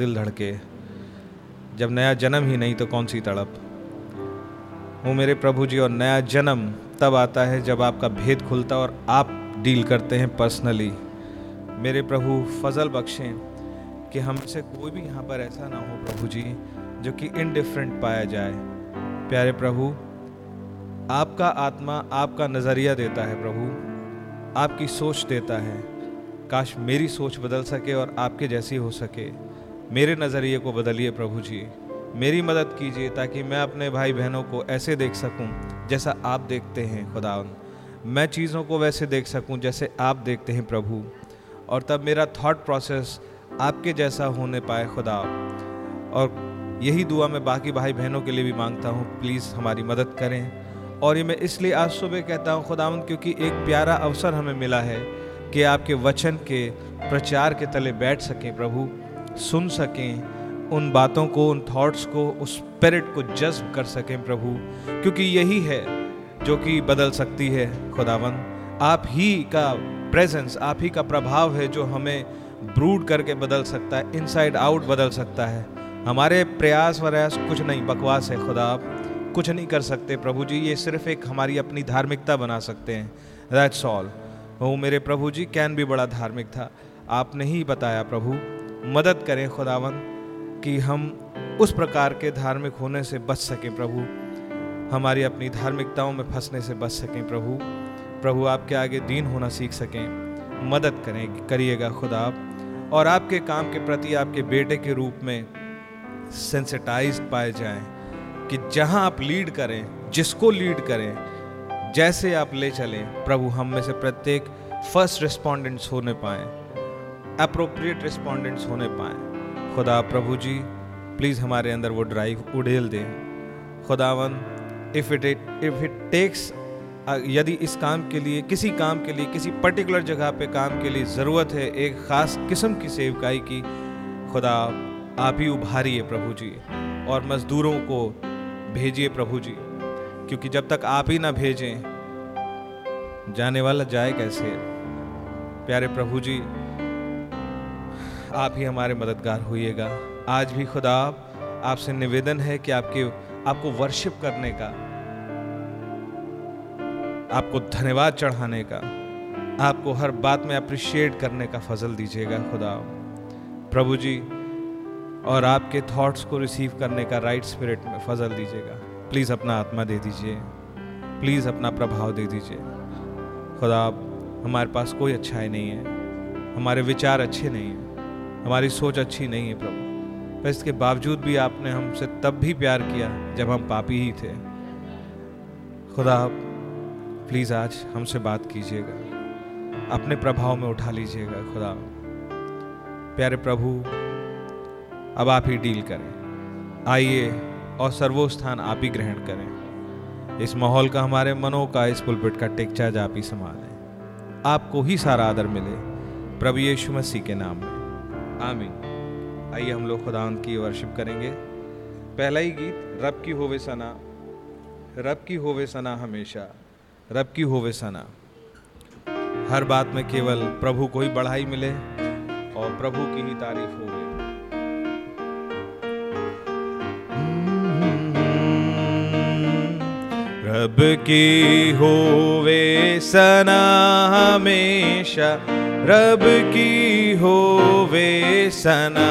दिल धड़के। जब नया जन्म ही नहीं तो कौन सी तड़प? वो मेरे प्रभु जी और नया जन्म तब आता है जब आपका भेद खुलता और आप डील करते हैं पर्सनली। मेरे प्रभु, फजल बख्शें कि हमसे कोई भी यहाँ पर ऐसा ना हो प्रभु जी, जो कि इनडिफरेंट पाया जाए। प्यारे प्रभु, आपका आत्मा आपका नज़रिया देता है प्रभु। आपकी सोच देता है। काश मेरी सोच बदल सके और आपके जैसी हो सके। मेरे नज़रिए को बदलिए प्रभु जी। मेरी मदद कीजिए ताकि मैं अपने भाई बहनों को ऐसे देख सकूँ जैसा आप देखते हैं खुदा मैं चीज़ों को वैसे देख सकूँ जैसे आप देखते हैं, प्रभु। और तब मेरा थॉट प्रोसेस आपके जैसा होने पाए खुदा और यही दुआ मैं बाकी भाई बहनों के लिए भी माँगता हूँ, प्लीज़ हमारी मदद करें। और ये मैं इसलिए आज सुबह कहता हूँ, खुदावन, क्योंकि एक प्यारा अवसर हमें मिला है कि आपके वचन के प्रचार के तले बैठ सकें, प्रभु। सुन सकें, उन बातों को, उन थॉट्स को, उस स्पिरिट को जज्ब कर सकें प्रभु। क्योंकि यही है जो कि बदल सकती है, खुदावन। आप ही का प्रेजेंस आप ही का प्रभाव है जो हमें ब्रूड करके बदल सकता है इनसाइड आउट बदल सकता है। हमारे प्रयास वयास कुछ नहीं, बकवास है खुदा। आप कुछ नहीं कर सकते प्रभु जी, ये सिर्फ़ एक हमारी अपनी धार्मिकता बना सकते हैं। दैट्स ऑल वो मेरे प्रभु जी, कैन भी बड़ा धार्मिक था। आपने ही बताया प्रभु। मदद करें खुदावन कि हम उस प्रकार के धार्मिक होने से बच सकें प्रभु। हमारी अपनी धार्मिकताओं में फंसने से बच सकें प्रभु। प्रभु, आपके आगे दीन होना सीख सकें। मदद करें, करिएगा खुदा। आप और आपके काम के प्रति आपके बेटे के रूप में सेंसिटाइज पाए जाएँ, कि जहाँ आप लीड करें, जिसको लीड करें, जैसे आप ले चलें, प्रभु हम में से प्रत्येक फ़र्स्ट रिस्पोंडेंट्स होने पाए। अप्रोप्रिएट रिस्पोंडेंट्स होने पाए। खुदा प्रभु जी प्लीज़ हमारे अंदर वो ड्राइव उड़ेल दें। खुदावन if it if it takes यदि इस काम के लिए, किसी काम के लिए, किसी पर्टिकुलर जगह पे काम के लिए ज़रूरत है, एक ख़ास किस्म की सेवकाई की, खुदा आप ही उभारिए प्रभु जी, और मज़दूरों को भेजिए प्रभु जी, क्योंकि जब तक आप ही ना भेजें, जाने वाला जाए कैसे? प्यारे प्रभु जी आप ही हमारे मददगार होइएगा। आज भी खुदा आपसे निवेदन है कि आपके, आपको वर्शिप करने का, आपको धन्यवाद चढ़ाने का, आपको हर बात में अप्रिशिएट करने का फजल दीजिएगा खुदा। प्रभु जी, और आपके थॉट्स को रिसीव करने का राइट स्पिरिट में फजल दीजिएगा। प्लीज़ अपना आत्मा दे दीजिए। प्लीज़ अपना प्रभाव दे दीजिए। खुदा, हमारे पास कोई अच्छाई नहीं है। हमारे विचार अच्छे नहीं हैं। हमारी सोच अच्छी नहीं है प्रभु। पर इसके बावजूद भी आपने हमसे तब भी प्यार किया जब हम पापी ही थे। खुदा, प्लीज़ आज हमसे बात कीजिएगा। अपने प्रभाव में उठा लीजिएगा खुदा। प्यारे प्रभु, अब आप ही डील करें। आइए और सर्वोस्थान आप ही ग्रहण करें। इस माहौल का हमारे मनों का इस पुलपिट का टेक्चार्ज आप ही संभालें। आपको ही सारा आदर मिले। प्रभु यीशु मसीह के नाम में। आमीन। आइए हम लोग खुदा की वर्शिप करेंगे। पहला ही गीत, रब की होवे सना। रब की होवे सना हमेशा। रब की होवे सना। हर बात में केवल प्रभु को ही बढ़ाई मिले और प्रभु की ही तारीफ़ हो रब की होवे सना हमेशा। रब की होवे सना।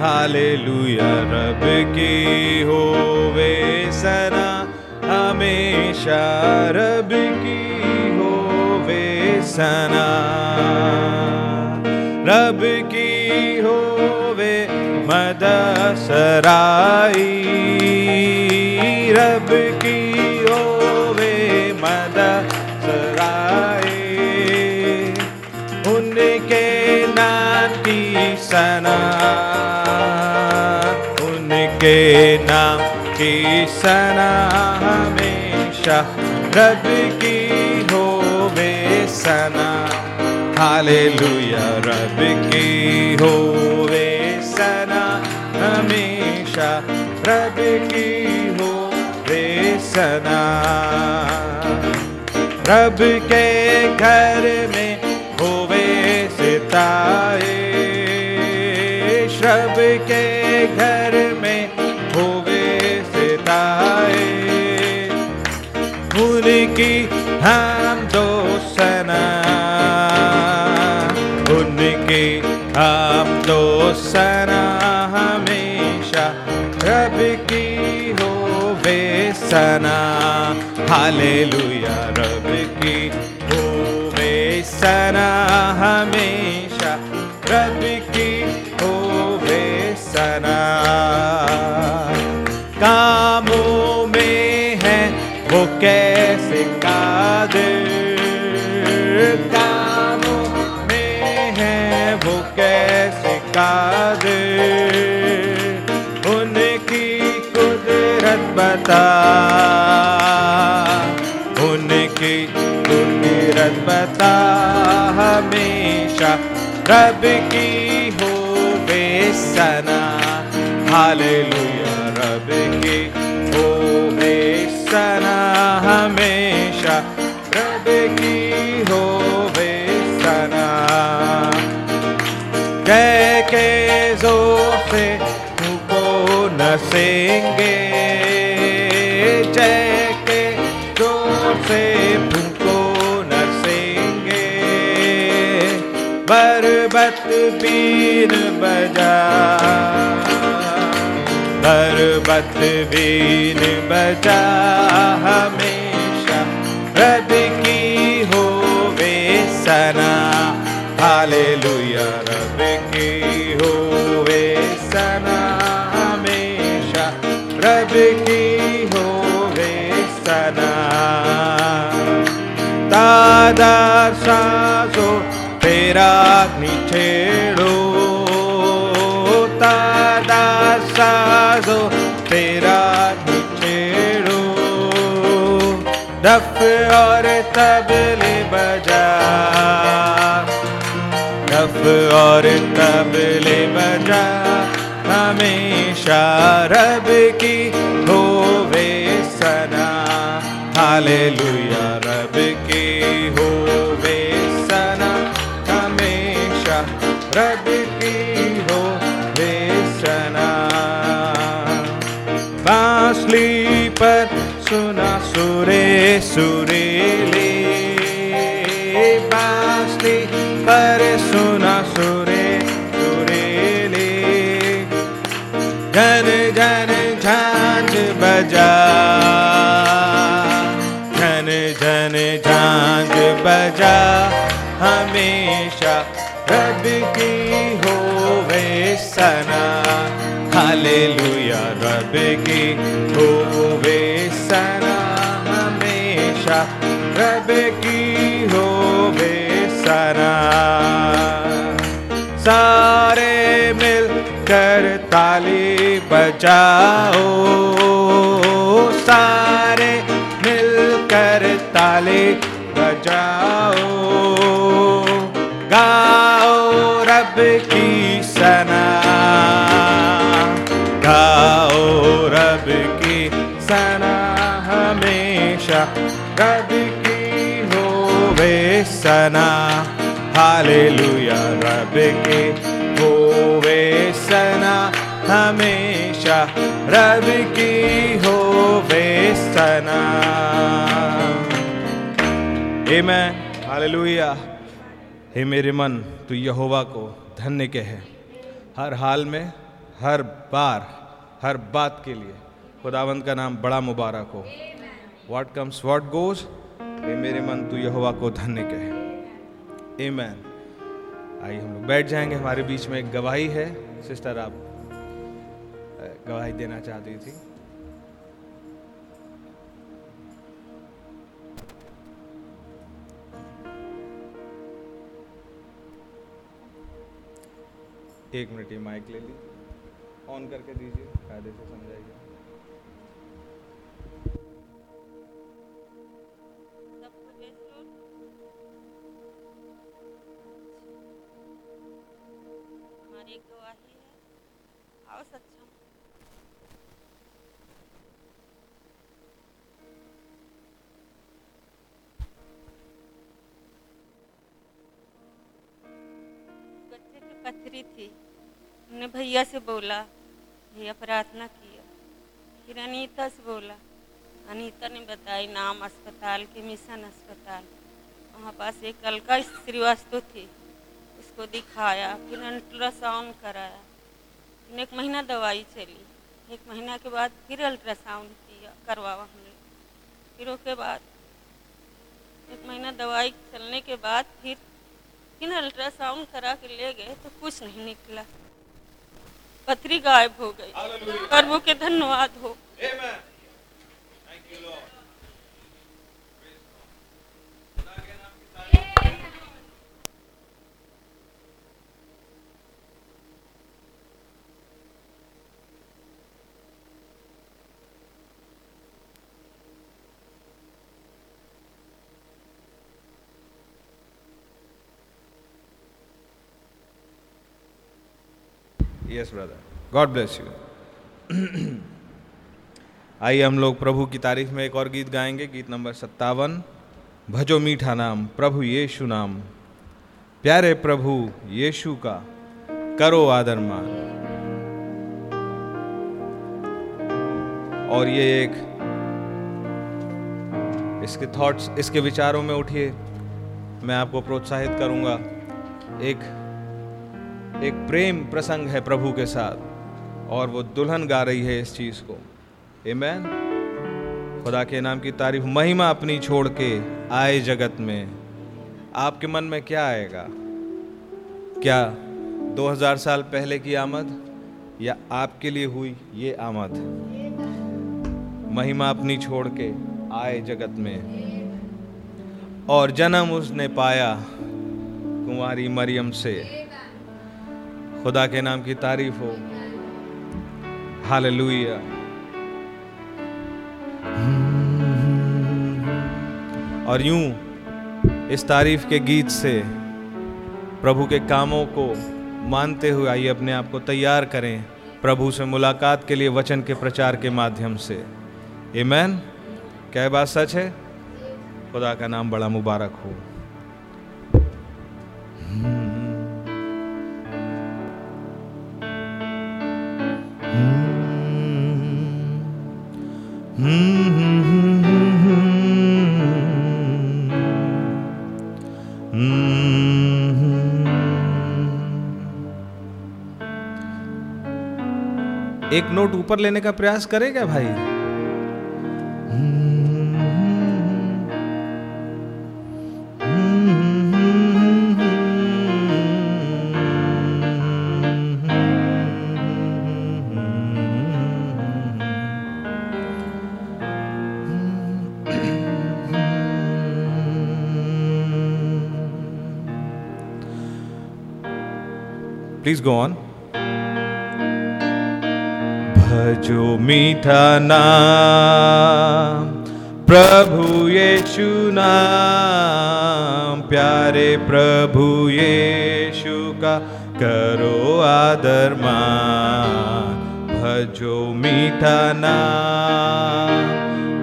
हालेलुया। रब की होवे सना हमेशा। रब की हो वे सना। रब की हो वे मदसराई। रब की मदसराई उनके नाम सना। उनके नाम की सना हमेशा रब की हो वे सना। हालेलुया, रब की हो वे सना हमेशा, रब की हो वे सना रब के घर में होवे सिताए रब के घर में होवे सिताए उनकी हम दो सना। उनकी हम दो सना। सना हालेलुया रब की होवे सना। हमेशा रब की हो बेसना। हालेलुया, रब की हो बेसना हमेशा। रब की हो बेसना। जय के ज़ोर से तुमको नसेंगे। जय के ज़ोर से बरबत बीन बजा। बरबत बीन बजा। हमेशा रब की हो वे सना। हालेलुया, रब की हो वे सना। हमेशा रब की हो वे सना। दादा साजो तेरा निछेड़ो डफ और तबले बजा, डफ और तबले बजा, हमेशा रब की हो वे सना हालेलुया, रब की हो। रब की हो वे सना बांसुरी पर सुना सुरे सुरीली बांसुरी पर सुना सुरे सुरीली जन जन झांझ बजा। जन जन झांझ बजा। हमेशा सना हालेलुया रब की हो वे सना हमेशा। रब की हो वे सना सारे मिल कर ताली बजाओ। सारे मिलकर ताली बजाओ। गाओ रब की सना हालेलुया रब की हो वे सना हमेशा रब की हो वे सना आमेन हालेलुया हे मेरे मन, तू यहोवा को धन्य के है हर हाल में, हर बार, हर बात के लिए खुदावंत का नाम बड़ा मुबारक हो। व्हाट कम्स व्हाट गोज हे मेरे मन तू यहोवा को धन्य कह। है आमेन आइए हम लोग बैठ जाएँगे। हमारे बीच में एक गवाही है। सिस्टर, आप गवाही देना चाहती थी? एक मिनट ये माइक ले लीजिए ऑन करके दीजिए। कायदे से समझाइए। सक्षम बच्चे की पथरी थी। हमने भैया से बोला, भैया, प्रार्थना किया। फिर अनीता से बोला, अनीता ने बताई नाम अस्पताल के मिशन अस्पताल। वहाँ पास एक अलका श्रीवास्तव थी। उसको दिखाया, फिर अल्ट्रासाउंड कराया। फिर एक महीना दवाई चली। एक महीना के बाद फिर अल्ट्रासाउंड किया करवावा हमने। फिर उसके बाद एक महीना दवाई चलने के बाद फिर फिर अल्ट्रासाउंड करा के ले गए तो कुछ नहीं निकला। पथरी गायब हो गई। प्रभु के धन्यवाद हो। Yes brother God bless you आइए हम लोग प्रभु की तारीफ़ में एक और गीत गाएँगे, गीत नंबर सत्तावन। भजो मीठा नाम, प्रभु यीशु नाम। प्यारे प्रभु यीशु का, करो आदर मान। और ये एक, इसके थॉट्स इसके विचारों में उठिए। मैं आपको प्रोत्साहित करूँगा। एक एक प्रेम प्रसंग है प्रभु के साथ, और वो दुल्हन गा रही है इस चीज़ को। Amen? खुदा के नाम की तारीफ़, महिमा अपनी छोड़ के आए जगत में। आपके मन में क्या आएगा? क्या 2000 साल पहले की आमद, या आपके लिए हुई ये आमद? महिमा अपनी छोड़ के आए जगत में। और जन्म उसने पाया कुंवारी मरियम से। खुदा के नाम की तारीफ़ हो। हालेलुया। और यूँ इस तारीफ़ के गीत से प्रभु के कामों को मानते हुए आइए, अपने आप को तैयार करें प्रभु से मुलाकात के लिए वचन के प्रचार के माध्यम से। ईमैन क्या बात सच है? खुदा का नाम बड़ा मुबारक हो। एक नोट ऊपर लेने का प्रयास करेगा भाई? प्लीज़ गो ऑन भजो मीठा नाम, प्रभु यीशु नाम, प्यारे प्रभु यीशु का करो आदर मान। भजो मीठा नाम,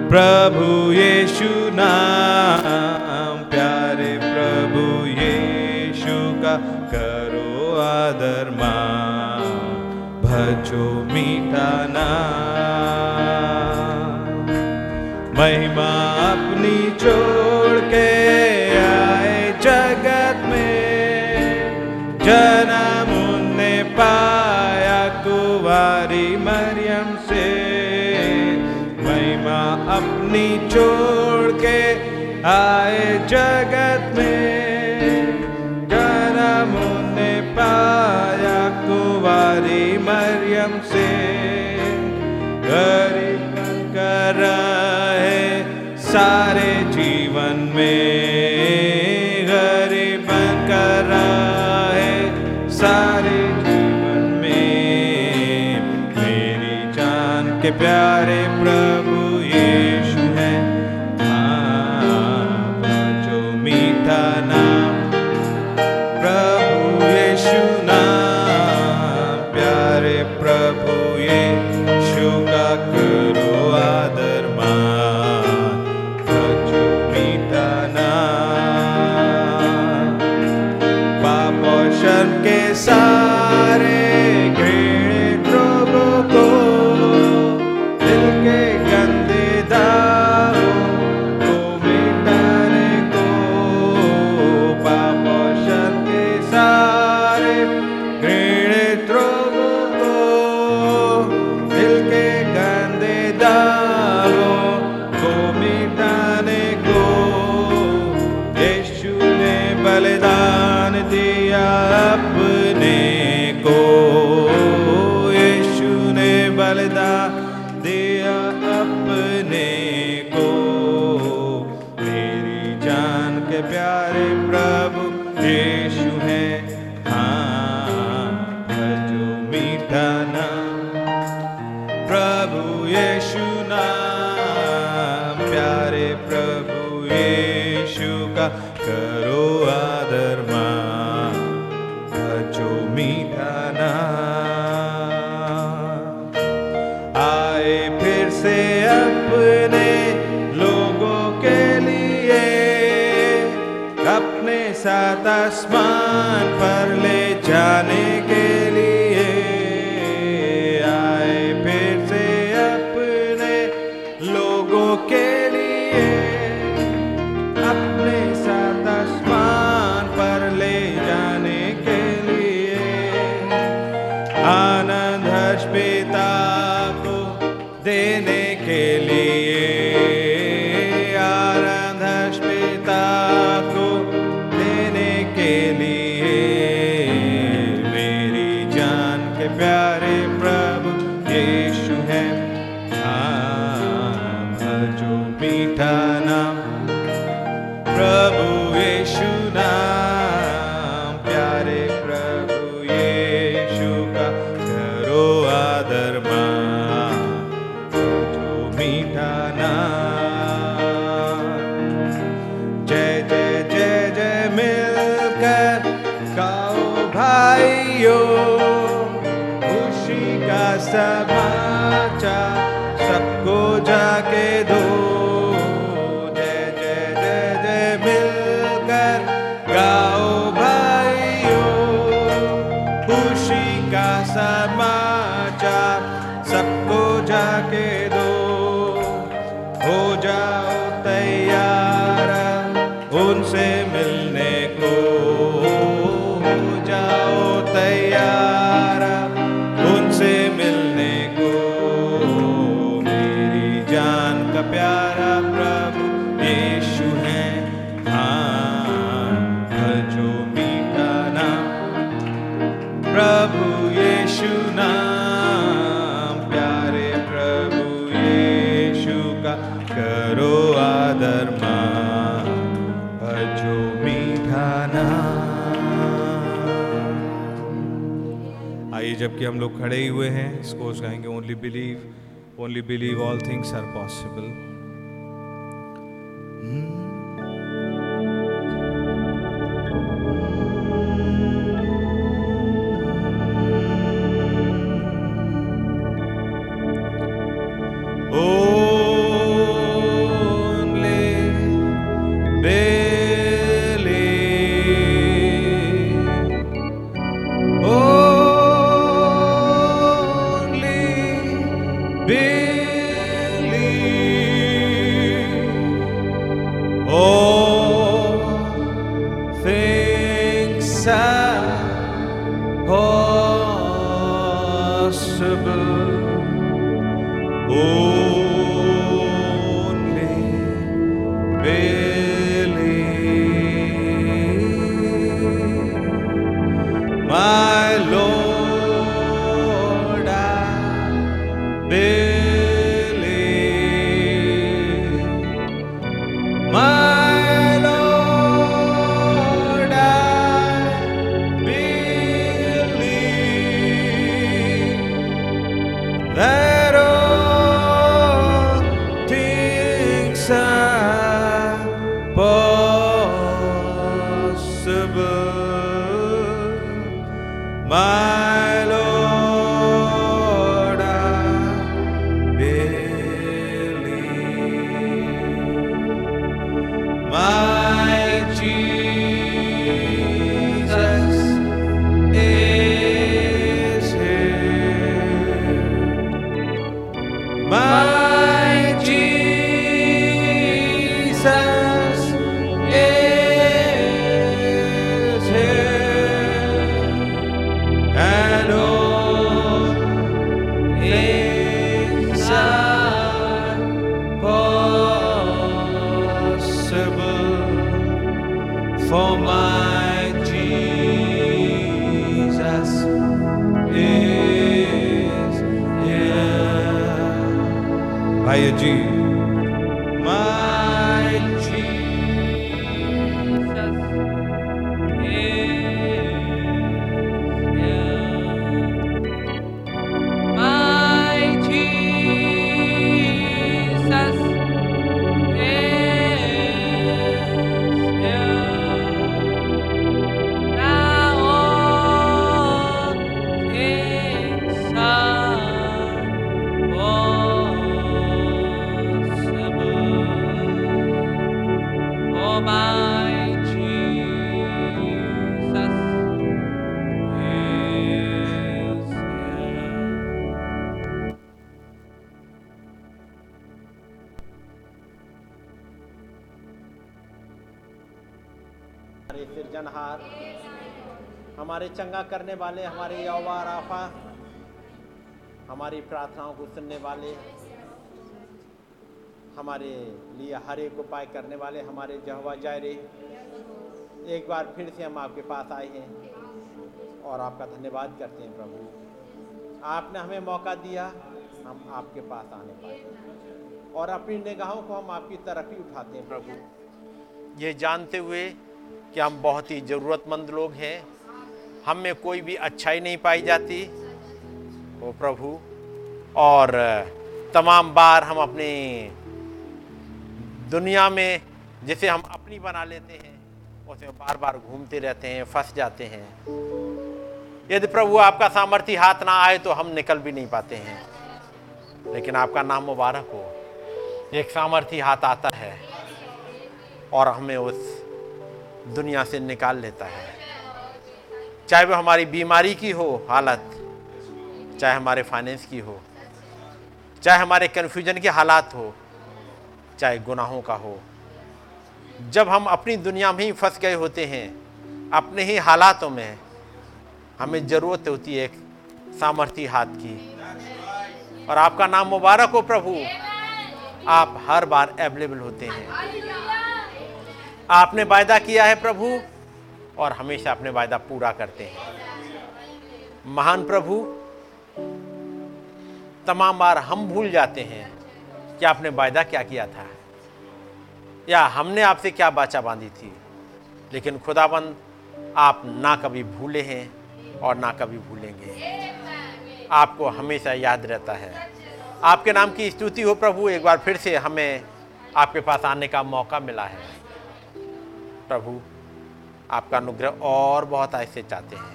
प्रभु यीशु नाम, प्यारे प्रभु यीशु का करो आदर मान। भजो मीठा नाम महिमा अपनी छोड़ के आए जगत में। जन्म उनने पाया कुवारी मरियम से। महिमा अपनी छोड़ के आए जगत प्यारे प्रभु यीशु का जबकि हम लोग खड़े ही हुए हैं, इसको गाएँगे only believe only believe all things are possible possible. My सुनने वाले, हमारे लिए हर एक उपाय करने वाले, हमारे जहवा जायरे, एक बार फिर से हम आपके पास आए हैं और आपका धन्यवाद करते हैं प्रभु। आपने हमें मौका दिया, हम आपके पास आने पाए और अपनी निगाहों को हम आपकी तरफ़ ही उठाते हैं प्रभु। ये जानते हुए कि हम बहुत ही ज़रूरतमंद लोग हैं, हम में कोई भी अच्छाई नहीं पाई जाती। ओ प्रभु और तमाम बार हम अपने दुनिया में जिसे हम अपनी बना लेते हैं उसमें बार बार घूमते रहते हैं, फंस जाते हैं। यदि प्रभु आपका सामर्थ्य हाथ ना आए तो हम निकल भी नहीं पाते हैं। लेकिन आपका नाम मुबारक हो। एक सामर्थ्य हाथ आता है और हमें उस दुनिया से निकाल लेता है। चाहे वो हमारी बीमारी की हो हालत, चाहे हमारे फाइनेंस की हो। चाहे हमारे कन्फ्यूज़न के हालात हो, चाहे गुनाहों का हो, जब हम अपनी दुनिया में ही फंस गए होते हैं, अपने ही हालातों में, हमें ज़रूरत होती है एक सामर्थ्य हाथ की। और आपका नाम मुबारक हो प्रभु। आप हर बार अवेलेबल होते हैं। आपने वायदा किया है प्रभु, और हमेशा अपने वायदा पूरा करते हैं। महान प्रभु तमाम बार हम भूल जाते हैं कि आपने वायदा क्या किया था। या हमने आपसे क्या बाचा बांधी थी। लेकिन खुदाबंद, आप ना कभी भूले हैं और ना कभी भूलेंगे। आपको हमेशा याद रहता है। आपके नाम की स्तुति हो प्रभु। एक बार फिर से हमें आपके पास आने का मौका मिला है। प्रभु, आपका अनुग्रह और बहुत ऐसे चाहते हैं।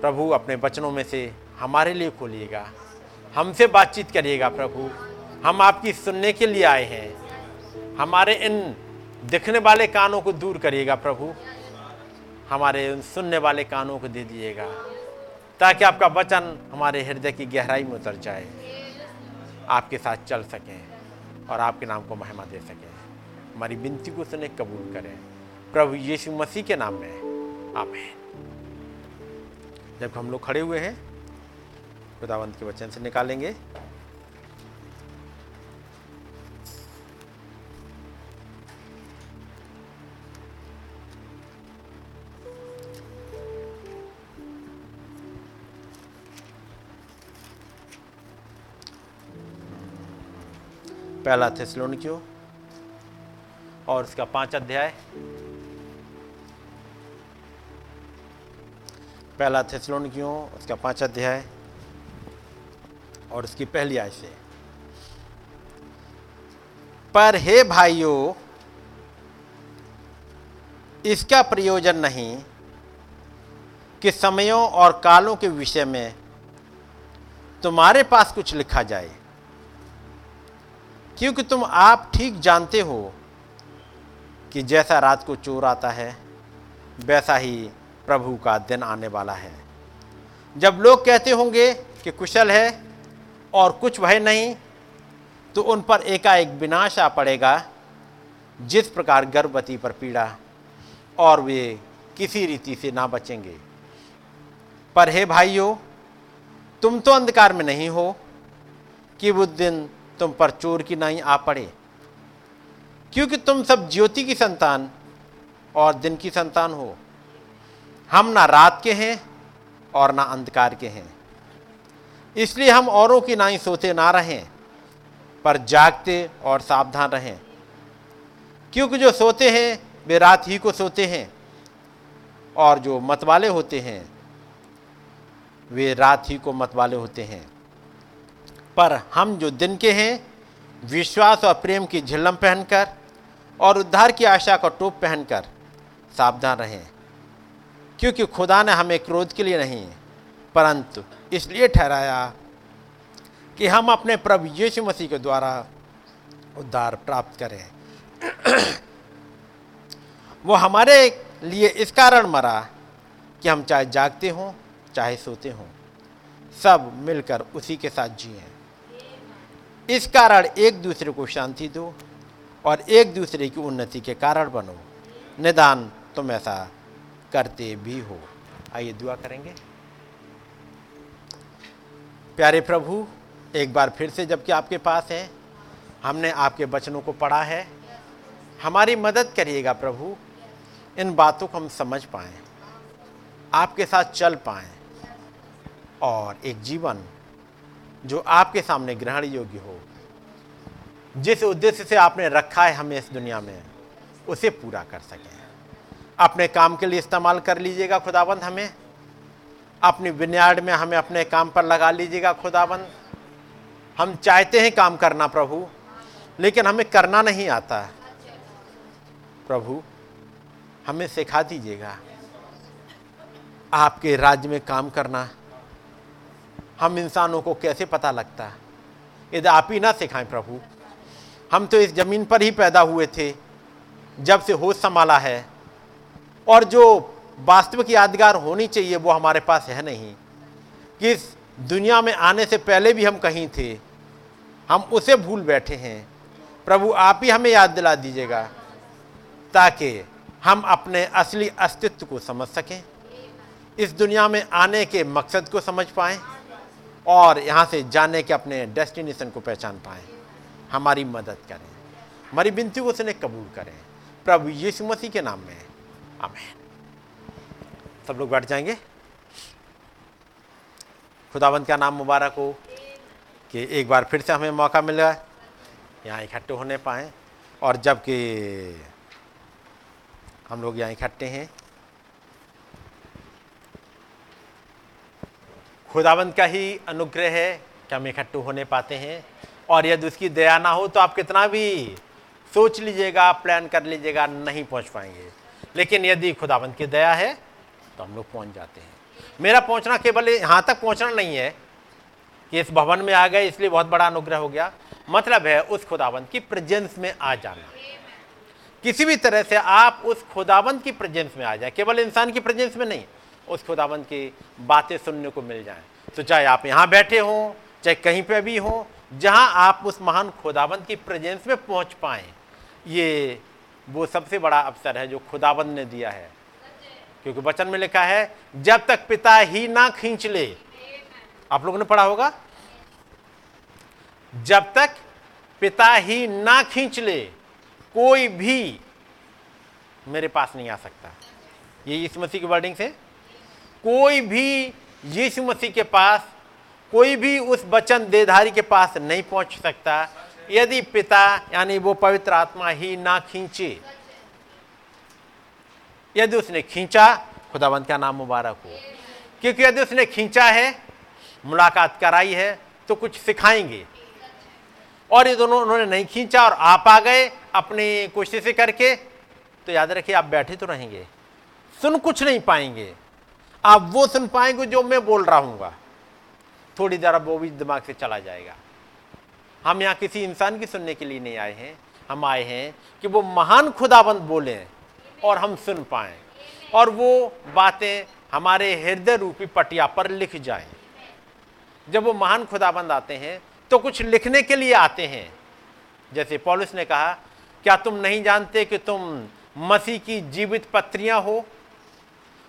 प्रभु, अपने वचनों में से हमारे लिए खोलिएगा। हमसे बातचीत करिएगा प्रभु। हम आपकी सुनने के लिए आए हैं। हमारे इन दिखने वाले कानों को दूर करिएगा प्रभु। हमारे उन सुनने वाले कानों को दे दिएगा ताकि आपका वचन हमारे हृदय की गहराई में उतर जाए। आपके साथ चल सकें और आपके नाम को महिमा दे सकें। हमारी विनती को सुने कबूल करें। प्रभु यीशु मसीह के नाम में, आमेन। जब हम लोग खड़े हुए हैं खुदावंत के वचन से निकालेंगे। पहला थेसलोनिकियो और इसका पाँच अध्याय। पहला थेसलोनिकियो उसका पाँच अध्याय। और उसकी पहली आय से। पर हे भाइयों, इसका प्रयोजन नहीं कि समयों और कालों के विषय में तुम्हारे पास कुछ लिखा जाए, क्योंकि तुम आप ठीक जानते हो कि जैसा रात को चोर आता है, वैसा ही प्रभु का दिन आने वाला है। जब लोग कहते होंगे कि कुशल है और कुछ भय नहीं तो उन पर एकाएक विनाश आ पड़ेगा, जिस प्रकार गर्भवती पर पीड़ा, और वे किसी रीति से ना बचेंगे। पर हे भाइयों, तुम तो अंधकार में नहीं हो, कि वो दिन तुम पर चोर की नहीं आ पड़े। क्योंकि तुम सब ज्योति की संतान और दिन की संतान हो। हम ना रात के हैं और ना अंधकार के हैं। इसलिए हम औरों की नाई सोते ना रहें, पर जागते और सावधान रहें। क्योंकि जो सोते हैं, वे रात ही को सोते हैं, और जो मतवाले होते हैं, वे रात ही को मतवाले होते हैं। पर हम जो दिन के हैं, विश्वास और प्रेम की झिल्लम पहनकर और उद्धार की आशा का टोप पहनकर सावधान रहें। क्योंकि खुदा ने हमें क्रोध के लिए नहीं, परंतु इसलिए ठहराया कि हम अपने प्रभु यीशु मसीह के द्वारा उद्धार प्राप्त करें। वो हमारे लिए इस कारण मरा कि हम चाहे जागते हों, चाहे सोते हों, सब मिलकर उसी के साथ जिए। इस कारण एक दूसरे को शांति दो और एक दूसरे की उन्नति के कारण बनो। निदान तुम ऐसा करते भी हो। आइए दुआ करेंगे। प्यारे प्रभु, एक बार फिर से जबकि आपके पास है, हमने आपके वचनों को पढ़ा है। हमारी मदद करिएगा प्रभु, इन बातों को हम समझ पाएँ, आपके साथ चल पाएँ, और एक जीवन जो आपके सामने ग्रहण योग्य हो, जिस उद्देश्य से आपने रखा है हमें इस दुनिया में, उसे पूरा कर सकें। अपने काम के लिए इस्तेमाल कर लीजिएगा खुदाबंद हमें। अपनी विन्याड में हमें अपने काम पर लगा लीजिएगा, खुदाबंद। हम चाहते हैं काम करना, प्रभु, लेकिन हमें करना नहीं आता। प्रभु, हमें सिखा दीजिएगा, आपके राज्य में काम करना, हम इंसानों को कैसे पता लगता? है यदि आप ही ना सिखाएँ, प्रभु। हम तो इस ज़मीन पर ही पैदा हुए थे, जब से होश संभाला है, और जो वास्तविक यादगार होनी चाहिए, वो हमारे पास है नहीं। कि इस दुनिया में आने से पहले भी हम कहीं थे, हम उसे भूल बैठे हैं। प्रभु, आप ही हमें याद दिला दीजिएगा, ताकि हम अपने असली अस्तित्व को समझ सकें, इस दुनिया में आने के मकसद को समझ पाएँ, और यहाँ से जाने के अपने डेस्टिनेशन को पहचान पाएँ। हमारी मदद करें, हमारी बिनती को उसने कबूल करें। प्रभु यीशु मसीह के नाम में, आमेन। सब लोग बैठ जाएँगे। खुदाबंद का नाम मुबारक हो? कि एक बार फिर से हमें मौका मिल मिला यहाँ इकट्ठे होने पाए। और जबकि हम लोग यहाँ इकट्ठे हैं। खुदाबंद का ही अनुग्रह है कि हम इकट्ठे होने पाते हैं। और यदि उसकी दया ना हो तो आप कितना भी सोच लीजिएगा, प्लान कर लीजिएगा, नहीं पहुँच पाएँगे। लेकिन यदि खुदाबंद की दया है तो हम लोग पहुँच जाते हैं। मेरा पहुँचना केवल यहाँ तक पहुँचना नहीं है कि इस भवन में आ गए, इसलिए बहुत बड़ा अनुग्रह हो गया। मतलब है उस खुदाबंद की प्रेजेंस में आ जाना। किसी भी तरह से आप उस खुदाबंद की प्रेजेंस में आ जाए। केवल इंसान की प्रेजेंस में नहीं, उस खुदाबंद की बातें सुनने को मिल जाए। तो चाहे आप यहाँ बैठे हों, चाहे कहीं पे भी हों, जहाँ आप उस महान खुदाबंद की प्रेजेंस में पहुँच पाएँ, ये वो सबसे बड़ा अवसर है जो खुदाबंद ने दिया है। क्योंकि वचन में लिखा है, जब तक पिता ही ना खींच ले। आप लोगों ने पढ़ा होगा? जब तक पिता ही ना खींच ले, कोई भी मेरे पास नहीं आ सकता। ये यीशु मसीह की वर्डिंग से? कोई भी यीशु मसीह के पास, कोई भी उस वचन देधारी के पास नहीं पहुँच सकता। यदि पिता, यानी वो पवित्र आत्मा ही ना खींचे यदि उसने खींचा खुदाबंद का नाम मुबारक हो। क्योंकि यदि उसने खींचा है, मुलाकात कराई है तो कुछ सिखाएँगे। और ये दोनों उन्होंने नहीं खींचा और आप आ गए अपनी कोशिश करके तो याद रखिए, आप बैठे तो रहेंगे। सुन कुछ नहीं पाएँगे। आप वो सुन पाएँगे जो मैं बोल रहा हूँ थोड़ी देर वो भी दिमाग से चला जाएगा। हम यहाँ किसी इंसान की सुनने के लिए नहीं आए हैं। हम आए हैं कि वो महान खुदाबंद बोले। और हम सुन पाए। और वो बातें हमारे हृदय रूपी पटिया पर लिख जाएँ। जब वो महान खुदाबंद आते हैं तो कुछ लिखने के लिए आते हैं। जैसे पॉलिस ने कहा, क्या तुम नहीं जानते कि तुम मसीह की जीवित पत्रियाँ हो?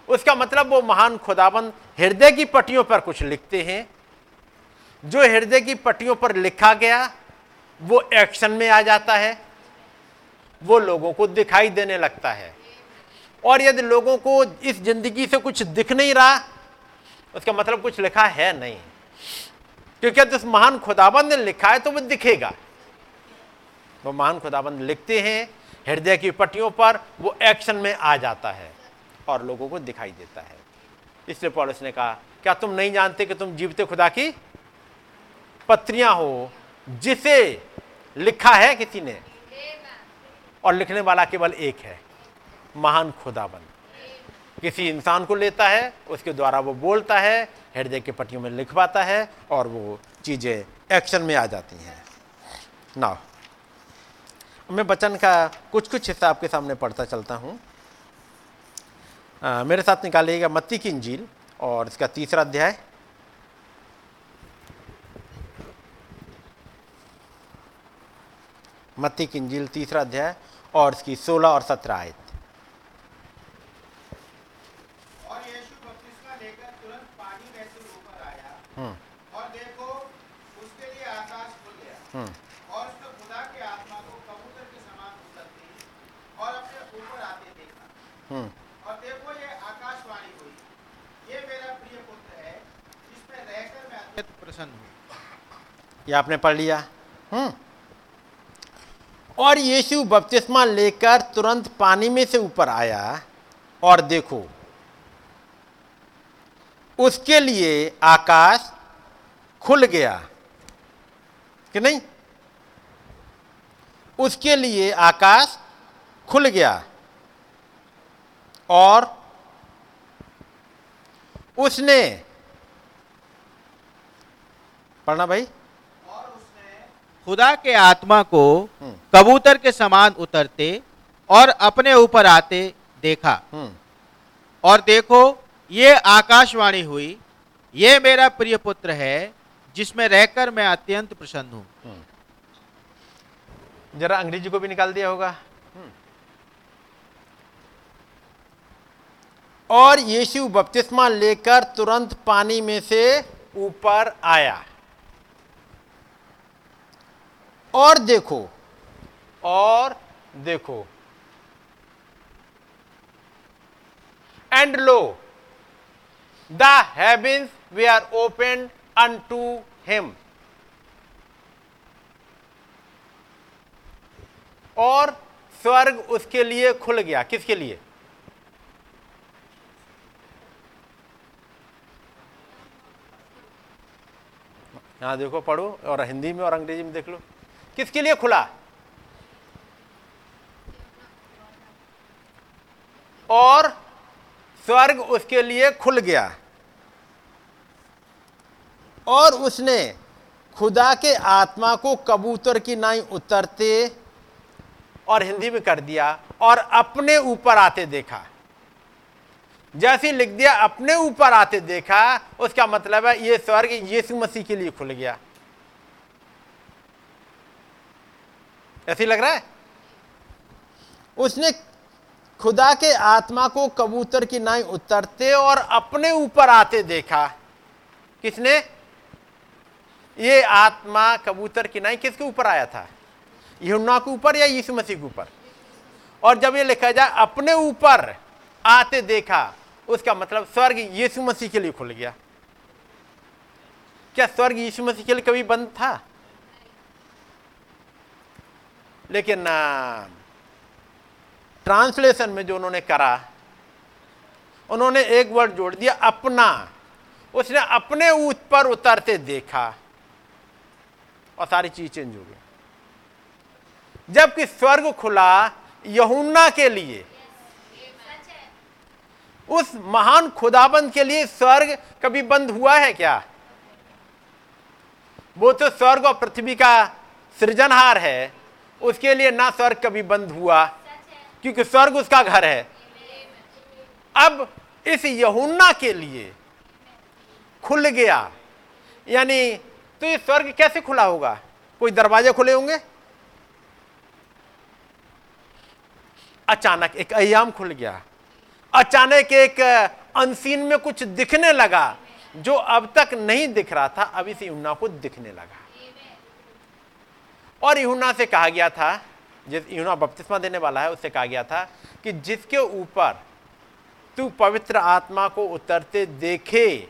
उसका मतलब वो महान खुदाबंद हृदय की पट्टियों पर कुछ लिखते हैं। जो हृदय की पट्टियों पर लिखा गया, वो एक्शन में आ जाता है। वो लोगों को दिखाई देने लगता है। और यदि लोगों को इस ज़िंदगी से कुछ दिख नहीं रहा उसका मतलब कुछ लिखा है नहीं। क्योंकि यदि उस महान खुदाबंद ने लिखा है तो वो दिखेगा। वो महान खुदाबंद लिखते हैं हृदय की पट्टियों पर वो एक्शन में आ जाता है और लोगों को दिखाई देता है। इसलिए पॉलिस ने कहा क्या तुम नहीं जानते कि तुम जीवते खुदा की पत्रियाँ हो जिसे लिखा है किसी ने? और लिखने वाला केवल एक है। महान खुदाबंद किसी इंसान को लेता है, उसके द्वारा वो बोलता है, हृदय के पट्टियों में लिखवाता है और वो चीज़ें एक्शन में आ जाती हैं। ना मैं बचन का कुछ कुछ हिस्सा आपके सामने पढ़ता चलता हूँ। मेरे साथ निकालिएगा मत्ती की इंजील और इसका तीसरा अध्याय। मत्ती की इंजील तीसरा अध्याय और इसकी सोलह और सत्रह आयत हम्म। और देखो उसके लिए आकाश खुल गया हम्म। और उसने खुदा के आत्मा को कबूतर के समान उतरते और अपने ऊपर आते देखा। हम्म। और देखो ये आकाशवाणी हुई। ये मेरा प्रिय पुत्र है जिसमें रहकर मैं अत्यंत प्रसन्न हूँ। ये आपने पढ़ लिया? हम्म। और यीशु बपतिस्मा लेकर तुरंत पानी में से ऊपर आया और देखो उसके लिए आकाश खुल गया। कि नहीं? उसके लिए आकाश खुल गया और उसने पढ़ना भाई। और उसने खुदा के आत्मा को हम्म। कबूतर के समान उतरते और अपने ऊपर आते देखा। हम्म। और देखो ये आकाशवाणी हुई ये मेरा प्रिय पुत्र है जिसमें रहकर मैं अत्यंत प्रसन्न हूँ। जरा अंग्रेज़ी को भी निकाल दिया होगा। और यीशु बपतिस्मा लेकर तुरंत पानी में से ऊपर आया। और देखो और देखो। And lo the heavens are opened unto him. और स्वर्ग उसके लिए खुल गया। किसके लिए? यहाँ देखो, पढ़ो, और हिंदी में और अंग्रेज़ी में देख लो। किसके लिए खुला? और स्वर्ग उसके लिए खुल गया। और उसने खुदा के आत्मा को कबूतर की नाई उतरते और हिंदी में कर दिया और अपने ऊपर आते देखा। जैसे लिख दिया, अपने ऊपर आते देखा, उसका मतलब है ये स्वर्ग यीशु मसीह के लिए खुल गया। ऐसे लग रहा है? उसने खुदा के आत्मा को कबूतर की नाई उतरते और अपने ऊपर आते देखा। किसने? ये आत्मा कबूतर की नाई किसके ऊपर आया था? यहुन्ना के ऊपर या यीशु मसीह के ऊपर? और जब ये लिखा जाए अपने ऊपर आते देखा, उसका मतलब स्वर्ग यीशु मसीह के लिए खुल गया। क्या स्वर्ग यीशु मसीह के लिए कभी बंद था? लेकिन ट्रांसलेशन में जो उन्होंने करा, उन्होंने एक वर्ड जोड़ दिया, अपना। उसने अपने ऊपर उतरते देखा। और सारी चीज़ चेंज हो गई। जबकि स्वर्ग खुला यहुन्ना के लिए। उस महान खुदाबंद के लिए स्वर्ग कभी बंद हुआ है क्या? वो तो स्वर्ग और पृथ्वी का सृजनहार है। उसके लिए ना स्वर्ग कभी बंद हुआ, क्योंकि स्वर्ग उसका घर है। अब इस यहुन्ना के लिए खुल गया। यानी तो ये स्वर्ग कैसे खुला होगा? कोई दरवाजे खुले होंगे? अचानक एक अयाम खुल गया। अचानक एक अनसीन में कुछ दिखने लगा, जो अब तक नहीं दिख रहा था, अब इस यूना को दिखने लगा। और यूना से कहा गया था, जिस यूना बपतिस्मा देने वाला है, उससे कहा गया था कि जिसके ऊपर तू पवित्र आत्मा को उतरते देखे,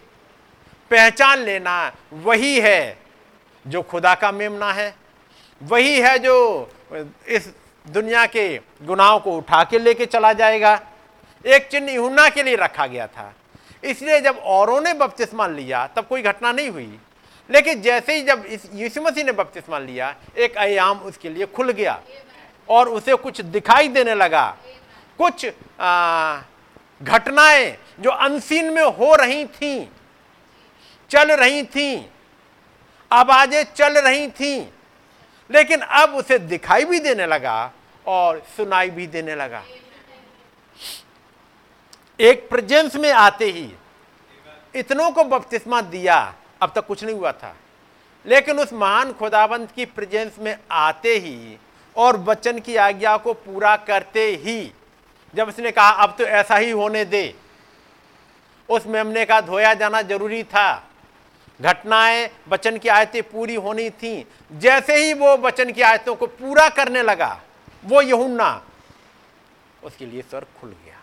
पहचान लेना, वही है। जो खुदा का मेमना है, वही है जो इस दुनिया के गुनाहों को उठा के लेके चला जाएगा। एक चिन्ह यूना के लिए रखा गया था। इसलिए जब औरों ने बपतिस्मा लिया, तब कोई घटना नहीं हुई। लेकिन जैसे ही जब इस यीशु मसीह ने बपतिस्मा लिया, एक आयाम उसके लिए खुल गया और उसे कुछ दिखाई देने लगा। कुछ घटनाएँ जो अनसीन में हो रही थीं, चल रही थीं आवाज़ें चल रही थीं, लेकिन अब उसे दिखाई भी देने लगा और सुनाई भी देने लगा। एक प्रेजेंस में आते ही इतनों को बपतिस्मा दिया, अब तक कुछ नहीं हुआ था। लेकिन उस महान खुदाबंद की प्रेजेंस में आते ही और बच्चन की आज्ञा को पूरा करते ही, जब उसने कहा, अब तो ऐसा ही होने दे। उस मेमने का धोया जाना ज़रूरी था। घटनाएँ बचन की आयतें पूरी होनी थी। जैसे ही वो बचन की आयतों को पूरा करने लगा, वो यहुन्ना, उसके लिए स्वर खुल गया।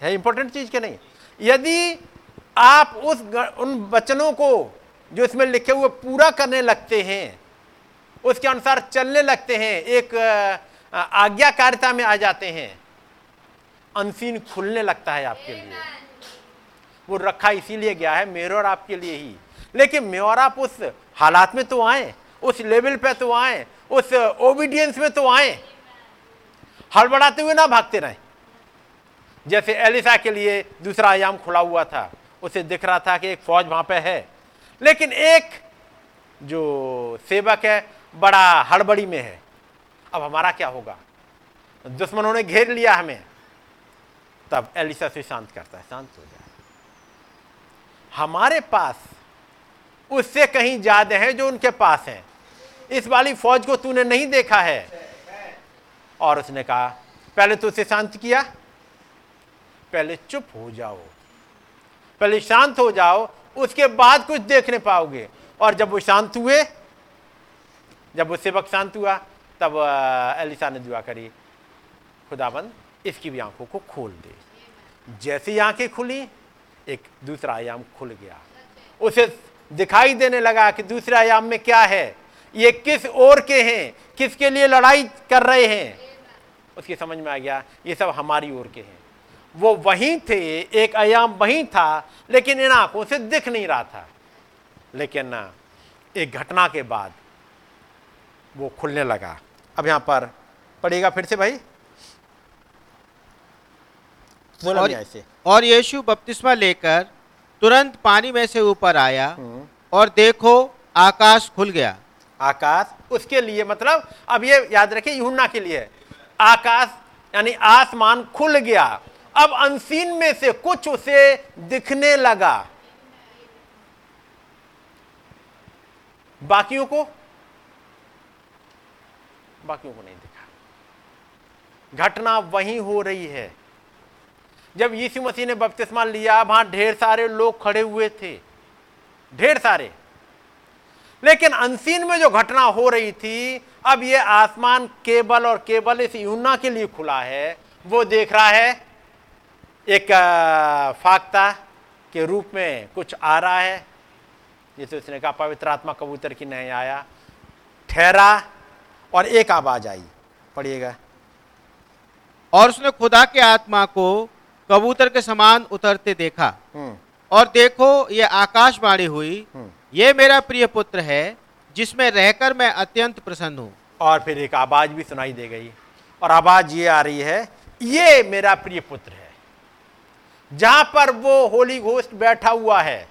है इंपॉर्टेंट चीज़ के नहीं? यदि आप उस उन वचनों को, जो इसमें लिखे हुए पूरा करने लगते हैं, उसके अनुसार चलने लगते हैं, एक आज्ञाकारिता में आ जाते हैं, अनसीन खुलने लगता है आपके लिए। वो रखा इसीलिए गया है मेरे और आपके लिए ही। लेकिन मैं और आप उस हालात में तो आए, उस लेवल पे तो आए, उस ओबीडियंस में तो आए। हड़बड़ाते हुए ना भागते रहे। जैसे एलिसा के लिए दूसरा आयाम खुला हुआ था, उसे दिख रहा था कि एक फौज वहाँ पे है। लेकिन एक जो सेवक है, बड़ा हड़बड़ी में है। अब हमारा क्या होगा? दुश्मनों ने घेर लिया हमें। तब एलिसा से शांत करता है, शांत हो जाए। हमारे पास उससे कहीं ज़्यादा है जो उनके पास है। इस वाली फौज को तूने नहीं देखा है। और उसने कहा, पहले तो उसे शांत किया, पहले चुप हो जाओ, पहले शांत हो जाओ, उसके बाद कुछ देखने पाओगे। और जब वो शांत हुए, जब वो सेवक शांत हुआ, तब एलिसा ने दुआ करी, खुदाबंद, इसकी भी आँखों को खोल दे। जैसी आँखें खुली एक दूसरा आयाम खुल गया। उसे दिखाई देने लगा कि दूसरे आयाम में क्या है? ये किस ओर के हैं? किसके लिए लड़ाई कर रहे हैं? उसकी समझ में आ गया ये सब हमारी ओर के हैं। वो वहीं थे एक आयाम वहीं था लेकिन इन आँखों से दिख नहीं रहा था। लेकिन एक घटना के बाद वो खुलने लगा। अब यहाँ पर पड़ेगा फिर से भाई। और, और यीशु बपतिस्मा लेकर तुरंत पानी में से ऊपर आया हम्म। और देखो आकाश खुल गया। आकाश उसके लिए मतलब अब ये याद रखिए यूना के लिए। आकाश यानी आसमान खुल गया। अब अनसीन में से कुछ उसे दिखने लगा। बाकियों को? बाकियों को नहीं दिखा। घटना वही हो रही है। जब यीशु मसीह ने बपतिस्मा लिया, वहाँ ढेर सारे लोग खड़े हुए थे। ढेर सारे। लेकिन अनसीन में जो घटना हो रही थी, अब ये आसमान केवल और केवल इस यूना के लिए खुला है। वो देख रहा है, एक फाकता के रूप में कुछ आ रहा है, जैसे उसने कहा, पवित्र आत्मा कबूतर की नहीं आया। ठहरा और एक आवाज़ आई, पढ़िएगा। और उसने खुदा के आत्मा को कबूतर के समान उतरते देखा। हम्म। और देखो ये आकाशवाणी हुई हम्म। ये मेरा प्रिय पुत्र है जिसमें रहकर मैं अत्यंत प्रसन्न हूँ। और फिर एक आवाज़ भी सुनाई दे गई। और आवाज़ ये आ रही है ये मेरा प्रिय पुत्र है। जहाँ पर वो होली घोष्ट बैठा हुआ है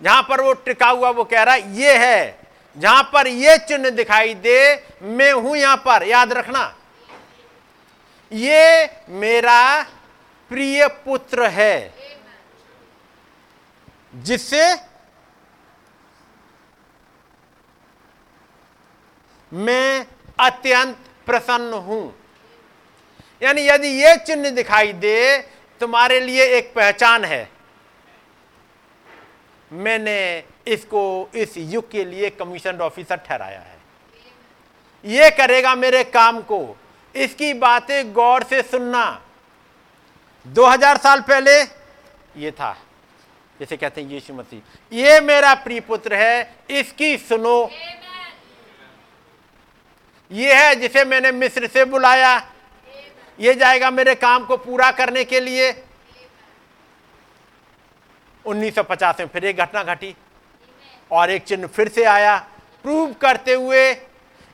जहाँ पर वो टिका हुआ वो कह रहा है ये है जहाँ पर ये चिन्ह दिखाई दे मैं हूँ यहाँ पर। याद रखना ये मेरा प्रिय पुत्र है। जिससे मैं अत्यंत प्रसन्न हूँ। यानी यदि यह चिन्ह दिखाई दे, तुम्हारे लिए एक पहचान है। मैंने इसको इस युग के लिए कमीशन ऑफिसर ठहराया है। यह करेगा मेरे काम को। इसकी बातें गौर से सुनना। 2000 साल पहले यह था। जैसे कहते हैं यीशु मसीह। ये मेरा प्रिय पुत्र है, इसकी सुनो। ये है जिसे मैंने मिस्र से बुलाया। ये जाएगा मेरे काम को पूरा करने के लिए। 1950 में फिर एक घटना घटी और एक चिन्ह फिर से आया। प्रूव करते हुए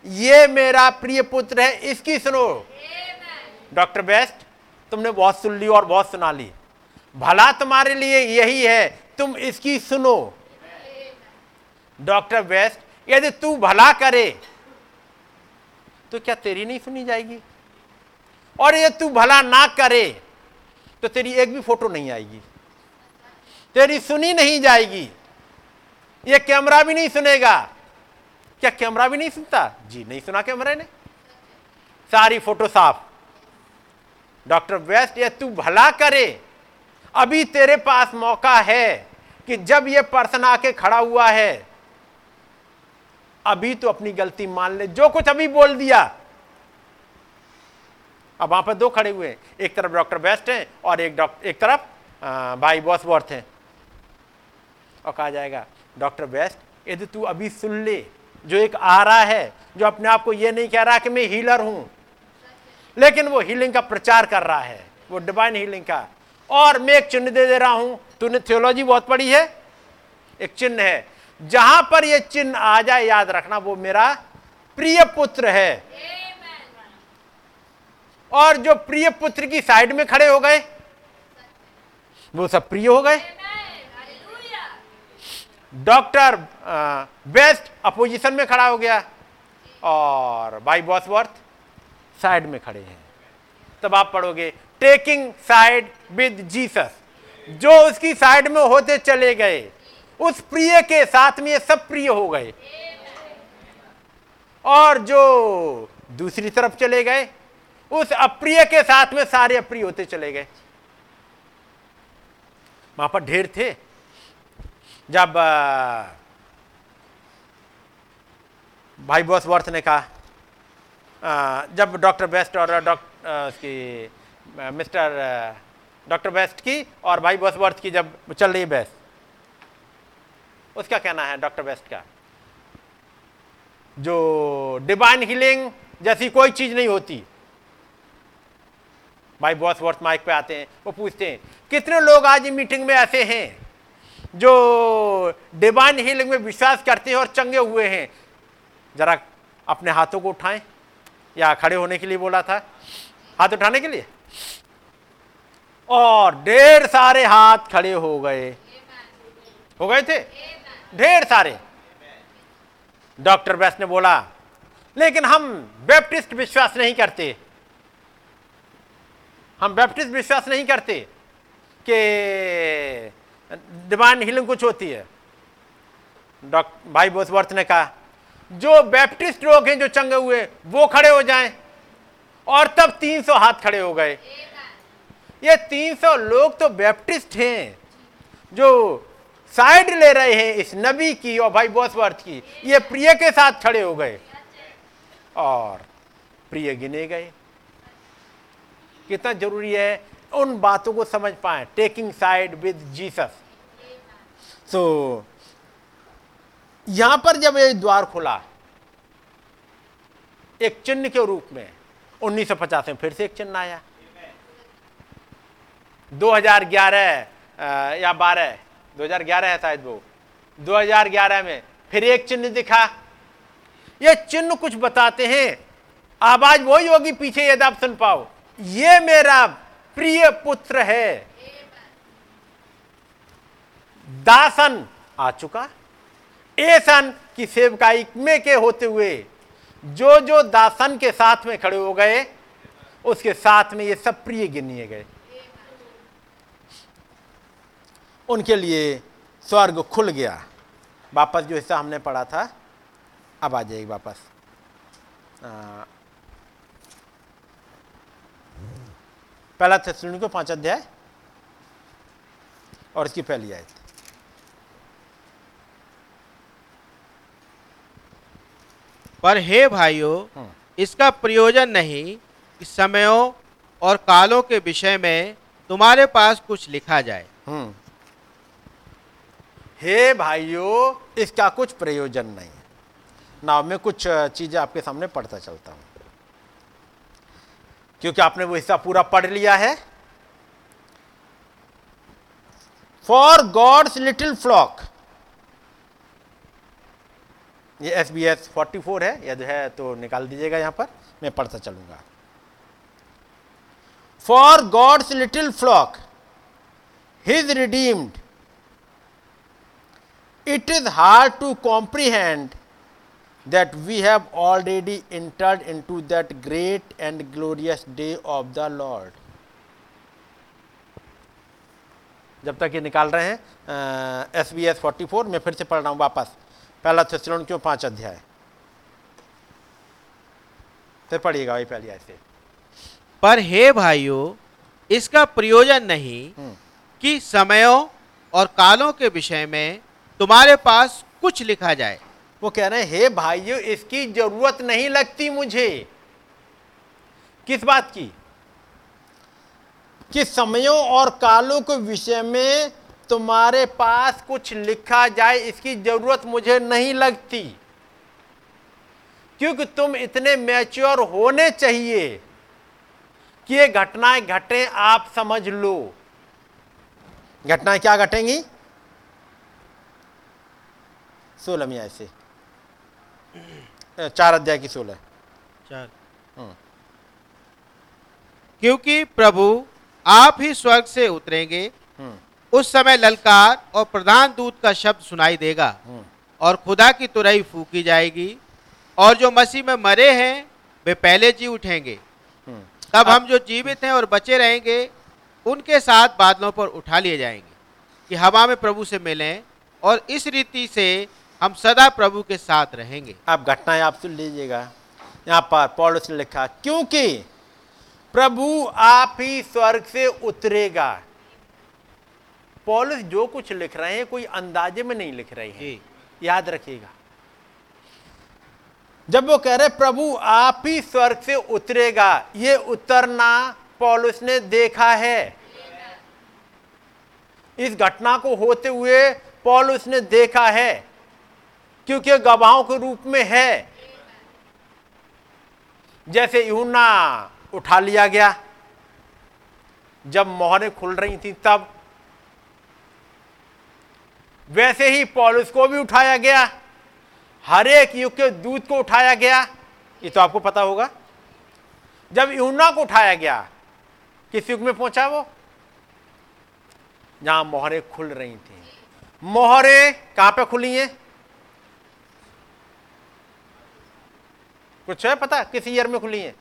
ये मेरा प्रिय पुत्र है, इसकी सुनो। डॉक्टर बेस्ट तुमने बहुत सुन ली और बहुत सुना ली। भला तुम्हारे लिए यही है, तुम इसकी सुनो। डॉक्टर बेस्ट यदि तू भला करे तो क्या तेरी नहीं सुनी जाएगी? और ये तू भला ना करे तो तेरी एक भी फ़ोटो नहीं आएगी। तेरी सुनी नहीं जाएगी। ये कैमरा भी नहीं सुनेगा। क्या कैमरा भी नहीं सुनता? जी, नहीं सुना कैमरे ने? सारी फ़ोटो साफ़। डॉक्टर वेस्ट ये तू भला करे। अभी तेरे पास मौका है कि जब ये पर्सन आके खड़ा हुआ है, अभी तो अपनी गलती मान ले। जो कुछ अभी बोल दिया। अब वहाँ पर दो खड़े हुए हैं। एक तरफ़ डॉक्टर बेस्ट हैं और एक डॉक्टर एक तरफ़ भाई बॉस वर्थ हैं। और कहा जाएगा, डॉक्टर बेस्ट यदि तू अभी सुन ले, जो एक आ रहा है, जो अपने आप को यह नहीं कह रहा कि मैं हीलर हूँ लेकिन वो हीलिंग का प्रचार कर रहा है। वो डिवाइन हीलिंग का। और मैं एक चिन्ह दे दे रहा हूँ। तूने थियोलॉजी बहुत पढ़ी है? एक चिन्ह है। जहाँ पर ये चिन्ह आ जाए, याद रखना, वो मेरा प्रिय पुत्र है। और जो प्रिय पुत्र की साइड में खड़े हो गए, वो सब प्रिय हो गए। डॉक्टर बेस्ट अपोजिशन में खड़ा हो गया। और बाई बॉसवर्थ साइड में खड़े हैं। तब आप पढ़ोगे टेकिंग साइड विद जीसस जो उसकी साइड में होते चले गए, उस प्रिय के साथ में ये सब प्रिय हो गए। और जो दूसरी तरफ़ चले गए, उस अप्रिय के साथ में सारे अप्रिय होते चले गए। वहाँ पर ढेर थे। जब भाई बॉस वर्थ ने कहा जब डॉक्टर बेस्ट और डॉक्टर उसकी मिस्टर डॉक्टर बेस्ट की और भाई बॉस वर्थ की जब चल रही बहस, उसका कहना है डॉक्टर बेस्ट का, जो डिवाइन हीलिंग जैसी कोई चीज़ नहीं होती। भाई बॉस वर्थ माइक पे आते हैं, वो पूछते हैं, कितने लोग आज मीटिंग में ऐसे हैं, जो डिवाइन हीलिंग में विश्वास करते हैं और चंगे हुए हैं? जरा अपने हाथों को उठाएँ। या खड़े होने के लिए बोला था। हाथ उठाने के लिए? और ढेर सारे हाथ खड़े हो गए। हो गए थे? ढेर सारे। डॉक्टर बैस ने बोला, लेकिन हम बैप्टिस्ट विश्वास नहीं करते। हम बैप्टिस्ट विश्वास नहीं करते कि डिवाइन हीलिंग कुछ होती है। डॉक्टर भाई बोसवर्थ ने कहा जो बैप्टिस्ट लोग हैं, जो चंगे हुए, वो खड़े हो जाएँ। और तब 300 हाथ खड़े हो गए। ये 300 लोग तो बैप्टिस्ट हैं, जो साइड ले रहे हैं इस नबी की और भाई बॉसवर्थ की। ये प्रिय के साथ खड़े हो गए। और प्रिय गिने गए। कितना ज़रूरी है उन बातों को समझ पाए। Taking side with Jesus so यहाँ पर जब ये द्वार खुला एक चिन्ह के रूप में 1950 में फिर से एक चिन्ह आया। 2011 या 12 2011 है शायद वो। 2011 में फिर एक चिन्ह दिखा। ये चिन्ह कुछ बताते हैं आवाज़ वही होगी पीछे यदि आप सुन पाओ ये मेरा प्रिय पुत्र है। दासन आ चुका। एसन की सेवकाई में के होते हुए जो जो दासन के साथ में खड़े हो गए, उसके साथ में ये सब प्रिय गिनिए गए। उनके लिए स्वर्ग खुल गया। वापस जो हिस्सा हमने पढ़ा था, अब आ जाएगी वापस। पहला को पाँच अध्याय और इसकी पहली आयत। पर हे भाइयों हाँ। इसका प्रयोजन नहीं कि समयों और कालों के विषय में तुम्हारे पास कुछ लिखा जाए हम्म। हे भाइयों इसका कुछ प्रयोजन नहीं नाव में कुछ चीज़ें आपके सामने पढ़ता चलता हूँ क्योंकि आपने वो हिस्सा पूरा पढ़ लिया है फॉर गॉड्स लिटिल फ्लॉक ये S B S forty four है यदि है तो निकाल दीजिएगा यहाँ पर, मैं पढ़ता चलूँगा for God's little flock his redeemed it is hard to comprehend that we have already entered into that great and glorious day of the Lord. जब तक ये निकाल रहे हैं S B S forty four मैं फिर से पढ़ रहा हूँ वापस पहला थेसलोन क्यों पाँच अध्याय। फिर पढ़िएगा वही पहली ऐसे पर हे भाइयों इसका प्रयोजन नहीं कि समयों और कालों के विषय में तुम्हारे पास कुछ लिखा जाए। वो कह रहे हैं हे भाइयों इसकी ज़रूरत नहीं लगती मुझे। किस बात की? कि समयों और कालों के विषय में तुम्हारे पास कुछ लिखा जाए इसकी ज़रूरत मुझे नहीं लगती। क्योंकि तुम इतने मैच्योर होने चाहिए कि ये घटनाएँ घटे आप समझ लो। घटनाएँ क्या घटेंगी? सोलह में ऐसे चार अध्याय की सोलह। चार। हम्म। क्योंकि प्रभु आप ही स्वर्ग से उतरेंगे हम्म, उस समय ललकार और प्रधान दूत का शब्द सुनाई देगा। हम्म। और खुदा की तुरई फूकी जाएगी। और जो मसीह में मरे हैं वे पहले जी उठेंगे। हम्म। तब हम जो जीवित हैं और बचे रहेंगे उनके साथ बादलों पर उठा लिए जाएँगे कि हवा में प्रभु से मिलें और इस रीति से हम सदा प्रभु के साथ रहेंगे। आप घटनाएँ आप सुन लीजिएगा। यहाँ पर पौलुस ने लिखा क्योंकि प्रभु आप ही स्वर्ग से उतरेगा पौलुस जो कुछ लिख रहे हैं कोई अंदाजे में नहीं लिख रहे हैं। याद रखिएगा। जब वो कह रहे प्रभु आप ही स्वर्ग से उतरेगा ये उतरना पौलुस ने देखा है। इस घटना को होते हुए पौलुस ने देखा है क्योंकि गवाहों के रूप में है। जैसे यूना उठा लिया गया जब मोहरें खुल रही थी तब वैसे ही पॉलिस को भी उठाया गया। हर एक युग के दूत को उठाया गया। ये तो आपको पता होगा। जब यूना को उठाया गया, किस युग में पहुँचा वो? जहाँ मोहरे खुल रही थी। मोहरे कहाँ पे खुली हैं? कुछ है पता? किस ईयर में खुली हैं?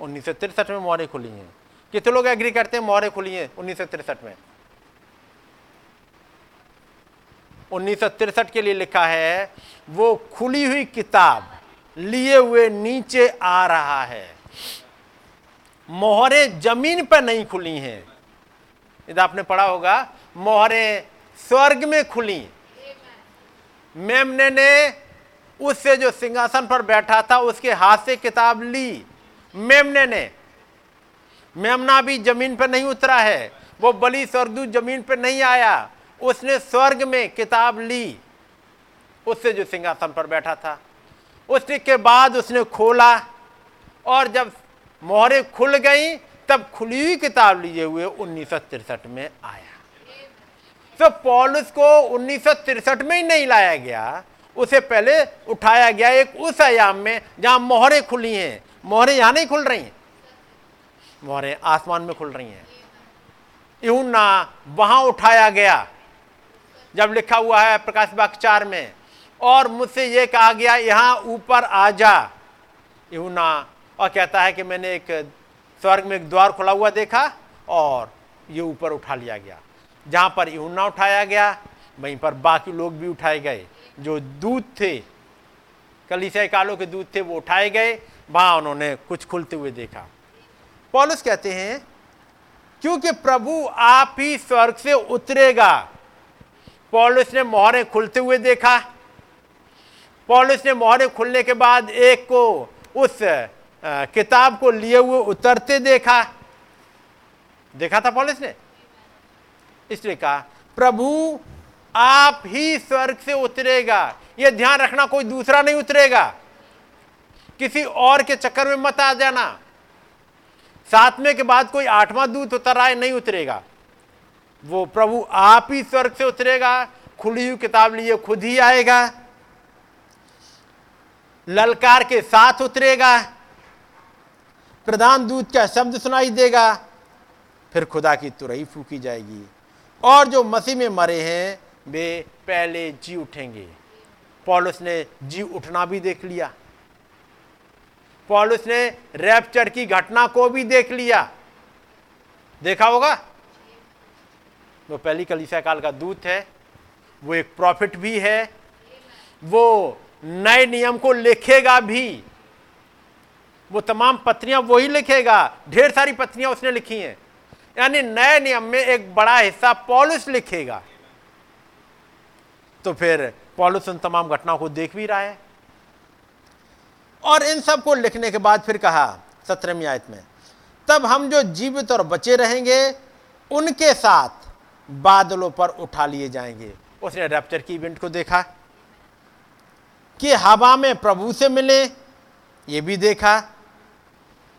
उन्नीस में मोहरे खुली हैं। कितने लोग एग्री करते हैं मोहरे खुली हैं उन्नीस में? उन्नीस के लिए लिखा है, वो खुली हुई किताब लिए हुए नीचे आ रहा है। मोहरें ज़मीन पर नहीं खुली हैं। यदि आपने पढ़ा होगा, मोहरें स्वर्ग में खुली। मेमने ने उससे जो सिंहासन पर बैठा था, उसके हाथ से किताब ली। मेमने ने, मेमना भी ज़मीन पर नहीं उतरा है, वो बली स्वर्गदूत ज़मीन पर नहीं आया। उसने स्वर्ग में किताब ली। उससे जो सिंहासन पर बैठा था उसके के बाद उसने खोला और जब मोहरें खुल गई, तब खुली हुई किताब लिए हुए उन्नीस में आया। तो पॉलुस को उन्नीस में ही नहीं लाया गया, उसे पहले उठाया गया एक उस आयाम में जहाँ मोहरें खुली हैं। मोहरें यहाँ नहीं खुल रही हैं, मोहरें आसमान में खुल रही हैं। यूना वहाँ उठाया गया जब लिखा हुआ है प्रकाश बाग चार में, और मुझसे ये कहा गया, यहाँ ऊपर आ जा यूना और कहता है कि मैंने एक स्वर्ग में एक द्वार खुला हुआ देखा, और ये ऊपर उठा लिया गया। जहाँ पर यूना उठाया गया, वहीं पर बाकी लोग भी उठाए गए। जो दूत थे, कलीसिया कालों के दूत थे, वो उठाए गए। वहाँ उन्होंने कुछ खुलते हुए देखा। पॉलुस कहते हैं, क्योंकि प्रभु आप ही स्वर्ग से उतरेगा पॉलुस ने मोहरें खुलते हुए देखा। पॉलुस ने मोहरें खुलने के बाद एक को उस किताब को लिए हुए उतरते देखा। देखा था पॉलिस ने? इसलिए कहा, प्रभु, आप ही स्वर्ग से उतरेगा। यह ध्यान रखना, कोई दूसरा नहीं उतरेगा। किसी और के चक्कर में मत आ जाना। सातवें के बाद कोई आठवां दूत उतर आए, नहीं उतरेगा। वो प्रभु आप ही स्वर्ग से उतरेगा खुली हुई किताब लिए, खुद ही आएगा। ललकार के साथ उतरेगा, प्रधान दूत का शब्द सुनाई देगा, फिर खुदा की तुरही फूकी जाएगी। और जो मसीह में मरे हैं, वे पहले जी उठेंगे। पॉलुस ने जी उठना भी देख लिया। पॉलुस ने रैप्चर की घटना को भी देख लिया। देखा होगा? वो पहली कलीसिया काल का दूत है, वो एक प्रॉफिट भी है, वो नए नियम को लिखेगा भी। वो तमाम पत्रियाँ वही लिखेगा, ढेर सारी पत्रियाँ उसने लिखी हैं। यानी नए नियम में एक बड़ा हिस्सा पॉलिस लिखेगा। तो फिर पॉलिस उन तमाम घटनाओं को देख भी रहा है। और इन सबको लिखने के बाद फिर कहा, सत्रहवीं आयत में, तब हम जो जीवित और बचे रहेंगे, उनके साथ बादलों पर उठा लिए जाएँगे। उसने रैप्चर की इवेंट को देखा कि हवा में प्रभु से मिले, ये भी देखा,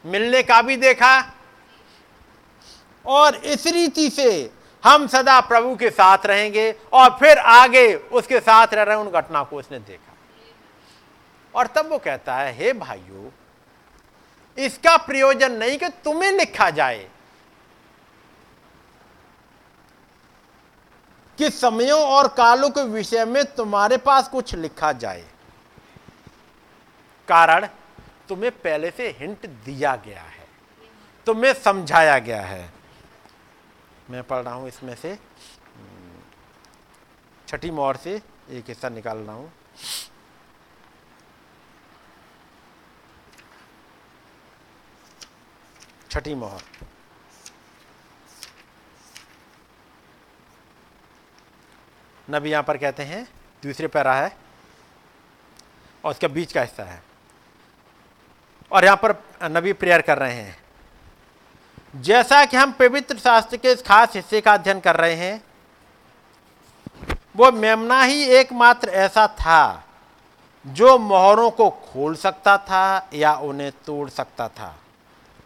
मिलने का भी देखा। और इस रीति से हम सदा प्रभु के साथ रहेंगे और फिर आगे उसके साथ रह रहे उन घटना को उसने देखा। और तब वो कहता है, हे भाइयों, इसका प्रयोजन नहीं कि तुम्हें लिखा जाए कि समयों और कालों के विषय में तुम्हारे पास कुछ लिखा जाए। कारण, तुम्हें पहले से हिंट दिया गया है। तुम्हें समझाया गया है। मैं पढ़ रहा हूँ इसमें से। छठी मोहर से एक हिस्सा निकाल रहा हूँ। छठी मोहर। नबी यहाँ पर कहते हैं, दूसरे पैरा है और उसका बीच का हिस्सा है। और यहाँ पर नबी प्रेयर कर रहे हैं। जैसा कि हम पवित्र शास्त्र के इस खास हिस्से का अध्ययन कर रहे हैं, वो मेमना ही एकमात्र ऐसा था जो मोहरों को खोल सकता था या उन्हें तोड़ सकता था।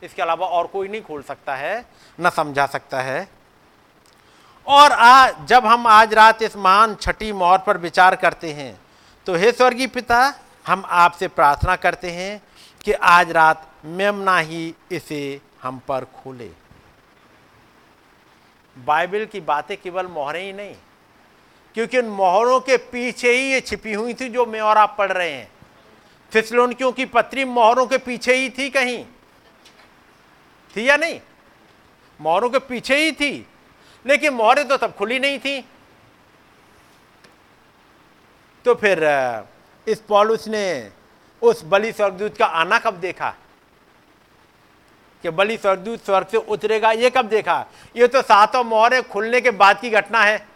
इसके अलावा और कोई नहीं खोल सकता है, न समझा सकता है। और आज जब हम आज रात इस महान छठी मोहर पर विचार करते हैं तो हे स्वर्गीय पिता, हम आपसे प्रार्थना करते हैं कि आज रात मेमना ही इसे हम पर खोले। बाइबल की बातें केवल मोहरें ही नहीं, क्योंकि उन मोहरों के पीछे ही ये छिपी हुई थी जो मैं और आप पढ़ रहे हैं। फिसलोनियों की पत्री मोहरों के पीछे ही थी कहीं? थी या नहीं? मोहरों के पीछे ही थी। लेकिन मोहरें तो तब खुली नहीं थी। तो फिर इस पॉलुस ने उस बलि स्वर्गदूत का आना कब देखा? कि बलि स्वर्गदूत स्वर्ग से उतरेगा, ये कब देखा? ये तो सातों मोहरें खुलने के बाद की घटना है।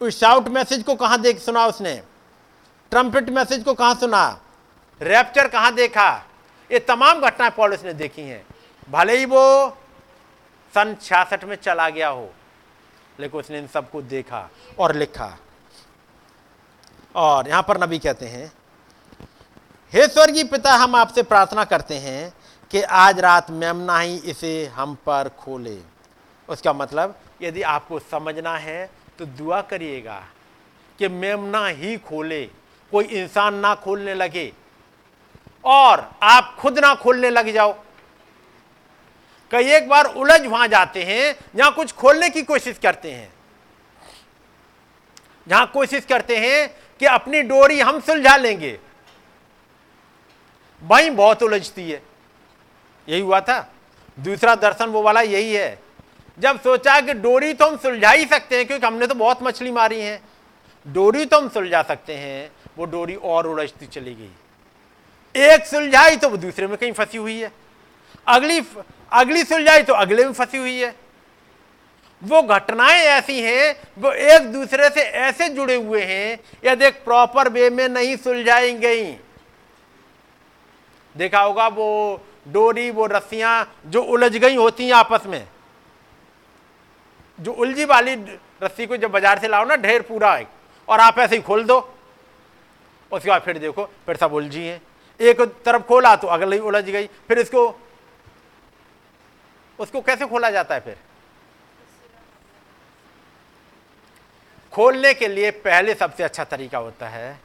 उस शाउट मैसेज को कहाँ देख, सुना उसने? ट्रम्पेट मैसेज को कहाँ सुना? रैप्चर कहाँ देखा? ये तमाम घटनाएँ पॉलिस ने देखी हैं। भले ही वो सन छियासठ में चला गया हो, लेकिन उसने इन सबको देखा और लिखा। और यहाँ पर नबी कहते हैं, हे स्वर्गीय पिता, हम आपसे प्रार्थना करते हैं कि आज रात मेमना ही इसे हम पर खोले। उसका मतलब यदि आपको समझना है तो दुआ करिएगा कि मेमना ही खोले। कोई इंसान ना खोलने लगे और आप खुद ना खोलने लग जाओ। कई एक बार उलझ वहाँ जाते हैं, जहाँ कुछ खोलने की कोशिश करते हैं। जहाँ कोशिश करते हैं कि अपनी डोरी हम सुलझा लेंगे। वही बहुत उलझती है। यही हुआ था। दूसरा दर्शन वो वाला यही है। जब सोचा कि डोरी तो हम सुलझा ही सकते हैं, क्योंकि हमने तो बहुत मछली मारी है। डोरी तो हम सुलझा सकते हैं, वो डोरी और उलझती चली गई। एक सुलझाई तो वो दूसरे में कहीं फंसी हुई है। अगली अगली सुलझाई तो अगले में फंसी हुई है। वो घटनाएँ ऐसी हैं, वो एक दूसरे से ऐसे जुड़े हुए हैं, यदि एक प्रॉपर वे में नहीं सुलझाई गई देखा होगा वो डोरी, वो रस्सियाँ जो उलझ गई होती हैं आपस में। जो उलझी वाली रस्सी को जब बाज़ार से लाओ ना, ढेर पूरा और आप ऐसे ही खोल दो। उसके बाद फिर देखो, फिर सब उलझी है। एक तरफ़ खोला तो अगली उलझ गई, फिर इसको उसको कैसे खोला जाता है फिर? खोलने के लिए पहले सबसे अच्छा तरीका होता है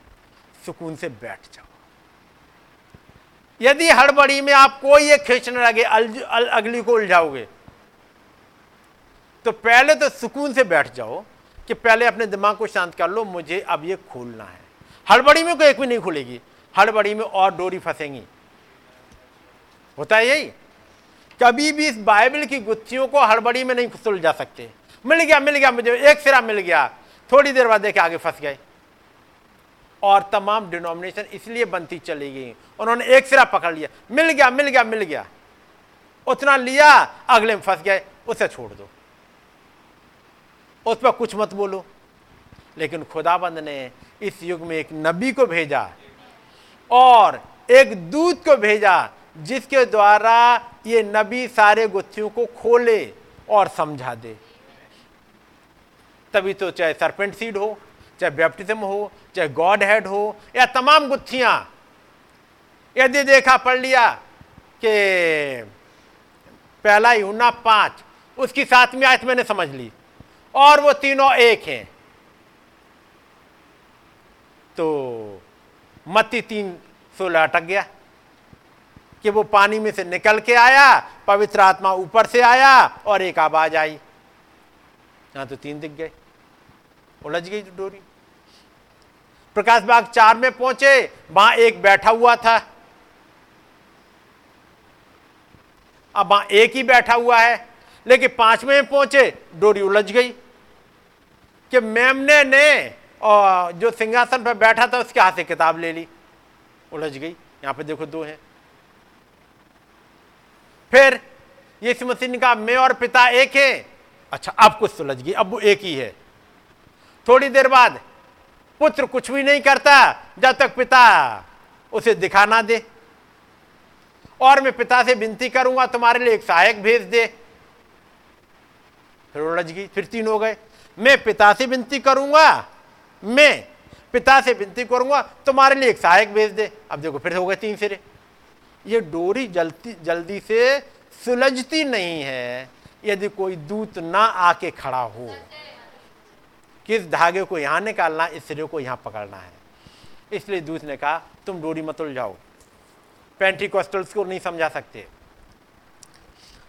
सुकून से बैठ जाओ। यदि हड़बड़ी में आप कोई एक खींचने लगे अगली को उलझाओगे तो पहले तो सुकून से बैठ जाओ कि पहले अपने दिमाग को शांत कर लो, मुझे अब ये खोलना है। हड़बड़ी में कोई एक भी नहीं खुलेगी, हड़बड़ी में और डोरी फंसेंगी। होता है यही? कभी भी इस बाइबल की गुत्थियों को हड़बड़ी में नहीं सुलझा सकते। मिल गया मिल गया, मुझे एक सिरा मिल गया। थोड़ी देर बाद देखे आगे फंस गए। और तमाम डिनोमिनेशन इसलिए बनती चली गई। उन्होंने एक सिरा पकड़ लिया। मिल गया मिल गया मिल गया। उतना लिया, अगले में फंस गए। उसे छोड़ दो। उस पर कुछ मत बोलो। लेकिन खुदाबंद ने इस युग में एक नबी को भेजा और एक दूत को भेजा जिसके द्वारा ये नबी सारे गुत्थियों को खोले और समझा दे। तभी तो चाहे सरपेंट सीड हो, चाहे बैप्टिज्म हो, चाहे गॉड हेड हो, या तमाम गुत्थियाँ। यदि देखा, पढ़ लिया कि पहला यूना पाँच, उसकी सातवीं आयत मैंने समझ ली, और वो तीनों एक हैं। तो मत्ती तीन सोलह अटक गया। कि वो पानी में से निकल के आया, पवित्र आत्मा ऊपर से आया और एक आवाज़ आई। यहाँ तो तीन दिख गए। उलझ गई डोरी। प्रकाश बाग चार में पहुँचे, वहाँ एक बैठा हुआ था। अब वहाँ एक ही बैठा हुआ है, लेकिन पाँचवें में पहुँचे, डोरी उलझ गई कि मेमने ने, और जो सिंहासन पर बैठा था, उसके हाथ से किताब ले ली। उलझ गई। यहाँ पे देखो दो हैं। फिर यीशु मसीह कहा मैं और पिता एक है। अच्छा अब कुछ सुलझ गई अब वो एक ही है। थोड़ी देर बाद पुत्र कुछ भी नहीं करता, जब तक पिता उसे दिखा ना दे। और मैं पिता से विनती करूँगा, तुम्हारे लिए एक सहायक भेज दे। फिर उलझ गई फिर तीन हो गए। मैं पिता से विनती करूँगा, मैं पिता से विनती करूँगा, तुम्हारे लिए एक सहायक भेज दे। अब देखो, फिर हो गए तीन सिरे। ये डोरी जलती, जल्दी से सुलझती नहीं है, यदि कोई दूत ना आके खड़ा हो। किस धागे को यहाँ निकालना, इस सिरे को यहाँ पकड़ना है। इसलिए दूत ने कहा, तुम डोरी मत उलझाओ। पेंटिकॉस्टल्स को नहीं समझा सकते।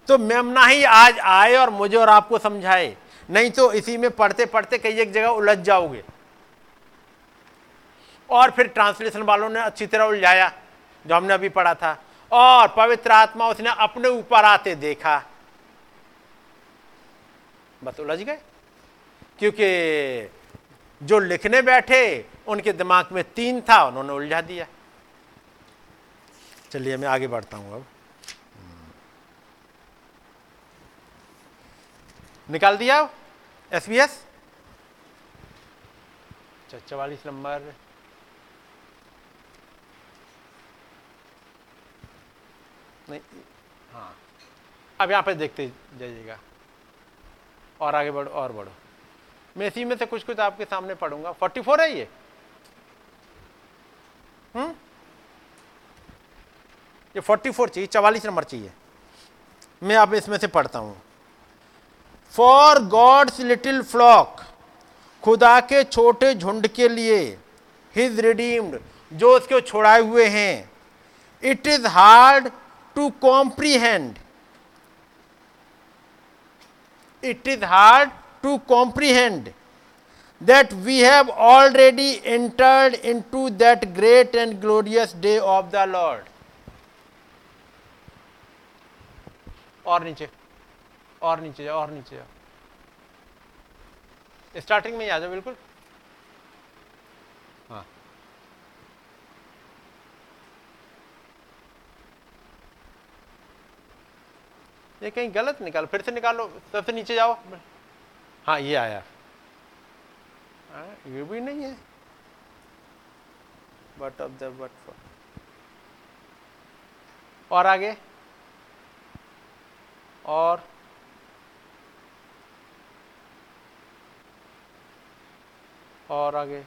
तो मेमना ही आज आए और मुझे और आपको समझाए। नहीं तो इसी में पढ़ते पढ़ते कई एक जगह उलझ जाओगे। और फिर ट्रांसलेशन वालों ने अच्छी तरह उलझाया। जो हमने अभी पढ़ा था। और पवित्र आत्मा उसने अपने ऊपर आते देखा। बस उलझ गए क्योंकि जो लिखने बैठे, उनके दिमाग में तीन था, उन्होंने उलझा दिया। चलिए, मैं आगे बढ़ता हूँ अब। निकाल दिया? एस बी एस चवालीस नंबर। नहीं हाँ। अब यहाँ पे देखते जाइएगा। और आगे बढ़ो और बढ़ो। मैं इसी में से कुछ कुछ आपके सामने पढ़ूँगा। फोर्टी फोर है ये? हम्म? ये फोर्टी फोर चाहिए चवालीस नंबर चाहिए। मैं अब इसमें से पढ़ता हूँ। फॉर गॉड्स लिटिल फ्लॉक खुदा के छोटे झुंड के लिए हिज रिडीम्ड जो उसके छोड़ाए हुए हैं। It is hard to comprehend. It is hard to comprehend that we have already entered into that great and glorious day of the Lord. और नीचे और नीचे और नीचे स्टार्टिंग में ही आ जाओ बिल्कुल ये कहीं गलत निकालो फिर से निकालो तो सबसे नीचे जाओ। हाँ ये आया। आ, ये भी नहीं है। But of the but for और आगे। और। और आगे।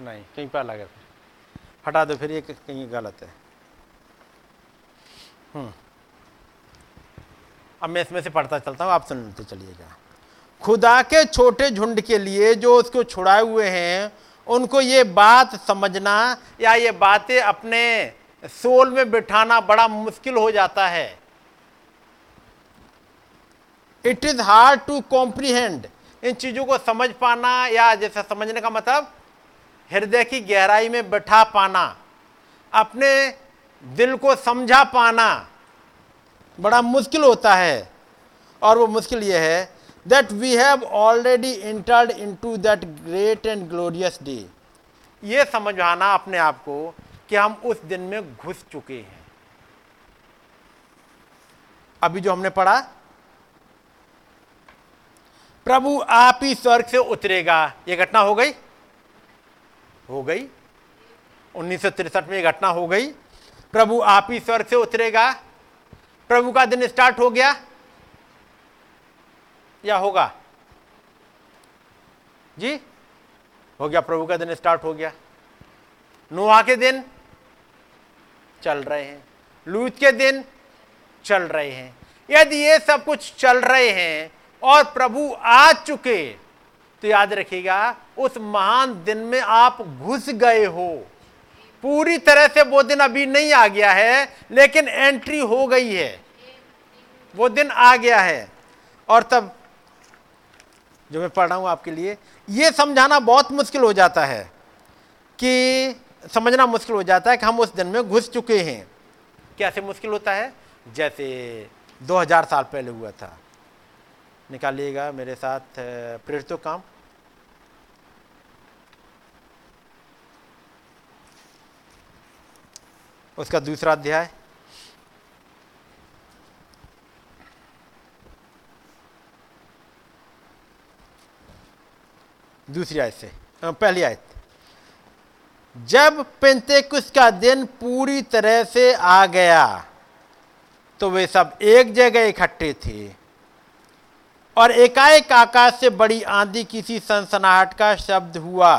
नहीं कहीं पर अलग है फिर। हटा दो फिर ये कहीं गलत है। अब मैं इसमें से पढ़ता चलता हूँ, आप सुनते चलिएगा। खुदा के छोटे झुंड के लिए जो उसको छुड़ाए हुए हैं, उनको ये बात समझना या ये बातें अपने सोल में बिठाना बड़ा मुश्किल हो जाता है। It is hard to comprehend इन चीज़ों को समझ पाना या जैसे समझने का मतलब हृदय की गहराई में बैठा पाना। अपने दिल को समझा पाना बड़ा मुश्किल होता है। और वो मुश्किल ये है that we have already entered into that great and glorious day ये समझाना अपने आप को कि हम उस दिन में घुस चुके हैं। अभी जो हमने पढ़ा, प्रभु आप ही स्वर्ग से उतरेगा। ये घटना हो गई? हो गई। उन्नीस में ये घटना हो गई। प्रभु आप ही स्वर्ग से उतरेगा। प्रभु का दिन स्टार्ट हो गया। या होगा? जी, हो गया, प्रभु का दिन स्टार्ट हो गया। नुआ के दिन चल रहे हैं। लूत के दिन चल रहे हैं। यदि ये सब कुछ चल रहे हैं और प्रभु आ चुके तो याद रखिएगा, उस महान दिन में आप घुस गए हो। पूरी तरह से वो दिन अभी नहीं आ गया है, लेकिन एंट्री हो गई है। वो दिन आ गया है। और तब, जो मैं पढ़ रहा हूँ आपके लिए, ये समझाना बहुत मुश्किल हो जाता है कि, समझना मुश्किल हो जाता है कि हम उस दिन में घुस चुके हैं। कैसे मुश्किल होता है? जैसे 2000 साल पहले हुआ था। निकालिएगा मेरे साथ प्रेरित काम। उसका दूसरा अध्याय। दूसरी आयत से पहली आयत। जब पेंतेकुस का दिन पूरी तरह से आ गया तो वे सब एक जगह इकट्ठे थे और एकाएक आकाश से बड़ी आंधी किसी सनसनाहट का शब्द हुआ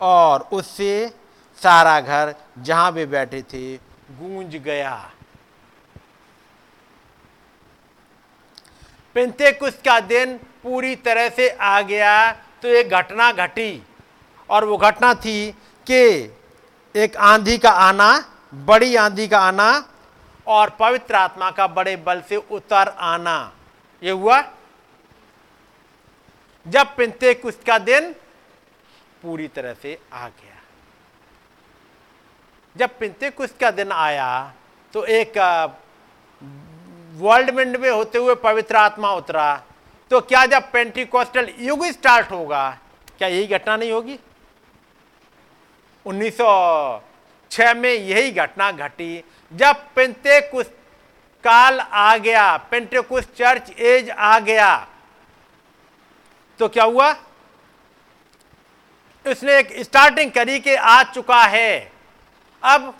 और उससे सारा घर जहाँ वे बैठे थे, गूंज गया। पेंतेकुस का दिन पूरी तरह से आ गया तो एक घटना घटी, और वो घटना थी कि एक आंधी का आना, बड़ी आंधी का आना, और पवित्र आत्मा का बड़े बल से उतर आना। ये हुआ। जब पिंते कुछ का दिन पूरी तरह से आ गया। जब पिंते कुछ का दिन आया तो एक वर्ल्ड में होते हुए पवित्र आत्मा उतरा। तो क्या जब पेंटिकोस्टल युग स्टार्ट होगा, क्या यही घटना नहीं होगी? 1906 में यही घटना घटी। जब पिंते कुछ काल आ गया पेंटेकुस चर्च एज आ गया तो क्या हुआ? उसने एक स्टार्टिंग करी के आ चुका है। अब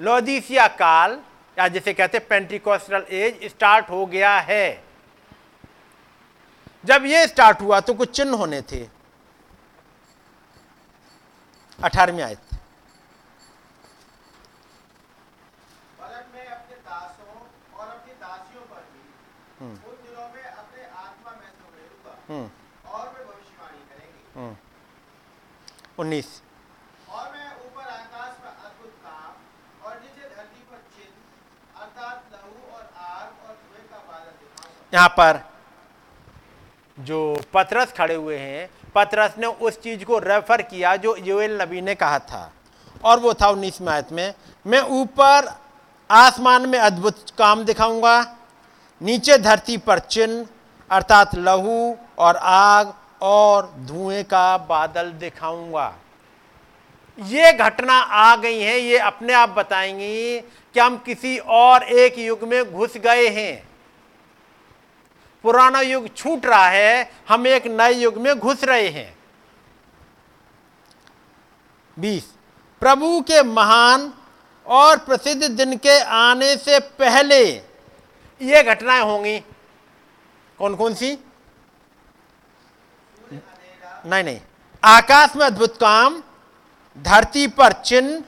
लोदीसिया काल या जिसे कहते पेंटिकोस्टल एज स्टार्ट हो गया है। जब ये स्टार्ट हुआ तो कुछ चिन्ह होने थे। अठारहवीं आयत। वरन मैं अपने दासों और अपनी दासियों पर भी उन दिनों में अपने आत्मा में से उड़ेलूँगा हम्म और वे भविष्यवाणी करेंगे हम्म उन्नीस और मैं ऊपर आकाश में अद्भुत काम और नीचे धरती पर चिन्ह अर्थात लहू और आग और धुएँ का बादल दिखाऊँगा यहाँ पर जो पतरस खड़े हुए हैं, पतरस ने उस चीज़ को रेफर किया जो योएल नबी ने कहा था। और वो था उन्नीस आयत में, मैं ऊपर आसमान में अद्भुत काम दिखाऊँगा, नीचे धरती पर चिन्ह, अर्थात लहू और आग और धुएँ का बादल दिखाऊँगा। ये घटना आ गई है, ये अपने आप बताएँगी कि हम किसी और एक युग में घुस गए हैं। पुराना युग छूट रहा है, हम एक नए युग में घुस रहे हैं। बीस, प्रभु के महान और प्रसिद्ध दिन के आने से पहले ये घटनाएँ होंगी। कौन कौन सी? नहीं नहीं। आकाश में अद्भुत काम, धरती पर चिन्ह,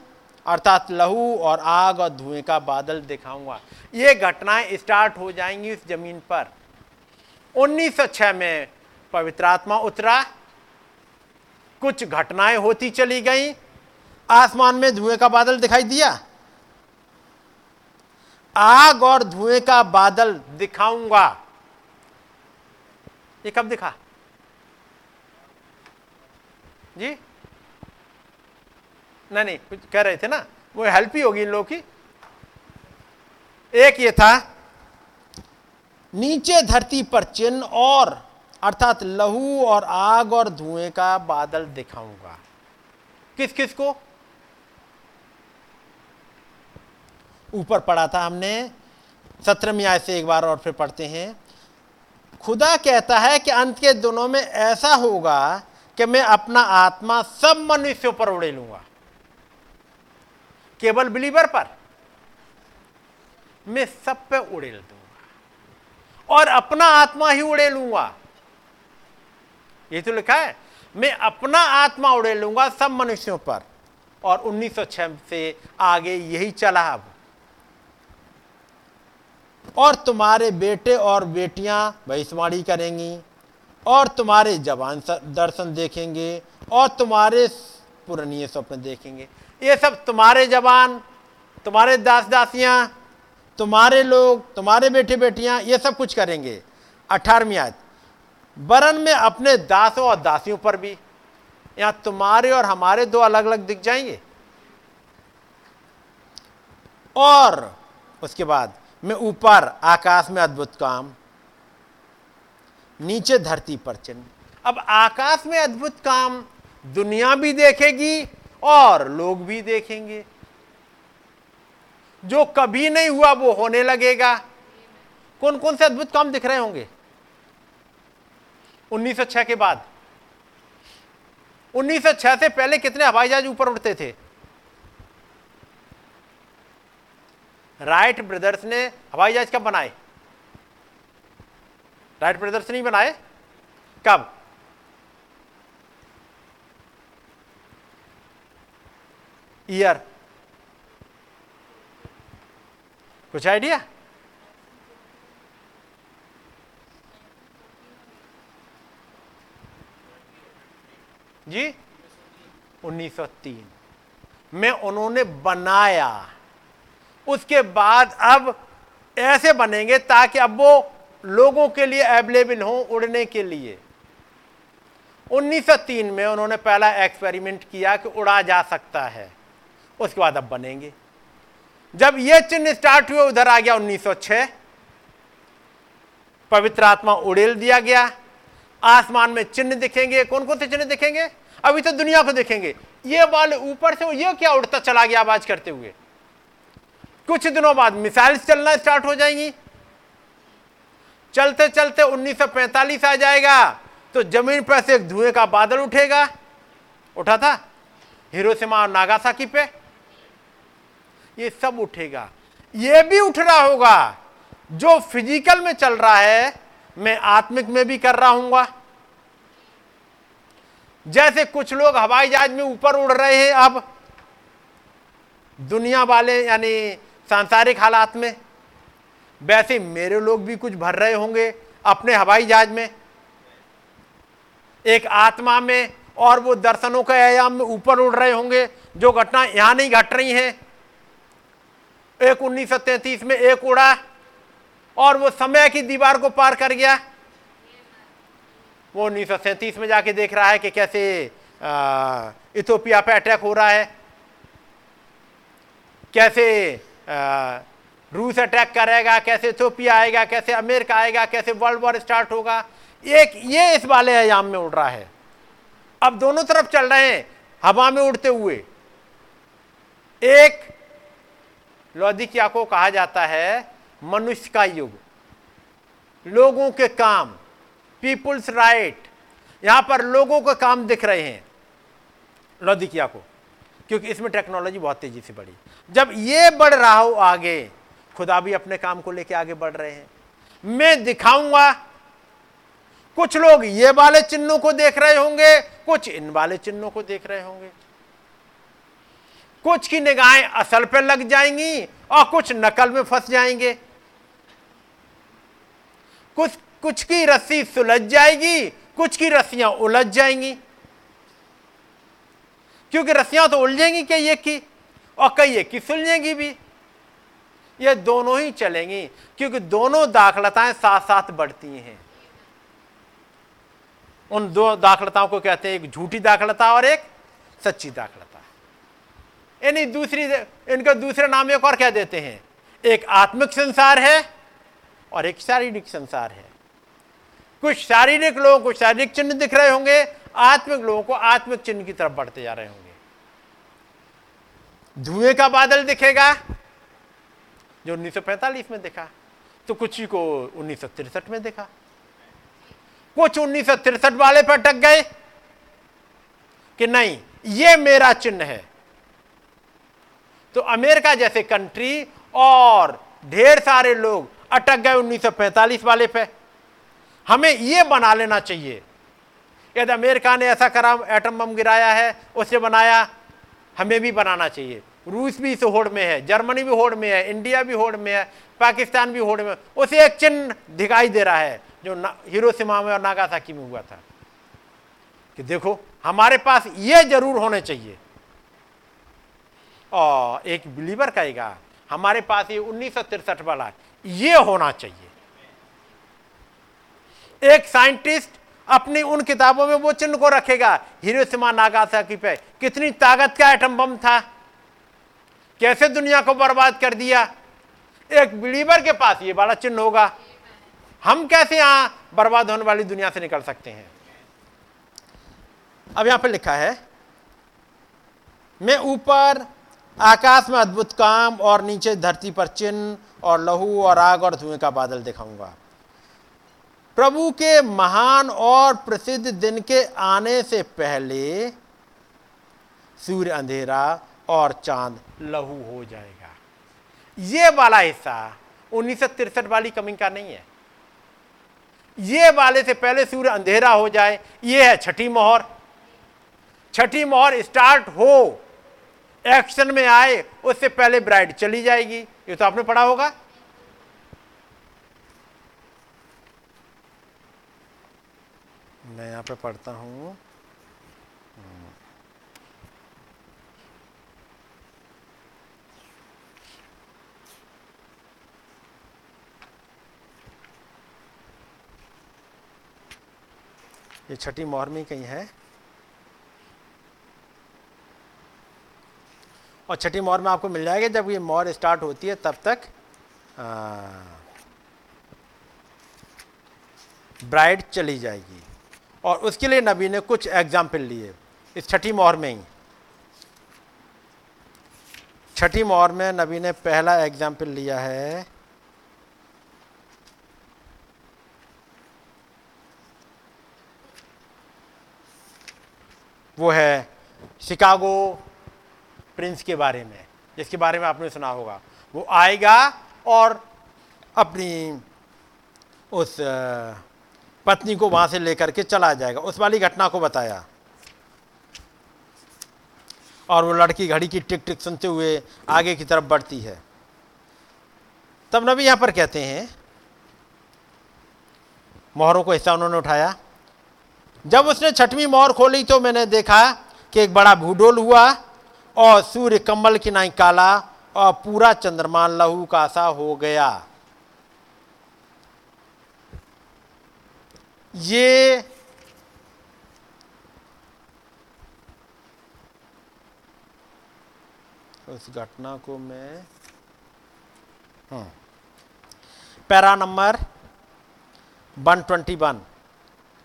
अर्थात लहू और आग और धुएँ का बादल दिखाऊँगा। ये घटनाएँ स्टार्ट हो जाएँगी उस ज़मीन पर। 1906 में पवित्र आत्मा उतरा, कुछ घटनाएँ होती चली गई, आसमान में धुएँ का बादल दिखाई दिया। आग और धुएँ का बादल दिखाऊँगा। ये कब दिखा? जी? नहीं नहीं, कुछ कह रहे थे ना, वो हेल्प ही होगी इन लोगों की। एक ये था नीचे धरती पर चिन्ह और, अर्थात लहू और आग और धुएँ का बादल दिखाऊँगा। किस किस को? ऊपर पढ़ा था हमने, सत्रहवीं आय से एक बार और फिर पढ़ते हैं। खुदा कहता है कि अंत के दिनों में ऐसा होगा कि मैं अपना आत्मा सब मनुष्यों पर उड़े लूँगा। केवल बिलीवर पर। मैं सब पे उड़ेल और अपना आत्मा ही उड़े लूँगा। ये तो लिखा है, मैं अपना आत्मा उड़े लूँगा सब मनुष्यों पर। और 1906 से आगे यही चला अब। और तुम्हारे बेटे और बेटियाँ भविष्यवाणी करेंगी, और तुम्हारे जवान दर्शन देखेंगे, और तुम्हारे पुरानी स्वप्न देखेंगे। ये सब तुम्हारे जवान, तुम्हारे दास दासियाँ तुम्हारे लोग, तुम्हारे बेटे बेटियाँ ये सब कुछ करेंगे। अठारहवीं आयत। वरन में अपने दासों और दासियों पर भी। यहाँ तुम्हारे और हमारे दो अलग अलग दिख जाएँगे। और उसके बाद में ऊपर आकाश में अद्भुत काम। नीचे धरती पर चिन्ह। अब आकाश में अद्भुत काम दुनिया भी देखेगी और लोग भी देखेंगे। जो कभी नहीं हुआ वो होने लगेगा। कौन कौन से अद्भुत काम दिख रहे होंगे? 1906 के बाद। 1906 से पहले कितने हवाई जहाज़ ऊपर उड़ते थे? राइट ब्रदर्स ने हवाई जहाज़ कब बनाए? राइट ब्रदर्स नहीं बनाए। कब? ईयर कुछ आइडिया? जी? 1903 में उन्होंने बनाया। उसके बाद अब ऐसे बनेंगे ताकि अब वो लोगों के लिए अवेलेबल हो उड़ने के लिए। 1903 में उन्होंने पहला एक्सपेरिमेंट किया कि उड़ा जा सकता है। उसके बाद अब बनेंगे। जब यह चिन्ह स्टार्ट हुए, उधर आ गया 1906 पवित्र आत्मा उड़ेल दिया गया। आसमान में चिन्ह दिखेंगे। कौन कौन से चिन्ह दिखेंगे? अभी तो दुनिया को देखेंगे। ये वाले ऊपर से, ये क्या उड़ता चला गया आवाज़ करते हुए? कुछ दिनों बाद मिसाइल चलना स्टार्ट हो जाएँगी। चलते चलते 1945 आ जाएगा। तो ज़मीन पर से एक धुएँ का बादल उठेगा। उठा था? हिरोशिमा और नागासाकी पे। ये सब उठेगा। ये भी उठ रहा होगा। जो फ़िज़िकल में चल रहा है, मैं आत्मिक में भी कर रहा हूँगा। जैसे कुछ लोग हवाई जहाज़ में ऊपर उड़ रहे हैं अब, दुनिया वाले यानी सांसारिक हालात में, वैसे मेरे लोग भी कुछ भर रहे होंगे अपने हवाई जहाज़ में। एक आत्मा में और वो दर्शनों के आयाम में ऊपर उड़ रहे होंगे, जो घटना यहाँ नहीं घट रही हैं। एक उन्नीस में एक उड़ा और वो समय की दीवार को पार कर गया। वो उन्नीस में जाके देख रहा है कि कैसे इथोपिया पे अटैक हो रहा है। कैसे आ, रूस अटैक करेगा कैसे इथोपिया आएगा कैसे अमेरिका आएगा कैसे वर्ल्ड वॉर स्टार्ट होगा। एक ये इस वाले आयाम में उड़ रहा है। अब दोनों तरफ़ चल रहे हैं हवा में उड़ते हुए। एक लौदिकिया को कहा जाता है मनुष्य का युग। लोगों के काम पीपुल्स राइट यहाँ पर लोगों के काम दिख रहे हैं लौदिकिया को क्योंकि इसमें टेक्नोलॉजी बहुत तेज़ी से बढ़ी। जब ये बढ़ रहा हो आगे, खुदा भी अपने काम को लेके आगे बढ़ रहे हैं। मैं दिखाऊँगा, कुछ लोग ये वाले चिन्हों को देख रहे होंगे, कुछ इन वाले चिन्हों को देख रहे होंगे। कुछ की निगाहें असल पर लग जाएँगी और कुछ नकल में फंस जाएँगे। कुछ कुछ की रस्सी सुलझ जाएगी, कुछ की रस्सियाँ उलझ जाएँगी। क्योंकि रस्सियाँ तो उलझेंगी कई एक की और कई एक की सुलझेंगी भी। ये दोनों ही चलेंगी, क्योंकि दोनों दाखलताएँ साथ साथ बढ़ती हैं। उन दो दाखलताओं को कहते हैं, एक झूठी दाखलता और एक सच्ची दाखलता। यानी दूसरी इनका दूसरे नाम एक और कह देते हैं? एक आत्मिक संसार है और एक शारीरिक संसार है। कुछ शारीरिक लोगों को शारीरिक चिन्ह दिख रहे होंगे, आत्मिक लोगों को आत्मिक चिन्ह की तरफ़ बढ़ते जा रहे होंगे। धुएँ का बादल दिखेगा, जो 1945 में दिखा तो कुछ ही को उन्नीस में देखा। कुछ उन्नीस वाले पर टक गए कि नहीं, ये मेरा चिन्ह है। तो अमेरिका जैसे कंट्री और ढेर सारे लोग अटक गए 1945 वाले पे। हमें यह बना लेना चाहिए। यदि अमेरिका ने ऐसा करा एटम बम गिराया है उसे बनाया, हमें भी बनाना चाहिए। रूस भी इस होड़ में है, जर्मनी भी होड़ में है, इंडिया भी होड़ में है, पाकिस्तान भी होड़ में उसे एक चिन्ह दिखाई दे रहा है, जो हीरो हिरोशिमा में और नागासाकी में हुआ था। कि देखो, हमारे पास ये ज़रूर होने चाहिए। और एक बिलीवर कहेगा, हमारे पास ये उन्नीस वाला ये होना चाहिए। एक साइंटिस्ट अपनी उन किताबों में वो चिन्ह को रखेगा नागासाकी पे कितनी ताकत का एटम बम था? कैसे दुनिया को बर्बाद कर दिया? एक बिलीवर के पास ये वाला चिन्ह होगा, हम कैसे यहाँ बर्बाद होने वाली दुनिया से निकल सकते हैं? अब यहाँ पर लिखा है, मैं ऊपर आकाश में अद्भुत काम और नीचे धरती पर चिन्ह और लहू और आग और धुएँ का बादल दिखाऊँगा। प्रभु के महान और प्रसिद्ध दिन के आने से पहले सूर्य अंधेरा और चाँद लहू हो जाएगा। ये वाला हिस्सा उन्नीस वाली कमिंग का नहीं है। ये वाले से पहले सूर्य अंधेरा हो जाए, ये है छठी मोहर। छठी मोहर स्टार्ट हो। एक्शन में आए, उससे पहले ब्राइड चली जाएगी। ये तो आपने पढ़ा होगा। मैं यहाँ पे पढ़ता हूँ। ये छठी मोहर में कहीं है। और छठी मोहर में आपको मिल जाएगा। जब ये मोहर स्टार्ट होती है, तब तक ब्राइड चली जाएगी। और उसके लिए नबी ने कुछ एग्ज़ाम्पल लिए, इस छठी मोहर में ही। छठी मोहर में नबी ने पहला एग्ज़ाम्पल लिया है, वो है शिकागो प्रिंस के बारे में, जिसके बारे में आपने सुना होगा। वो आएगा और अपनी उस पत्नी को वहाँ से लेकर के चला जाएगा। उस वाली घटना को बताया। और वो लड़की घड़ी की टिक टिक सुनते हुए आगे की तरफ़ बढ़ती है। तब नबी यहाँ पर कहते हैं, मोहरों को हिस्सा उन्होंने उठाया, जब उसने छठवीं मोहर खोली तो मैंने देखा कि एक बड़ा भूडोल हुआ और सूर्य कमल की नाई काला और पूरा चंद्रमा लहू का सा हो गया। ये उस घटना को मैं हम्म, पैरा नंबर 121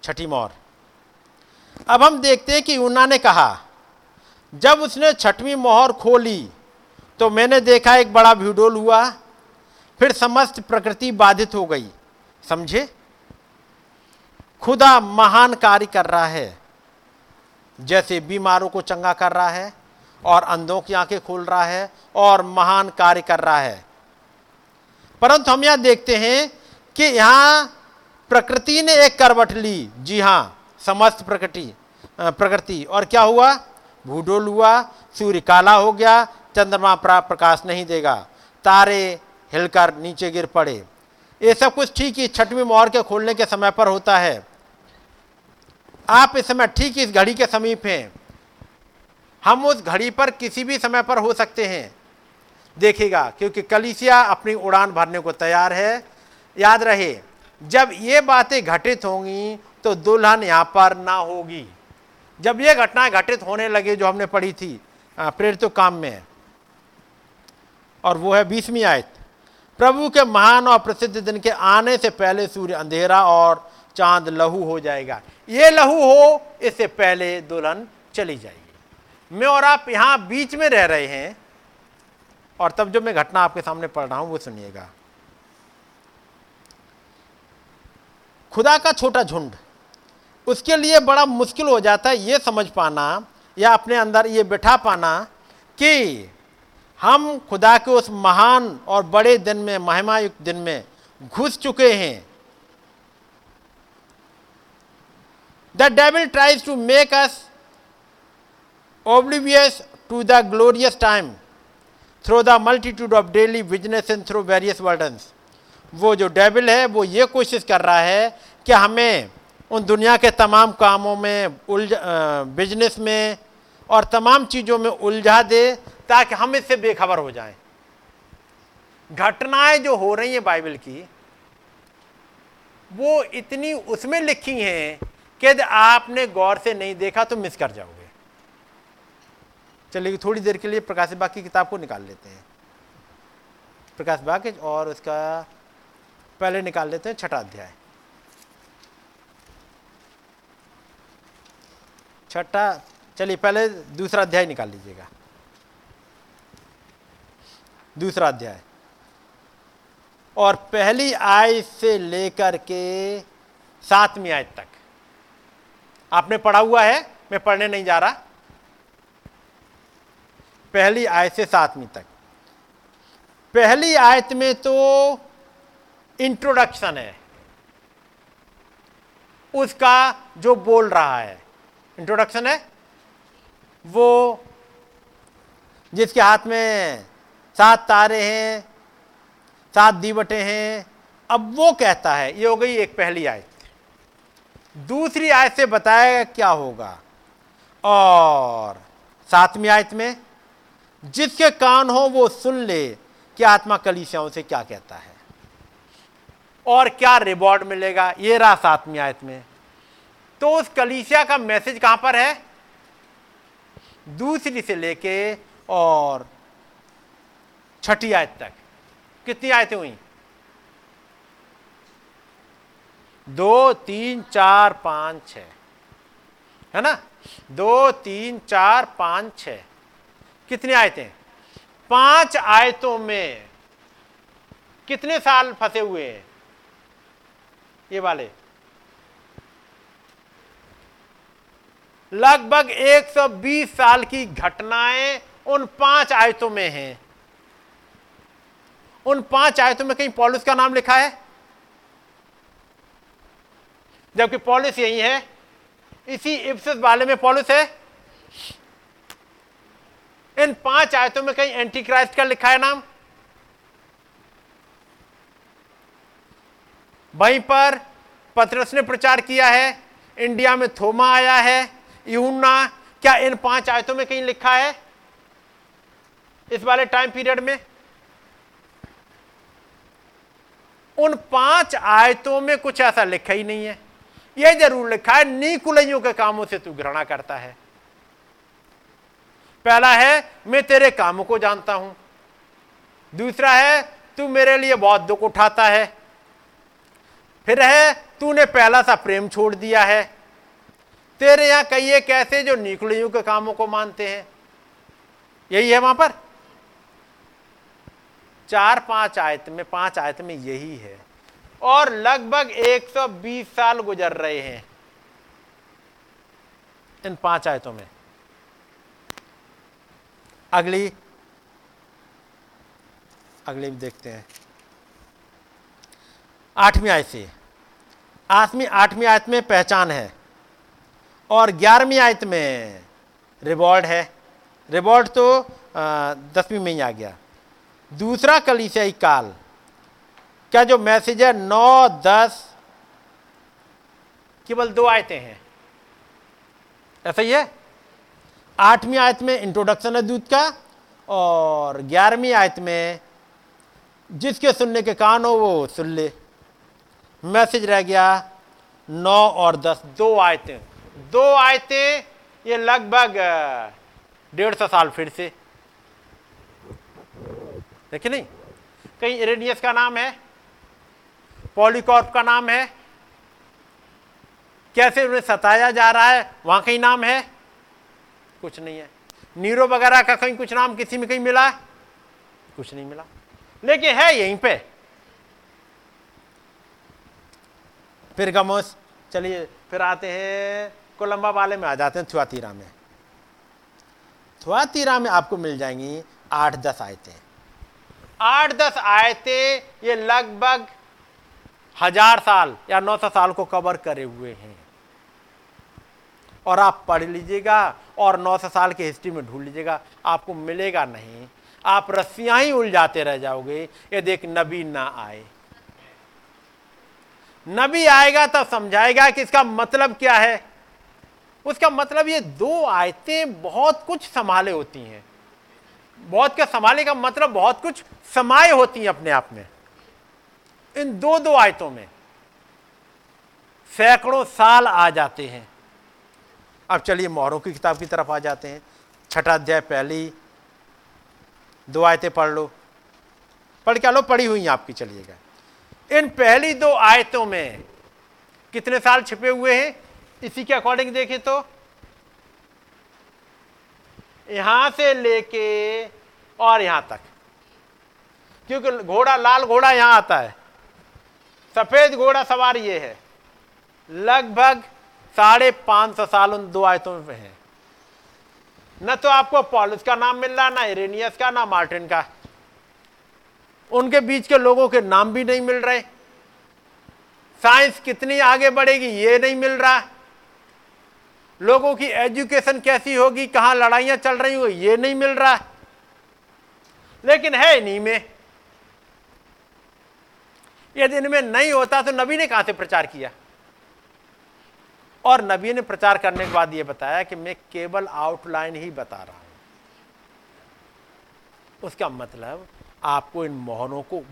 छठी मोर। अब हम देखते हैं कि ऊना ने कहा जब उसने छठवीं मोहर खोली तो मैंने देखा एक बड़ा भूडोल हुआ, फिर समस्त प्रकृति बाधित हो गई। समझे? खुदा महान कार्य कर रहा है, जैसे बीमारों को चंगा कर रहा है, और अंधों की आँखें खोल रहा है, और महान कार्य कर रहा है। परंतु हम यहाँ देखते हैं कि यहाँ प्रकृति ने एक करवट ली। जी हाँ, समस्त प्रकृति प्रकृति। और क्या हुआ? भूडोल हुआ, सूर्य काला हो गया, चंद्रमा प्रा- प्रकाश नहीं देगा। तारे हिलकर नीचे गिर पड़े। ये सब कुछ ठीक ही छठवीं मोहर के खोलने के समय पर होता है। आप इस समय ठीक इस घड़ी के समीप हैं। हम उस घड़ी पर किसी भी समय पर हो सकते हैं। देखेगा क्योंकि कलिसिया अपनी उड़ान भरने को तैयार है। याद रहे, जब ये बातें घटित होंगी तो दुल्हन यहाँ पर ना होगी। जब ये घटनाएँ घटित होने लगे जो हमने पढ़ी थी प्रेरित काम में और वो है बीसवीं आयत। प्रभु के महान और प्रसिद्ध दिन के आने से पहले सूर्य अंधेरा और चाँद लहू हो जाएगा। ये लहू हो, इससे पहले दुल्हन चली जाएगी। मैं और आप यहाँ बीच में रह रहे हैं, और तब जो मैं घटना आपके सामने पढ़ रहा हूँ, वो सुनिएगा। खुदा का छोटा झुंड उसके लिए बड़ा मुश्किल हो जाता है ये समझ पाना या अपने अंदर ये बिठा पाना कि हम खुदा के उस महान और बड़े दिन में, महिमायुक्त दिन में घुस चुके हैं। The devil tries to make us oblivious to the glorious time through the multitude of daily business and through various burdens वो जो डेविल है, वो ये कोशिश कर रहा है कि हमें उन दुनिया के तमाम कामों में, उलझ बिज़नेस में और तमाम चीज़ों में उलझा दे ताकि हम इससे बेखबर हो जाएँ। घटनाएँ जो हो रही हैं बाइबल की, वो इतनी उसमें लिखी हैं कि यदि आपने गौर से नहीं देखा तो मिस कर जाओगे। चलिए थोड़ी देर के लिए प्रकाश बाग की किताब को निकाल लेते हैं। प्रकाश बाग और उसका पहले निकाल लेते हैं छठा अध्याय। छठा, चलिए पहले दूसरा अध्याय निकाल लीजिएगा। दूसरा अध्याय। और पहली आय से लेकर के सातवीं आयत तक। आपने पढ़ा हुआ है, मैं पढ़ने नहीं जा रहा। पहली आय से सातवीं तक। पहली आयत में तो इंट्रोडक्शन है। उसका जो बोल रहा है इंट्रोडक्शन है। वो जिसके हाथ में सात तारे हैं, सात दीवटे हैं, अब वो कहता है, ये हो गई एक पहली आयत। दूसरी आयत से बताया क्या होगा। और सातवीं आयत में, जिसके कान हो वो सुन ले, कि आत्मा कलीसियाओं से क्या कहता है। और क्या रिवॉर्ड मिलेगा, ये रहा सातवीं आयत में। तो उस कलीसिया का मैसेज कहाँ पर है? दूसरी से लेके और छठी आयत तक। कितनी आयतें हुई? दो, तीन, चार, पाँच छ है ना? दो, तीन, चार, पाँच छ कितनी आयतें? पाँच आयतों में कितने साल फंसे हुए हैं? ये वाले। लगभग 120 साल की घटनाएँ उन पाँच आयतों में हैं। उन पाँच आयतों में कहीं पॉलिस का नाम लिखा है? जबकि पॉलिस यही है। इसी इप्सिस वाले में पॉलिस है। इन पाँच आयतों में कहीं एंटी क्राइस्ट का लिखा है नाम। वहीं पर पत्रस ने प्रचार किया है। इंडिया में थोमा आया है। यूना क्या इन पाँच आयतों में कहीं लिखा है? इस वाले टाइम पीरियड में? उन पाँच आयतों में कुछ ऐसा लिखा ही नहीं है। यह ज़रूर लिखा है नीकुलइयों के कामों से तू घृणा करता है। पहला है, मैं तेरे कामों को जानता हूँ। दूसरा है, तू मेरे लिए बहुत दुख उठाता है। फिर है, तूने पहला सा प्रेम छोड़ दिया है। तेरे यहाँ कई एक ऐसे जो निकुलियों के कामों को मानते हैं। यही है वहाँ पर? चार पाँच आयत में, पाँच आयत में यही है। और लगभग 120 साल गुजर रहे हैं इन पाँच आयतों में। अगली अगली भी देखते हैं। आठवीं आयत से। आठवीं आठवीं आयत में पहचान है। और ग्यारहवीं आयत में रिवॉर्ड है। रिवॉर्ड तो दसवीं में ही आ गया। दूसरा कलीसियाई काल, क्या जो मैसेज है नौ, दस, केवल दो आयतें हैं? ऐसा ही है? आठवीं आयत में इंट्रोडक्शन है दूध का, और ग्यारहवीं आयत में जिसके सुनने के कान हो वो सुन ले। मैसेज रह गया, नौ और दस, दो आयतें। दो आयतें ये लगभग डेढ़ सौ साल फिर से। देखिए नहीं? कहीं इरेनियस का नाम है? पॉलीकॉर्प का नाम है? कैसे उन्हें सताया जा रहा है? वहाँ कहीं नाम है? कुछ नहीं है। नीरो वगैरह का कहीं कुछ नाम किसी में कहीं मिला कुछ नहीं मिला। लेकिन है यहीं पे। फिर गमोस, चलिए, फिर आते हैं। कोलंबा वाले में आ जाते हैं थुआतीरा में। थुआतीरा में आपको मिल जाएँगी आठ दस आयतें। आठ दस आयतें ये लगभग हज़ार साल या नौ सौ साल को कवर करे हुए हैं। और आप पढ़ लीजिएगा और नौ सौ साल की हिस्ट्री में ढूंढ लीजिएगा, आपको मिलेगा नहीं। आप रस्सियाँ ही उलझाते रह जाओगे यदि एक नबी ना आए। नबी आएगा तब समझाएगा कि इसका मतलब क्या है? उसका मतलब ये दो आयतें बहुत कुछ संभाले होती हैं। बहुत क्या संभाले का मतलब बहुत कुछ समाये होती हैं अपने आप में। इन दो दो आयतों में सैकड़ों साल आ जाते हैं। अब चलिए मोहरों की किताब की तरफ़ आ जाते हैं। छठा अध्याय पहली, दो आयतें पढ़ लो। पढ़ क्या लो? पढ़ी हुई आपकी, चलिएगा। इन पहली दो आयतों में कितने साल छिपे हुए हैं? इसी के अकॉर्डिंग देखें तो। यहाँ से लेके और यहाँ तक। क्योंकि घोड़ा, लाल घोड़ा यहाँ आता है। सफ़ेद घोड़ा सवार ये है। लगभग साढ़े पाँच सौ साल उन दो आयतों में है। न तो आपको पॉलिस का नाम मिल रहा, ना इरेनियस का, ना मार्टिन का। उनके बीच के लोगों के नाम भी नहीं मिल रहे। साइंस कितनी आगे बढ़ेगी, ये नहीं मिल रहा। लोगों की एजुकेशन कैसी होगी, कहाँ लड़ाइयाँ चल रही हो, ये नहीं मिल रहा है। लेकिन है इन्हीं में। यदि इनमें नहीं होता तो नबी ने कहाँ से प्रचार किया? और नबी ने प्रचार करने के बाद यह बताया कि मैं केवल आउटलाइन ही बता रहा हूँ। उसका मतलब आपको इन मोहरों को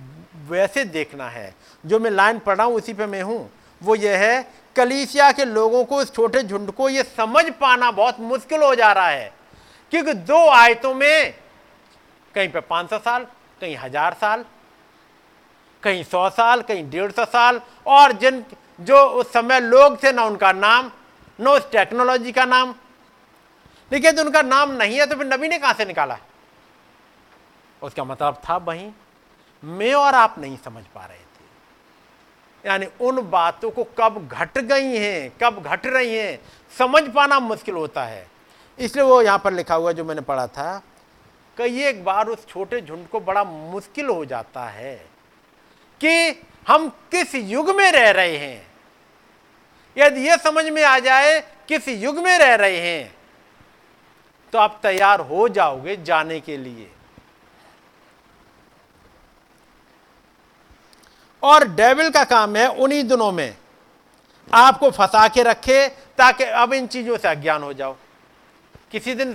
वैसे देखना है। जो मैं लाइन पढ़ रहा हूँ, उसी पे मैं हूँ। वो यह है कलीसिया के लोगों को इस छोटे झुंड को ये समझ पाना बहुत मुश्किल हो जा रहा है। क्योंकि दो आयतों में, कहीं पे 500 साल, कहीं हज़ार साल, कहीं सौ साल, कहीं डेढ़ सौ साल, और जिन, जो उस समय लोग थे ना उनका नाम, न उस टेक्नोलॉजी का नाम। लेकिन उनका नाम नहीं है तो फिर नबी ने कहाँ से निकाला? उसका मतलब था वहीं मैं और आप नहीं समझ पा रहे यानी उन बातों को कब घट गई हैं, कब घट रही हैं, समझ पाना मुश्किल होता है। इसलिए वो यहाँ पर लिखा हुआ जो मैंने पढ़ा था कई एक बार उस छोटे झुंड को बड़ा मुश्किल हो जाता है कि हम किस युग में रह रहे हैं। यदि यह समझ में आ जाए किस युग में रह रहे हैं तो आप तैयार हो जाओगे जाने के लिए। और डेविल का काम है उन्हीं दिनों में। आपको फंसा के रखे ताकि अब इन चीज़ों से अज्ञान हो जाओ। किसी दिन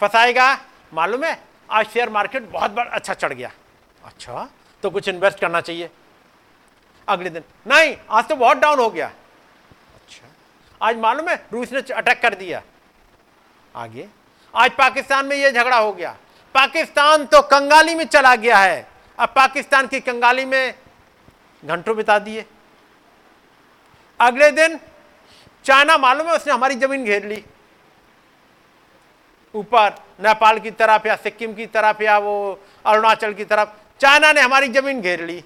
फंसाएगा, मालूम है? आज शेयर मार्केट बहुत बड़ा अच्छा चढ़ गया। अच्छा तो कुछ इन्वेस्ट करना चाहिए। अगले दिन। नहीं, आज तो बहुत डाउन हो गया। अच्छा आज मालूम है? रूस ने अटैक कर दिया। आगे। आज पाकिस्तान में यह झगड़ा हो गया। पाकिस्तान तो कंगाली में चला गया है। अब पाकिस्तान की कंगाली में घंटों बिता दिए। अगले दिन चाइना मालूम है उसने हमारी ज़मीन घेर ली। ऊपर नेपाल की तरफ़ या सिक्किम की तरफ़ या वो अरुणाचल की तरफ़ चाइना ने हमारी ज़मीन घेर ली।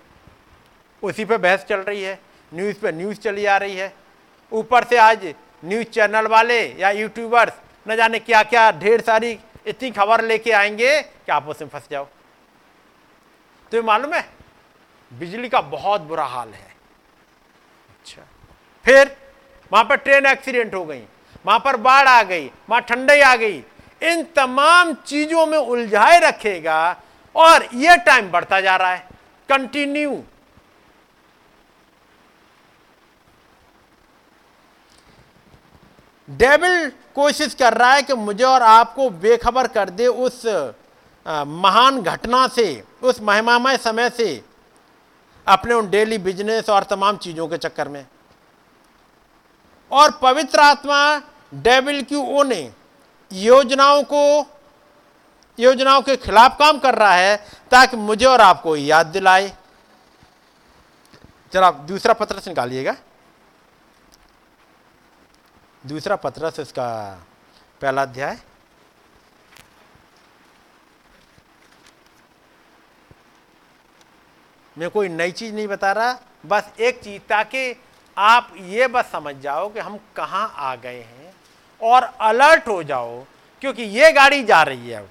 उसी पे बहस चल रही है, न्यूज़ पे न्यूज़ चली आ रही है। ऊपर से आज न्यूज़ चैनल वाले या यूट्यूबर्स न जाने क्या क्या ढेर सारी इतनी खबर लेके आएँगे कि आप उसमें फंस जाओ। तो ये मालूम है बिजली का बहुत बुरा हाल है। अच्छा। फिर वहाँ पर ट्रेन एक्सीडेंट हो गई, वहाँ पर बाढ़ आ गई, वहाँ ठंडाई आ गई। इन तमाम चीज़ों में उलझाए रखेगा और यह टाइम बढ़ता जा रहा है। कंटिन्यू डेविल कोशिश कर रहा है कि मुझे और आपको बेखबर कर दे उस महान घटना से, उस महिमामय समय से। अपने उन डेली बिज़नेस और तमाम चीज़ों के चक्कर में। और पवित्र आत्मा डेविल की उन योजनाओं को, योजनाओं के खिलाफ काम कर रहा है ताकि मुझे और आपको याद दिलाए। चलो आप दूसरा पत्र से निकालिएगा। दूसरा पत्रस इसका पहला अध्याय। मैं कोई नई चीज़ नहीं बता रहा बस एक चीज़ ताकि आप ये बस समझ जाओ कि हम कहाँ आ गए हैं और अलर्ट हो जाओ क्योंकि ये गाड़ी जा रही है अब।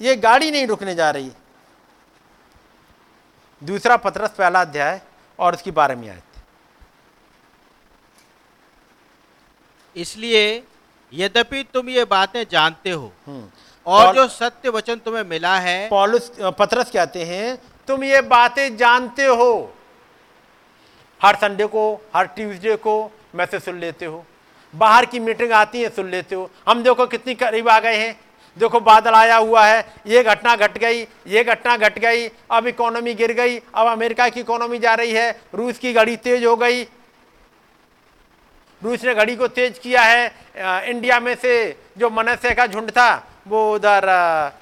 ये गाड़ी नहीं रुकने जा रही। दूसरा पत्रस पहला अध्याय और उसकी बारहवीं आयत। इसलिए यद्यपि तुम ये बातें जानते हो हम्म। और जो सत्य वचन तुम्हें मिला है पॉलुस पत्रस कहते हैं तुम ये बातें जानते हो। हर संडे को, हर ट्यूसडे को मैसेज सुन लेते हो। बाहर की मीटिंग आती है, सुन लेते हो। हम देखो कितनी करीब आ गए हैं। देखो बादल आया हुआ है। ये घटना घट गई, ये घटना घट गई। अब इकोनॉमी गिर गई। अब अमेरिका की इकोनॉमी जा रही है। रूस की घड़ी तेज हो गई। रूस ने घड़ी को तेज किया है। इंडिया में से जो मनस्य का झुंड था, वो उधर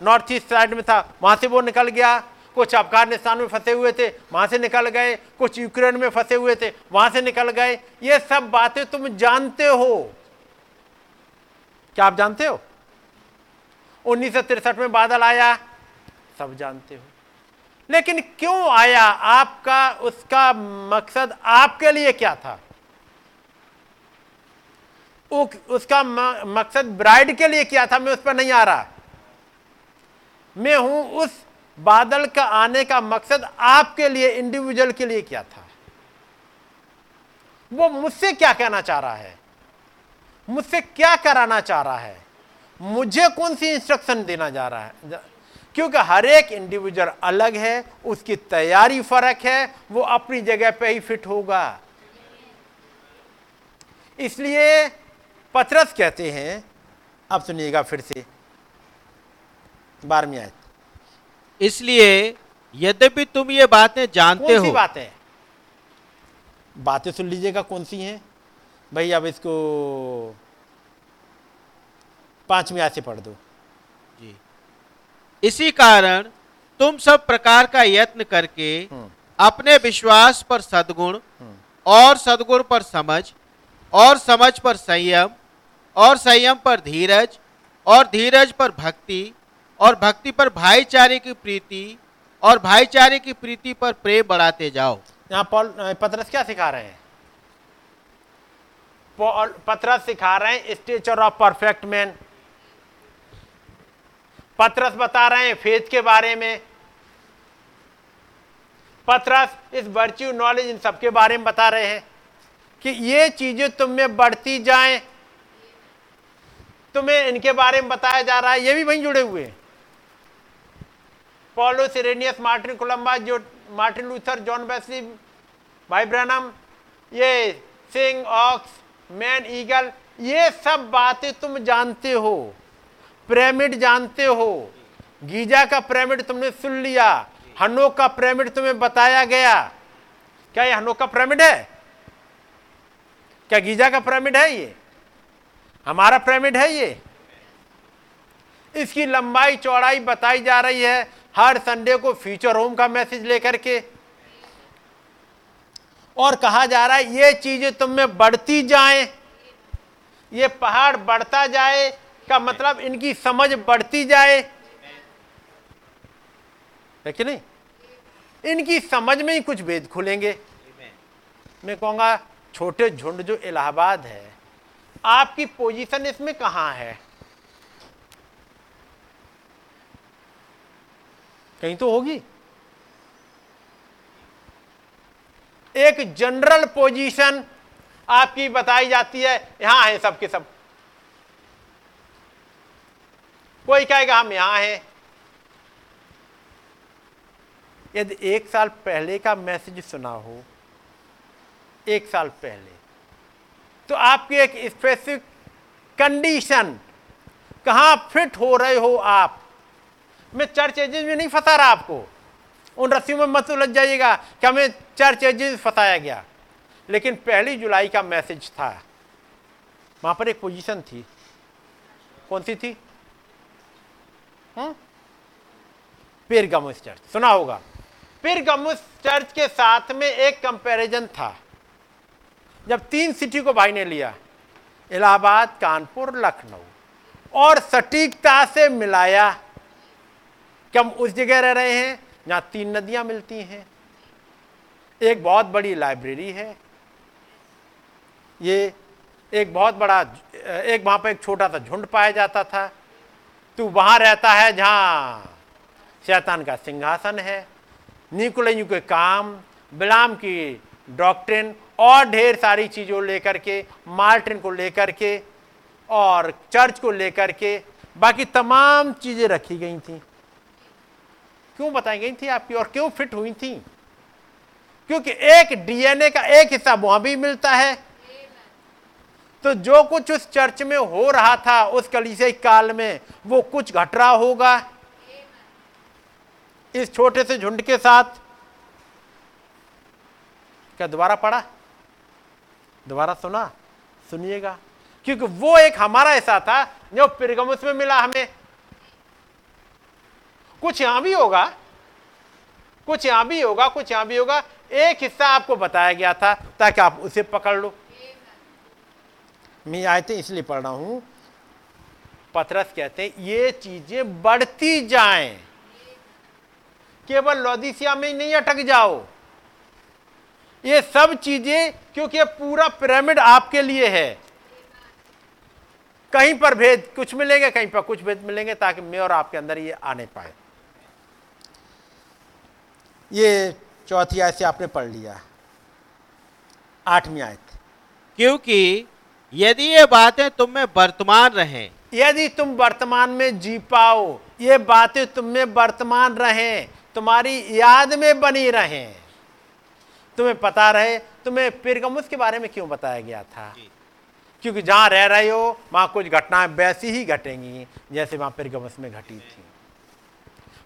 नॉर्थ ईस्ट साइड में था, वहाँ से वो निकल गया। कुछ अफ़गानिस्तान में फंसे हुए थे, वहाँ से निकल गए, कुछ यूक्रेन में फंसे हुए थे, वहाँ से निकल गए। ये सब बातें तुम जानते हो। क्या आप जानते हो? उन्नीस में बादल आया, सब जानते हो। लेकिन क्यों आया? आपका, उसका मकसद आपके लिए क्या था? उसका मकसद ब्राइड के लिए क्या था? मैं उस पर नहीं आ रहा। मैं हूँ उस बादल का आने का मकसद आपके लिए इंडिविजुअल के लिए क्या था। वो मुझसे क्या कहना चाह रहा है? मुझसे क्या कराना चाह रहा है? मुझे कौन सी इंस्ट्रक्शन देना जा रहा है? क्योंकि हर एक इंडिविजुअल अलग है, उसकी तैयारी फ़र्क है, वो अपनी जगह पे ही फिट होगा। इसलिए पथरस कहते हैं, अब सुनिएगा फिर से, बारहवीं आयत। इसलिए यद्यपि तुम ये बातें जानते कौन सी हो। बातें बातें सुन लीजिएगा कौन सी हैं? भाई अब इसको पांचवी आयत से पढ़ दो। जी। इसी कारण तुम सब प्रकार का यत्न करके हम्म। अपने विश्वास पर सदगुण हम्म। और सदगुण पर समझ और समझ पर संयम और संयम पर धीरज और धीरज पर भक्ति और भक्ति पर भाईचारे की प्रीति और भाईचारे की प्रीति पर प्रेम बढ़ाते जाओ। यहाँ पॉल पत्रस क्या सिखा रहे हैं? पॉल, पत्रस सिखा रहे हैं, स्टेचर ऑफ़ परफेक्ट मैन। पत्रस बता रहे हैं फेथ के बारे में। पत्रस, इस वर्च्यू नॉलेज इन सबके बारे में बता रहे हैं कि ये चीज़ें तुम में बढ़ती जाएँ। तुम्हें इनके बारे में बताया जा रहा है, ये भी वहीं जुड़े हुए हैं। पॉलो सिरेनियस मार्टिन कोलम्बा जो मार्टिन लूथर जॉन बेसली भाई ब्रैनम ये सिंग ऑक्स मैन ईगल ये सब बातें तुम जानते हो पिरामिड जानते हो, गीजा का पिरामिड तुमने सुन लिया हनोक का पिरामिड तुम्हें बताया गया। क्या ये हनोक का पिरामिड है? क्या गीजा का पिरामिड है ये? हमारा पिरामिड है ये? इसकी लंबाई, चौड़ाई बताई जा रही है हर संडे को फ्यूचर होम का मैसेज लेकर के। और कहा जा रहा है, ये चीज़ें तुम में बढ़ती जाए। ये पहाड़ बढ़ता जाए का मतलब इनकी समझ बढ़ती जाए। है कि नहीं? इनकी समझ में ही कुछ भेद खुलेंगे। मैं कहूँगा, छोटे झुंड जो इलाहाबाद है, आपकी पोजीशन इसमें कहाँ है? कहीं तो होगी। एक जनरल पोजीशन आपकी बताई जाती है, यहाँ है सबके सब। कोई कहेगा, हम यहाँ हैं। यदि एक साल पहले का मैसेज सुना हो एक साल पहले तो आपकी एक स्पेसिफिक कंडीशन कहाँ फिट हो रहे हो आप? मैं चर्च एजेंस में नहीं फंसा रहा आपको। उन रस्सियों में मत उलझ जाइएगा कि हमें चर्च एजेंस फंसाया गया। लेकिन पहली जुलाई का मैसेज था। वहाँ पर एक पोजीशन थी। कौन सी थी? Pergamos church. सुना होगा। पेरगमुस चर्च के साथ में एक कंपैरिजन था। जब तीन सिटी को भाई ने लिया, इलाहाबाद, कानपुर, लखनऊ, और सटीकता से मिलाया कि हम उस जगह रह रहे हैं जहाँ तीन नदियाँ मिलती हैं। एक बहुत बड़ी लाइब्रेरी है। ये एक बहुत बड़ा, एक वहाँ पर एक छोटा सा झुंड पाया जाता था। तो वहाँ रहता है जहाँ शैतान का सिंहासन है। निकुलयू के काम, बिलाम की डॉक्ट्रिन और ढेर सारी चीज़ों लेकर के, मार्टिन को लेकर के और चर्च को लेकर के बाकी तमाम चीज़ें रखी गई थी। क्यों बताई गई थी आपकी और क्यों फिट हुई थी? क्योंकि एक डीएनए का एक हिस्सा वहाँ भी मिलता है। तो जो कुछ उस चर्च में हो रहा था, उस कलीसे काल में, वो कुछ घट रहा होगा। इस छोटे से झुंड के साथ क्या दोबारा पढ़ा? दोबारा सुना? सुनिएगा। क्योंकि वो एक हमारा ऐसा था जो पिरगमुस में मिला हमें। कुछ यहाँ भी होगा, कुछ यहाँ भी होगा, कुछ यहाँ भी होगा, एक हिस्सा आपको बताया गया था, ताकि आप उसे पकड़ लो। मैं आयते इसलिए पढ़ रहा हूँ। पथरस कहते हैं, ये चीज़ें बढ़ती जाएँ। केवल लौदिसिया में ही नहीं अटक जाओ। ये सब चीज़ें, क्योंकि पूरा पिरामिड आपके लिए है। कहीं पर भेद कुछ मिलेंगे, कहीं पर कुछ भेद मिलेंगे, ताकि मैं और आपके अंदर ये आने पाए। ये चौथी आयत से आपने पढ़ लिया। आठवीं आयत। क्योंकि यदि ये बातें तुम में वर्तमान रहें। यदि तुम वर्तमान में जी पाओ ये बातें तुम में वर्तमान रहें तुम्हारी याद में बनी रहें। तुम्हें पता रहे तुम्हें पिरगमुस के बारे में क्यों बताया गया था? क्योंकि जहाँ रह रहे हो वहाँ कुछ घटनाएँ वैसी ही घटेंगी जैसे वहाँ पिरगमुस में घटी थी।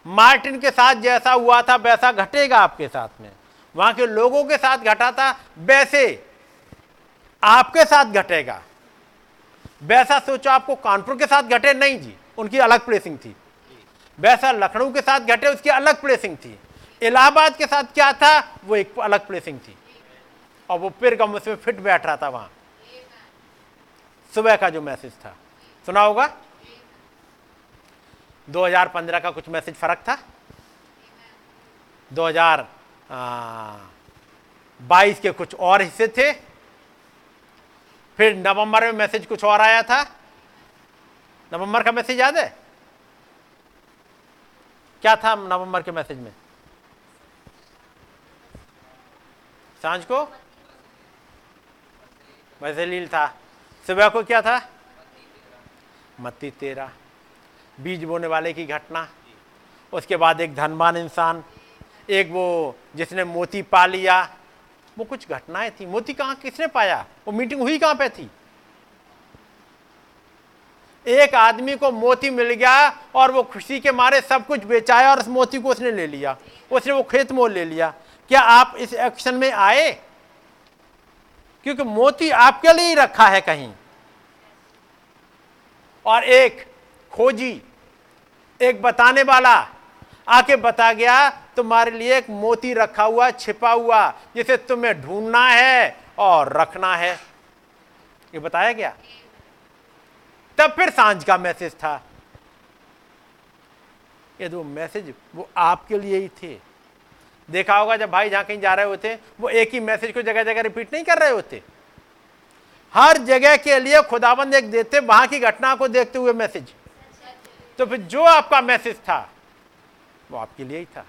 मार्टिन के साथ जैसा हुआ था, वैसा घटेगा आपके साथ में। वहाँ के लोगों के साथ घटा था, वैसे आपके साथ घटेगा। वैसा सोचो, आपको कानपुर के साथ घटे? नहीं जी, उनकी अलग प्लेसिंग थी। वैसा लखनऊ के साथ घटे, उसकी अलग प्लेसिंग थी। इलाहाबाद के साथ क्या था? वो एक अलग प्लेसिंग थी। और वो फिर गम उसमें फिट बैठ रहा था वहाँ। सुबह का जो मैसेज था। सुना होगा? 2015 का कुछ मैसेज फ़र्क था? 2022 के कुछ और हिस्से थे। फिर नवंबर में मैसेज कुछ और आया था। नवंबर का मैसेज याद है? क्या था नवंबर के मैसेज में? साँझ को? वैसे लील था। सुबह को क्या था? मत्ती तेरा। बीज बोने वाले की घटना, उसके बाद एक धनवान इंसान, एक वो जिसने मोती पा लिया, वो कुछ घटनाएँ थी। मोती कहाँ, किसने पाया? वो मीटिंग हुई कहाँ पे थी? एक आदमी को मोती मिल गया और वो खुशी के मारे सब कुछ बेचाया और उस मोती को उसने ले लिया। उसने वो खेत मोल ले लिया। क्या आप इस एक्शन में आए? क्योंकि मोती आपके लिए ही रखा है कहीं। और एक खोजी एक बताने वाला आके बता गया, तुम्हारे लिए एक मोती रखा हुआ, छिपा हुआ, जिसे तुम्हें ढूंढना है और रखना है। ये बताया गया। तब फिर साँझ का मैसेज था। ये दो मैसेज वो आपके लिए ही थे। देखा होगा जब भाई जहाँ कहीं जा रहे होते, वो एक ही मैसेज को जगह जगह रिपीट नहीं कर रहे होते। हर जगह के लिए खुदाबंद एक देते, वहाँ की घटना को देखते हुए मैसेज। तो फिर जो आपका मैसेज था, वो आपके लिए ही था।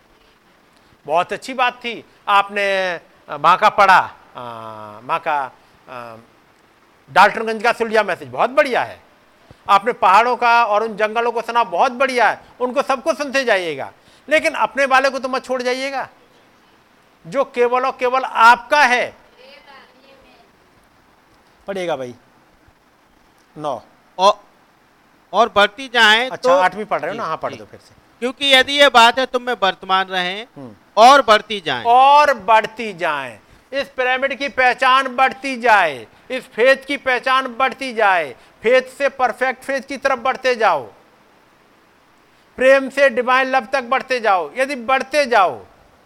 बहुत अच्छी बात थी। आपने वहाँ का पढ़ा वहाँ का डाल्टनगंज का सुलझा मैसेज बहुत बढ़िया है। आपने पहाड़ों का और उन जंगलों को सुना बहुत बढ़िया है। उनको सबको सुनते जाइएगा। लेकिन अपने वाले को तो मत छोड़ जाइएगा। जो केवल और केवल आपका है। पढ़ेगा भाई। नौ। और और बढ़ती जाए अच्छा तो आठवीं पढ़ रहे हो ना? हाँ पढ़ दो फिर से। क्योंकि यदि ये बात है तुम में वर्तमान रहें हम्म। और बढ़ती जाए। और बढ़ती जाए। इस पिरामिड की पहचान बढ़ती जाए इस फेथ की पहचान बढ़ती जाए फेथ से परफेक्ट फेथ की तरफ़ बढ़ते जाओ। प्रेम से डिवाइन लव तक बढ़ते जाओ। यदि बढ़ते जाओ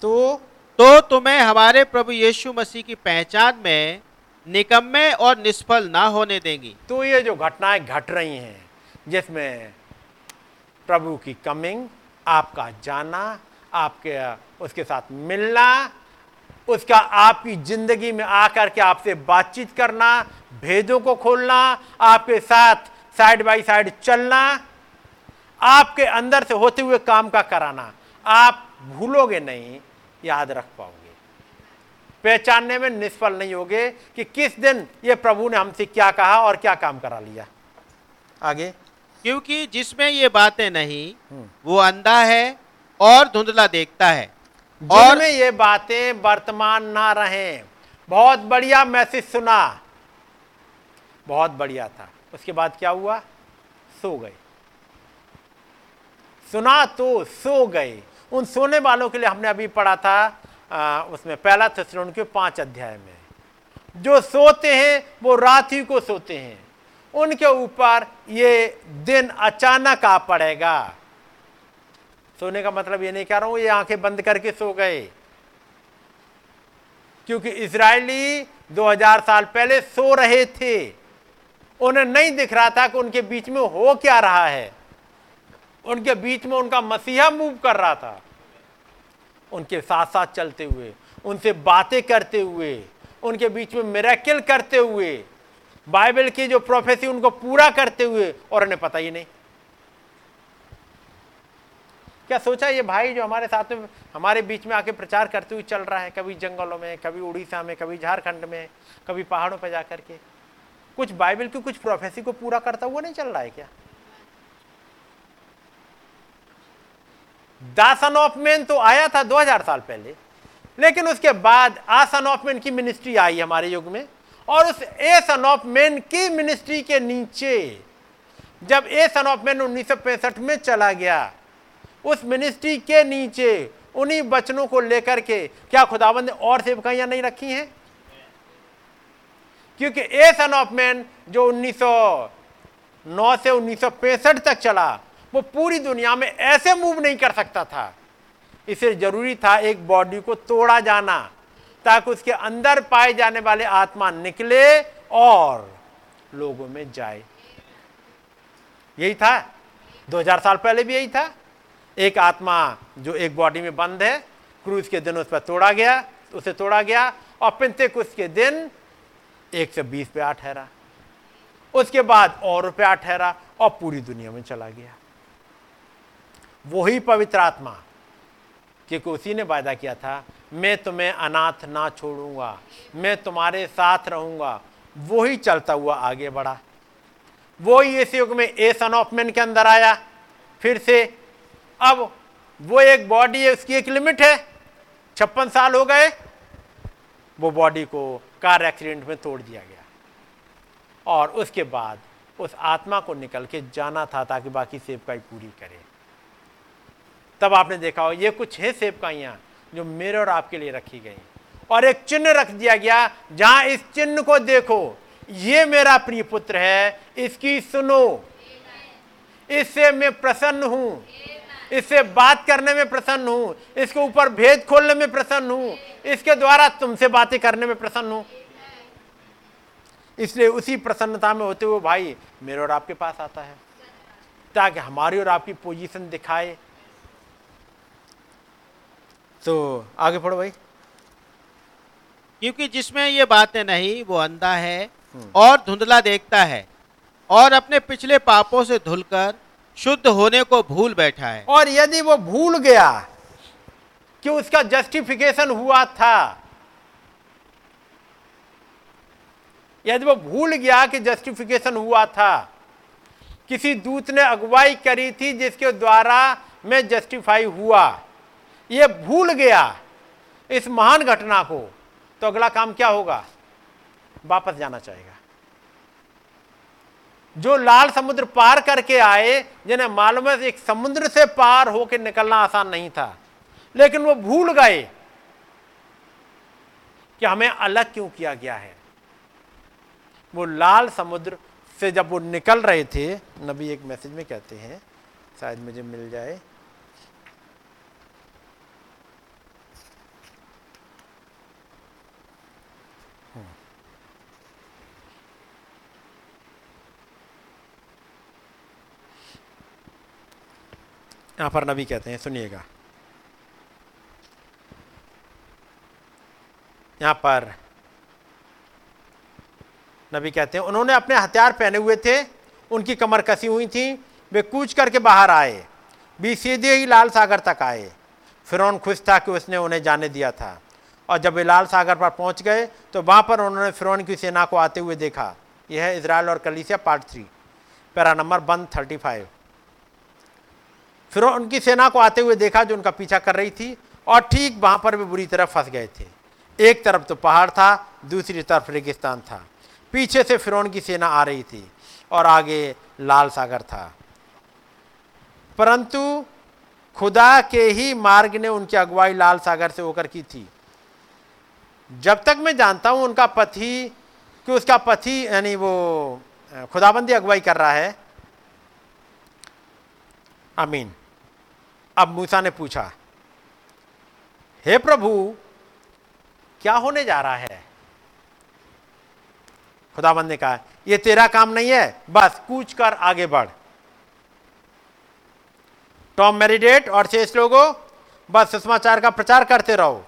तो तो तुम्हें हमारे प्रभु यीशु मसीह की पहचान में निकम्मे और निष्फल ना होने देंगी। तो ये जो घटनाएँ घट रही हैं जिसमें प्रभु की कमिंग आपका जाना, आपके, उसके साथ मिलना, उसका आपकी ज़िंदगी में आकर के आपसे बातचीत करना, भेदों को खोलना, आपके साथ साइड बाय साइड चलना, आपके अंदर से होते हुए काम का कराना, आप भूलोगे नहीं, याद रख पाओगे। पहचानने में निष्फल नहीं होगे कि किस दिन ये प्रभु ने हमसे क्या कहा और क्या काम करा लिया। आगे। क्योंकि जिसमें ये बातें नहीं वो अंधा है और धुंधला देखता है। और जिनमें ये बातें वर्तमान ना रहे। बहुत बढ़िया मैसेज सुना। बहुत बढ़िया था। उसके बाद क्या हुआ? सो गए। सुना तो सो गए। उन सोने वालों के लिए हमने अभी पढ़ा था आ, उसमें पहला थेसलोनिके के पाँच अध्याय में। जो सोते हैं वो रात ही को सोते हैं। उनके ऊपर ये दिन अचानक आ पड़ेगा। सोने का मतलब ये नहीं कह रहा हूँ, ये आँखें बंद करके सो गए। क्योंकि इजरायली 2000 साल पहले सो रहे थे। उन्हें नहीं दिख रहा था कि उनके बीच में हो क्या रहा है। उनके बीच में उनका मसीहा मूव कर रहा था। उनके साथ साथ चलते हुए, उनसे बातें करते हुए, उनके बीच में मेरेकिल करते हुए बाइबल की जो प्रोफेसी उनको पूरा करते हुए और उन्हें पता ही नहीं। क्या सोचा ये भाई जो हमारे साथ में, हमारे बीच में आके प्रचार करते हुए चल रहा है, कभी जंगलों में, कभी उड़ीसा में, कभी झारखंड में, कभी पहाड़ों पर जा करके कुछ बाइबल की कुछ प्रोफेसी को पूरा करता हुआ नहीं चल रहा है क्या? दासन ऑफ़ मैन तो आया था 2000 साल पहले, लेकिन उसके बाद आसन ऑफ़ मैन की मिनिस्ट्री आई हमारे युग में। और उस ए सन ऑफ़ मैन की मिनिस्ट्री के नीचे, जब ए सन ऑफ़ मैन उन्नीस सौ पैंसठ में चला गया, उस मिनिस्ट्री के नीचे, उन्हीं बचनों को लेकर के, क्या खुदाबंद ने और सेवकाइयाँ नहीं रखी हैं? क्योंकि ए सन ऑफ़ मैन जो 1909 से उन्नीस सौ पैंसठ तक चला, वो पूरी दुनिया में ऐसे मूव नहीं कर सकता था। इसे ज़रूरी था एक बॉडी को तोड़ा जाना। ताकि उसके अंदर पाए जाने वाले आत्मा निकले और लोगों में जाए। यही था। 2000 साल पहले भी यही था। एक आत्मा जो एक बॉडी में बंद है क्रूज के दिन उस पर तोड़ा गया, उसे तोड़ा गया और पिंतेकुस्त के दिन एक से बीस पे आ ठहरा। उसके बाद और पे आ ठहरा और पूरी दुनिया में चला गया। वही पवित्र आत्मा, क्योंकि उसी ने वायदा किया था मैं तुम्हें अनाथ ना छोड़ूँगा, मैं तुम्हारे साथ रहूँगा। वो ही चलता हुआ आगे बढ़ा। वो ही इस युग में ए सन ऑफ़ मैन के अंदर आया। फिर से अब वो एक बॉडी है, उसकी एक लिमिट है। छप्पन साल हो गए, वो बॉडी को कार एक्सीडेंट में तोड़ दिया गया। और उसके बाद उस आत्मा को निकल के जाना था ताकि बाकी सेवकाई पूरी करे। तब आपने देखा हो ये कुछ है सेवकाइयाँ जो मेरे और आपके लिए रखी गई। और एक चिन्ह रख दिया गया, जहाँ इस चिन्ह को देखो, ये मेरा प्रिय पुत्र है, इसकी सुनो। इससे मैं प्रसन्न हूँ। इससे बात करने में प्रसन्न हूँ। इसके ऊपर भेद खोलने में प्रसन्न हूँ। इसके द्वारा तुमसे बातें करने में प्रसन्न हूँ। इसलिए उसी प्रसन्नता में होते हुए भाई, मेरे और आपके पास आता है। ताकि हमारी और आपकी पोजीशन दिखाए। तो आगे पढ़ो भाई। क्योंकि जिसमें ये बातें नहीं वो अंधा है और धुंधला देखता है और अपने पिछले पापों से धुलकर शुद्ध होने को भूल बैठा है। और यदि वो भूल गया कि उसका जस्टिफिकेशन हुआ था यदि वो भूल गया कि जस्टिफिकेशन हुआ था किसी दूत ने अगुवाई करी थी जिसके द्वारा मैं जस्टिफाई हुआ। ये भूल गया इस महान घटना को तो अगला काम क्या होगा? वापस जाना चाहेगा। जो लाल समुद्र पार करके आए, जिन्हें मालूम है एक समुद्र से पार होकर निकलना आसान नहीं था, लेकिन वो भूल गए कि हमें अलग क्यों किया गया है। वो लाल समुद्र से जब वो निकल रहे थे, नबी एक मैसेज में कहते हैं, शायद मुझे मिल जाए यहाँ पर नबी कहते हैं, सुनिएगा। यहाँ पर नबी कहते हैं, उन्होंने अपने हथियार पहने हुए थे, उनकी कमर कसी हुई थी, वे कूच करके बाहर आए भी सीधे ही लाल सागर तक आए। फिर खुश था कि उसने उन्हें जाने दिया था। और जब वे लाल सागर पर पहुँच गए तो वहाँ पर उन्होंने फिर की सेना को आते हुए देखा। यह है इसराइल और कलीसिया part three. Para number one thirty five. फिर उनकी सेना को आते हुए देखा जो उनका पीछा कर रही थी और ठीक वहाँ पर भी बुरी तरह फंस गए थे। एक तरफ़ तो पहाड़ था, दूसरी तरफ़ रेगिस्तान था। पीछे से फिरौन की सेना आ रही थी और आगे लाल सागर था। परंतु खुदा के ही मार्ग ने उनकी अगुवाई लाल सागर से होकर की थी। जब तक मैं जानता हूँ उनका पति, कि उसका पति, यानी वो, खुदाबंदी अगुवाई कर रहा है। अमीन अब मूसा ने पूछा, हे प्रभु, क्या होने जा रहा है? खुदाबंद ने कहा यह तेरा काम नहीं है, बस कूच कर आगे बढ़। टॉम मेरिडेट और शेष लोगों, बस सुषमाचार का प्रचार करते रहो।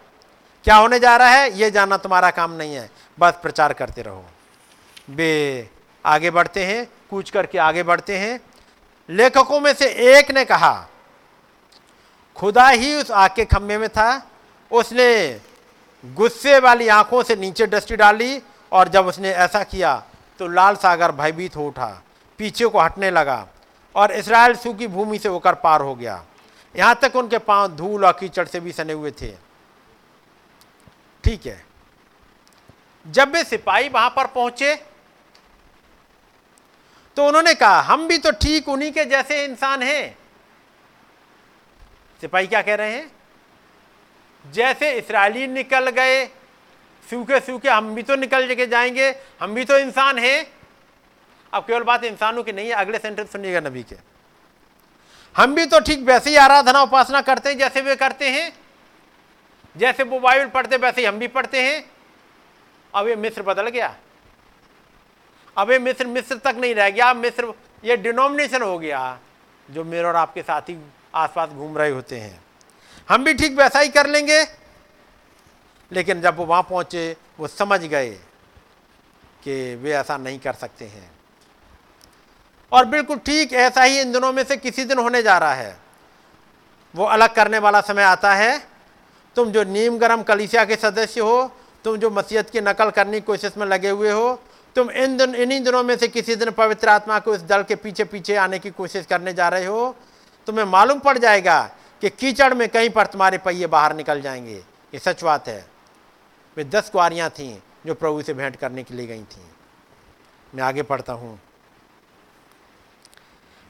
क्या होने जा रहा है, ये जानना तुम्हारा काम नहीं है, बस प्रचार करते रहो। वे आगे बढ़ते हैं, कूच करके आगे बढ़ते हैं। लेखकों में से एक ने कहा खुदा ही उस आग के खंभे में था। उसने गुस्से वाली आँखों से नीचे दृष्टि डाली और जब उसने ऐसा किया तो लाल सागर भयभीत हो उठा, पीछे को हटने लगा और इसराइल सूखी भूमि से होकर पार हो गया। यहाँ तक उनके पाँव धूल और कीचड़ से भी सने हुए थे। ठीक है। जब वे सिपाही वहाँ पर पहुँचे तो उन्होंने कहा, हम भी तो ठीक उन्हीं के जैसे इंसान हैं। सिपाही क्या कह रहे हैं? जैसे इसराइली निकल गए, सूखे सूखे हम भी तो निकल के जाएँगे, हम भी तो इंसान हैं। अब केवल बात इंसानों की नहीं है, अगले सेंटेंस सुनिएगा नबी के। हम भी तो ठीक वैसे ही आराधना उपासना करते हैं जैसे वे करते हैं। जैसे वो बाइबल पढ़ते वैसे ही हम भी पढ़ते हैं। अब ये मिस्र बदल गया। अब ये मिस्र मिस्र तक नहीं रह गया, मिस्र ये डिनोमिनेशन हो गया, जो मेरे और आपके साथी आसपास घूम रहे होते हैं। हम भी ठीक वैसा ही कर लेंगे। लेकिन जब वो वहाँ पहुँचे, वो समझ गए कि वे ऐसा नहीं कर सकते हैं। और बिल्कुल ठीक ऐसा ही इन दिनों में से किसी दिन होने जा रहा है। वो अलग करने वाला समय आता है। तुम जो नीम गरम कलिसिया के सदस्य हो, तुम जो मसीहत की नकल करने की कोशिश में लगे हुए हो, तुम इन दिन, इन्हीं दिनों में से किसी दिन पवित्र आत्मा को इस दल के पीछे पीछे आने की कोशिश करने जा रहे हो। तुम्हें मालूम पड़ जाएगा कि कीचड़ में कहीं पर तुम्हारे पहिए बाहर निकल जाएँगे। ये सच बात है। वे दस कुआरियाँ थीं जो प्रभु से भेंट करने के लिए गई थीं। मैं आगे पढ़ता हूँ।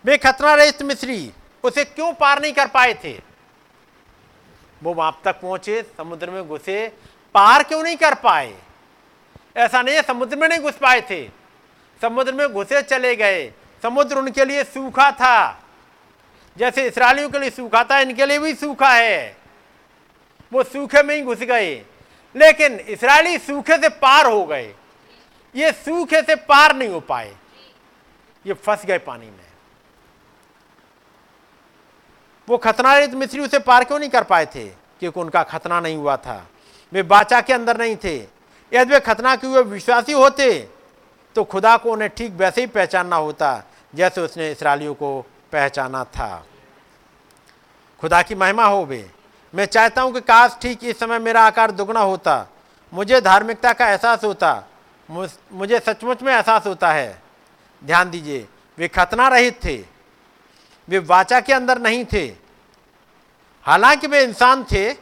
वे खतरा रहित मिश्री उसे क्यों पार नहीं कर पाए थे? वो वहाँ तक पहुँचे, समुद्र में घुसे, पार क्यों नहीं कर पाए? ऐसा नहीं है समुद्र में नहीं घुस पाए थे। समुद्र में घुसे चले गए। समुद्र उनके लिए सूखा था। जैसे इसराइलियों के लिए सूखा था, इनके लिए भी सूखा है। वो सूखे में ही घुस गए। लेकिन इसराइली सूखे से पार हो गए। ये सूखे से पार नहीं हो पाए। ये फंस गए पानी में। वो खतनारहित मिस्री उसे पार क्यों नहीं कर पाए थे? क्योंकि उनका खतना नहीं हुआ था। वे बाचा के अंदर नहीं थे। यदि वे खतना के हुए विश्वासी होते तो खुदा को उन्हें ठीक वैसे ही पहचानना होता, जैसे उसने इसराइलियों को पहचाना था। खुदा की महिमा हो बे। मैं चाहता हूँ कि काश ठीक इस समय मेरा आकार दुगना होता। मुझे धार्मिकता का एहसास होता। मुझे सचमुच में एहसास होता है। ध्यान दीजिए, वे खतना रहित थे। वे वाचा के अंदर नहीं थे। हालाँकि वे इंसान थे।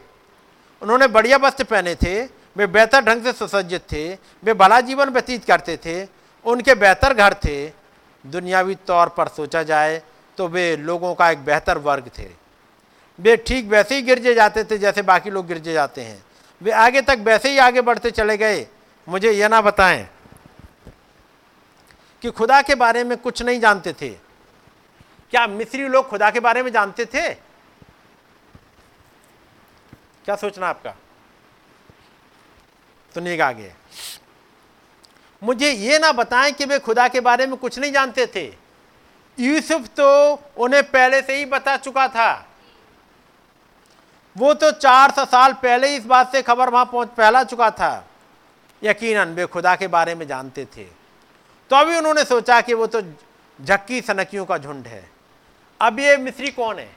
उन्होंने बढ़िया वस्त्र पहने थे। वे बेहतर ढंग से सुसज्जित थे। वे भला जीवन व्यतीत करते थे। उनके बेहतर घर थे। दुनियावी तौर पर सोचा जाए तो वे लोगों का एक बेहतर वर्ग थे। वे ठीक वैसे ही गिरजे जाते थे जैसे बाकी लोग गिरजे जाते हैं। वे आगे तक वैसे ही आगे बढ़ते चले गए। मुझे यह ना बताएँ कि खुदा के बारे में कुछ नहीं जानते थे। क्या मिस्री लोग खुदा के बारे में जानते थे? क्या सोचना आपका? सुनिएगा आगे। मुझे ये ना बताएँ कि वे खुदा के बारे में कुछ नहीं जानते थे। यूसुफ तो उन्हें पहले से ही बता चुका था। वो तो चार सौ साल पहले ही इस बात से खबर वहाँ पहुँच, फैला चुका था। यकीनन वे खुदा के बारे में जानते थे। तो अभी उन्होंने सोचा कि वो तो झक्की सनकियों का झुंड है। अब ये मिस्री कौन है?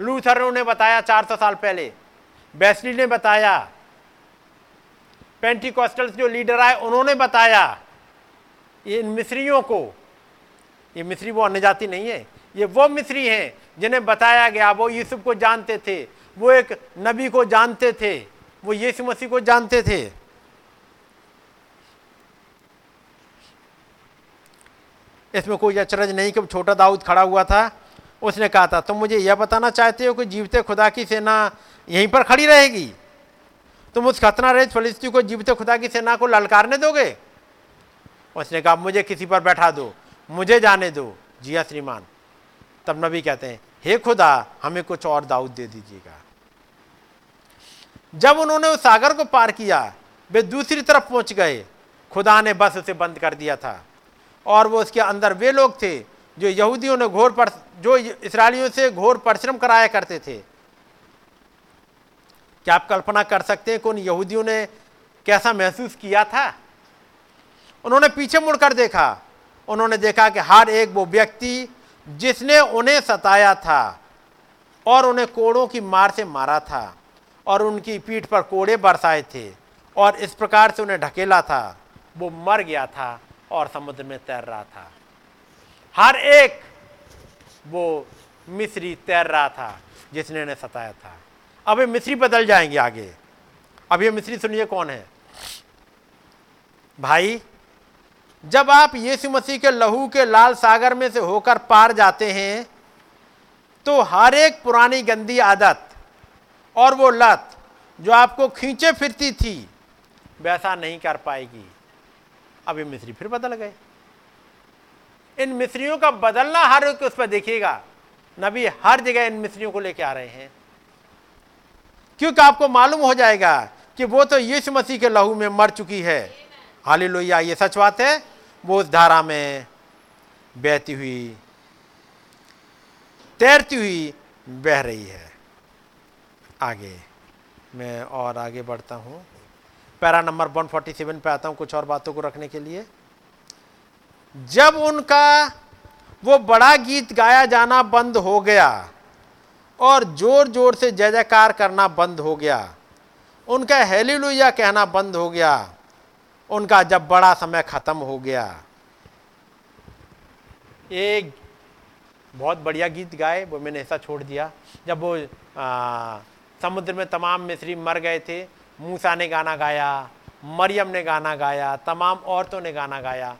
लूथर ने उन्हें बताया चार सौ साल पहले। बेस्ली ने बताया। पेंटिकॉस्टल्स जो लीडर आए, उन्होंने बताया। ये इन मिस्रियों को। ये मिस्री वो अन्य जाति नहीं है। ये वो मिस्री हैं जिन्हें बताया गया, वो यूसुफ को जानते थे, वो एक नबी को जानते थे, वो यीशु मसीह को जानते थे। इसमें कोई अचरज नहीं कि छोटा दाऊद खड़ा हुआ था। उसने कहा था, तुम मुझे यह बताना चाहते हो कि जीवते खुदा की सेना यहीं पर खड़ी रहेगी? तुम उस खतना रहित फलिस्ती को जीवते खुदा की सेना को ललकारने दोगे? उसने कहा, मुझे किसी पर बैठा दो, मुझे जाने दो, जिया श्रीमान। तब नबी कहते हैं, हे खुदा, हमें कुछ और दाऊद दे दीजिएगा। जब उन्होंने उस सागर को पार किया, वे दूसरी तरफ़ पहुँच गए। खुदा ने बस उसे बंद कर दिया था। और वो उसके अंदर वे लोग थे, जो यहूदियों ने घोर पर, जो इसराइलियों से घोर परिश्रम कराया करते थे। क्या आप कल्पना कर सकते हैं कि उन यहूदियों ने कैसा महसूस किया था? उन्होंने पीछे मुड़कर देखा। उन्होंने देखा कि हर एक वो व्यक्ति जिसने उन्हें सताया था और उन्हें कोड़ों की मार से मारा था और उनकी पीठ पर कोड़े बरसाए थे और इस प्रकार से उन्हें ढकेला था, वो मर गया था और समुद्र में तैर रहा था। हर एक वो मिस्री तैर रहा था जिसने उन्हें सताया था। अब ये मिस्री बदल जाएँगे आगे। अब ये मिस्री सुनिए कौन है? भाई जब आप यीशु मसीह के लहू के लाल सागर में से होकर पार जाते हैं तो हर एक पुरानी गंदी आदत और वो लत जो आपको खींचे फिरती थी वैसा नहीं कर पाएगी। अब ये मिस्री फिर बदल गए। इन मिस्रियों का बदलना हर एक उस पर देखिएगा। नबी हर जगह इन मिस्रियों को लेके आ रहे हैं। क्योंकि आपको मालूम हो जाएगा कि वो तो यीशु मसीह के लहू में मर चुकी है। हाली लोहिया ये सच बात है, वो उस धारा में बहती हुई, तैरती हुई बह रही है। आगे, मैं और आगे बढ़ता हूँ। पैरा नंबर 147 पे आता हूँ कुछ और बातों को रखने के लिए। जब उनका वो बड़ा गीत गाया जाना बंद हो गया और ज़ोर ज़ोर से जय जयकार करना बंद हो गया, उनका हेलीलुया कहना बंद हो गया उनका जब बड़ा समय खत्म हो गया। एक बहुत बढ़िया गीत गाए वो मैंने ऐसा छोड़ दिया। जब वो आ, समुद्र में तमाम मिस्री मर गए थे मूसा ने गाना गाया मरियम ने गाना गाया तमाम औरतों ने गाना गाया।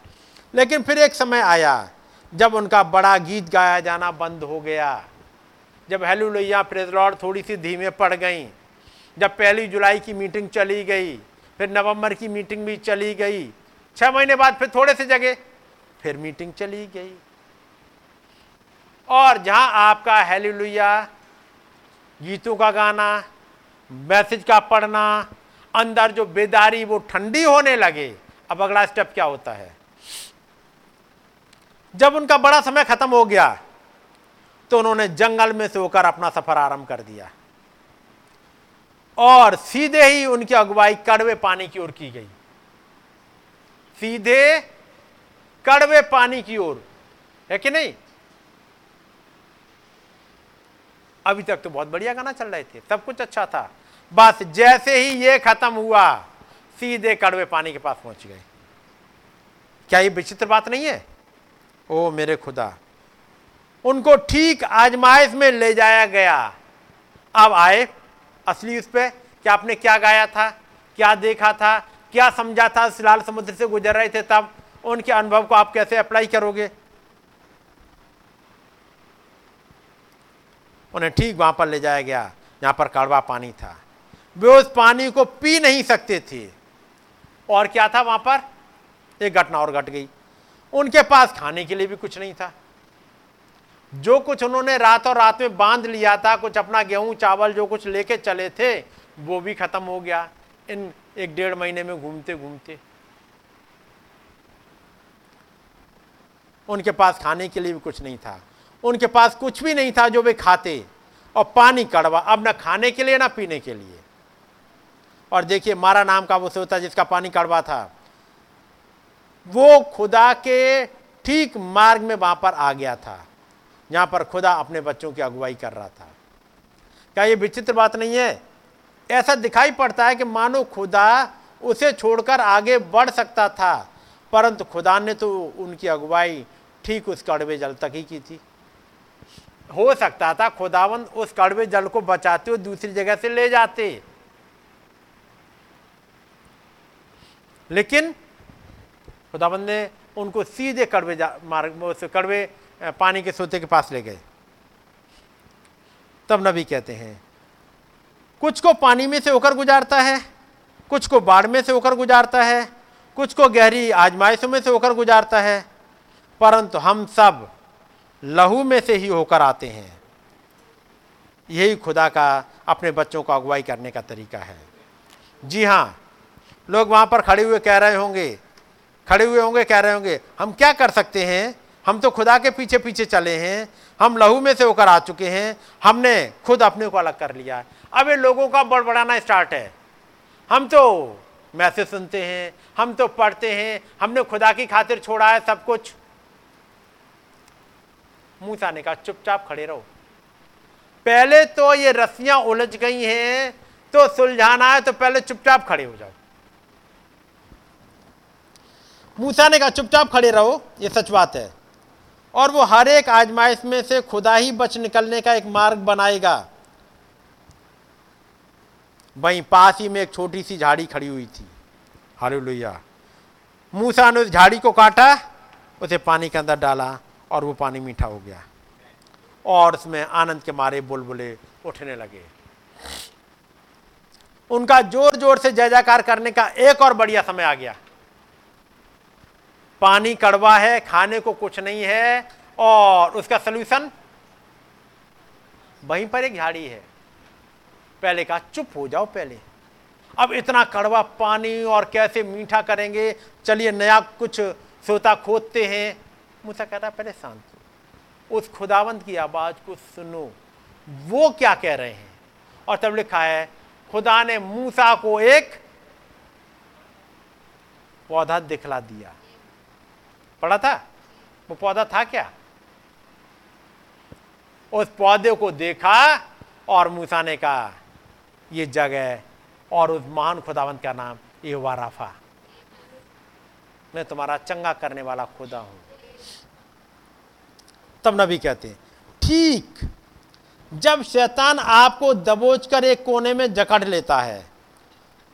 लेकिन फिर एक समय आया जब उनका बड़ा गीत गाया जाना बंद हो गया। जब हेलू लोहिया प्रेज लॉर्ड थोड़ी सी धीमे पड़ गई। जब पहली जुलाई की मीटिंग चली गई फिर नवंबर की मीटिंग भी चली गई। छह महीने बाद फिर थोड़े से जगह फिर मीटिंग चली गई। और जहाँ आपका हेलीलुया, गीतों का गाना, मैसेज का पढ़ना, अंदर जो बेदारी वो ठंडी होने लगे, अब अगला स्टेप क्या होता है? जब उनका बड़ा समय खत्म हो गया तो उन्होंने जंगल में से होकर अपना सफ़र आरंभ कर दिया। और सीधे ही उनकी अगुवाई कड़वे पानी की ओर की गई। सीधे कड़वे पानी की ओर। है कि नहीं? अभी तक तो बहुत बढ़िया गाना चल रहे थे, सब कुछ अच्छा था। बस जैसे ही ये खत्म हुआ, सीधे कड़वे पानी के पास पहुँच गए। क्या ये विचित्र बात नहीं है? ओ मेरे खुदा, उनको ठीक आजमाइश में ले जाया गया। अब आए असली उस पर कि आपने क्या गाया था, क्या देखा था, क्या समझा था लाल समुद्र से गुजर रहे थे तब, उनके अनुभव को आप कैसे अप्लाई करोगे? उन्हें ठीक वहाँ पर ले जाया गया, जहाँ पर कड़वा पानी था। वे उस पानी को पी नहीं सकते थे। और क्या था वहाँ पर? एक घटना और घट गई। उनके पास खाने के लिए भी कुछ नहीं था। जो कुछ उन्होंने रात और रात में बाँध लिया था, कुछ अपना गेहूँ, चावल, जो कुछ लेके चले थे, वो भी खत्म हो गया इन एक डेढ़ महीने में घूमते घूमते। उनके पास खाने के लिए भी कुछ नहीं था। उनके पास कुछ भी नहीं था जो वे खाते। और पानी कड़वा, अब ना खाने के लिए, ना पीने के लिए। और देखिए, मारा नाम का वो सोता जिसका पानी कड़वा था, वो खुदा के ठीक मार्ग में वहाँ पर आ गया था। जहाँ पर खुदा अपने बच्चों की अगुवाई कर रहा था। क्या ये विचित्र बात नहीं है? ऐसा दिखाई पड़ता है कि मानो खुदा उसे छोड़कर आगे बढ़ सकता था, परंतु खुदा ने तो उनकी अगुवाई ठीक उस कड़वे जल तक ही की थी। हो सकता था खुदावंद उस कड़वे जल को बचाते हुए दूसरी जगह से ले जाते। लेकिन खुदावंद ने उनको सीधे कड़वे मार्ग उस कड़वे पानी के सोते के पास ले गए। तब नबी कहते हैं, कुछ को पानी में से होकर गुजारता है, कुछ को बाढ़ में से होकर गुजारता है, कुछ को गहरी आजमाइशों में से होकर गुजारता है, परंतु हम सब लहू में से ही होकर आते हैं। यही खुदा का, अपने बच्चों को अगुवाई करने का तरीका है। जी हाँ लोग वहाँ पर खड़े हुए कह रहे होंगे, खड़े हुए होंगे, कह रहे होंगे, हम क्या कर सकते हैं? हम तो खुदा के पीछे पीछे चले हैं, हम लहू में से होकर आ चुके हैं, हमने खुद अपने को अलग कर लिया है। अब ये लोगों का बड़बड़ाना स्टार्ट है। हम तो मैसेज सुनते हैं, हम तो पढ़ते हैं, हमने खुदा की खातिर छोड़ा है सब कुछ। मूसा ने कहा चुपचाप खड़े रहो। पहले तो ये रस्सियाँ उलझ गई हैं तो सुलझाना है तो पहले चुपचाप खड़े हो जाओ। मूसा ने कहा चुपचाप खड़े रहो, ये सच बात है। और वो हर एक आजमाइश में से खुदा ही बच निकलने का एक मार्ग बनाएगा। वहीं पास ही में एक छोटी सी झाड़ी खड़ी हुई थी। हारे लोहिया मूसा ने उस झाड़ी को काटा, उसे पानी के अंदर डाला और वो पानी मीठा हो गया। और उसमें आनंद के मारे बुलबुले उठने लगे। उनका ज़ोर ज़ोर से जय जयकार करने का एक और बढ़िया समय आ गया। पानी कड़वा है, खाने को कुछ नहीं है, और उसका सोल्यूशन वहीं पर एक झाड़ी है। पहले कहा, चुप हो जाओ पहले। अब इतना कड़वा पानी और कैसे मीठा करेंगे? चलिए नया कुछ सोता खोदते हैं। मूसा कह रहा पहले शांत उस खुदावंत की आवाज़ को सुनो। वो क्या कह रहे हैं? और तब लिखा है, खुदा ने मूसा को एक पौधा दिखला दिया। पढ़ा था? वो पौधा था क्या? उस पौधे को देखा और मूसा ने कहा, ये जगह और उस महान खुदावंत का नाम ये वाराफा मैं तुम्हारा चंगा करने वाला खुदा हूँ। तब नबी कहते हैं, ठीक, जब शैतान आपको दबोच कर एक कोने में जकड़ लेता है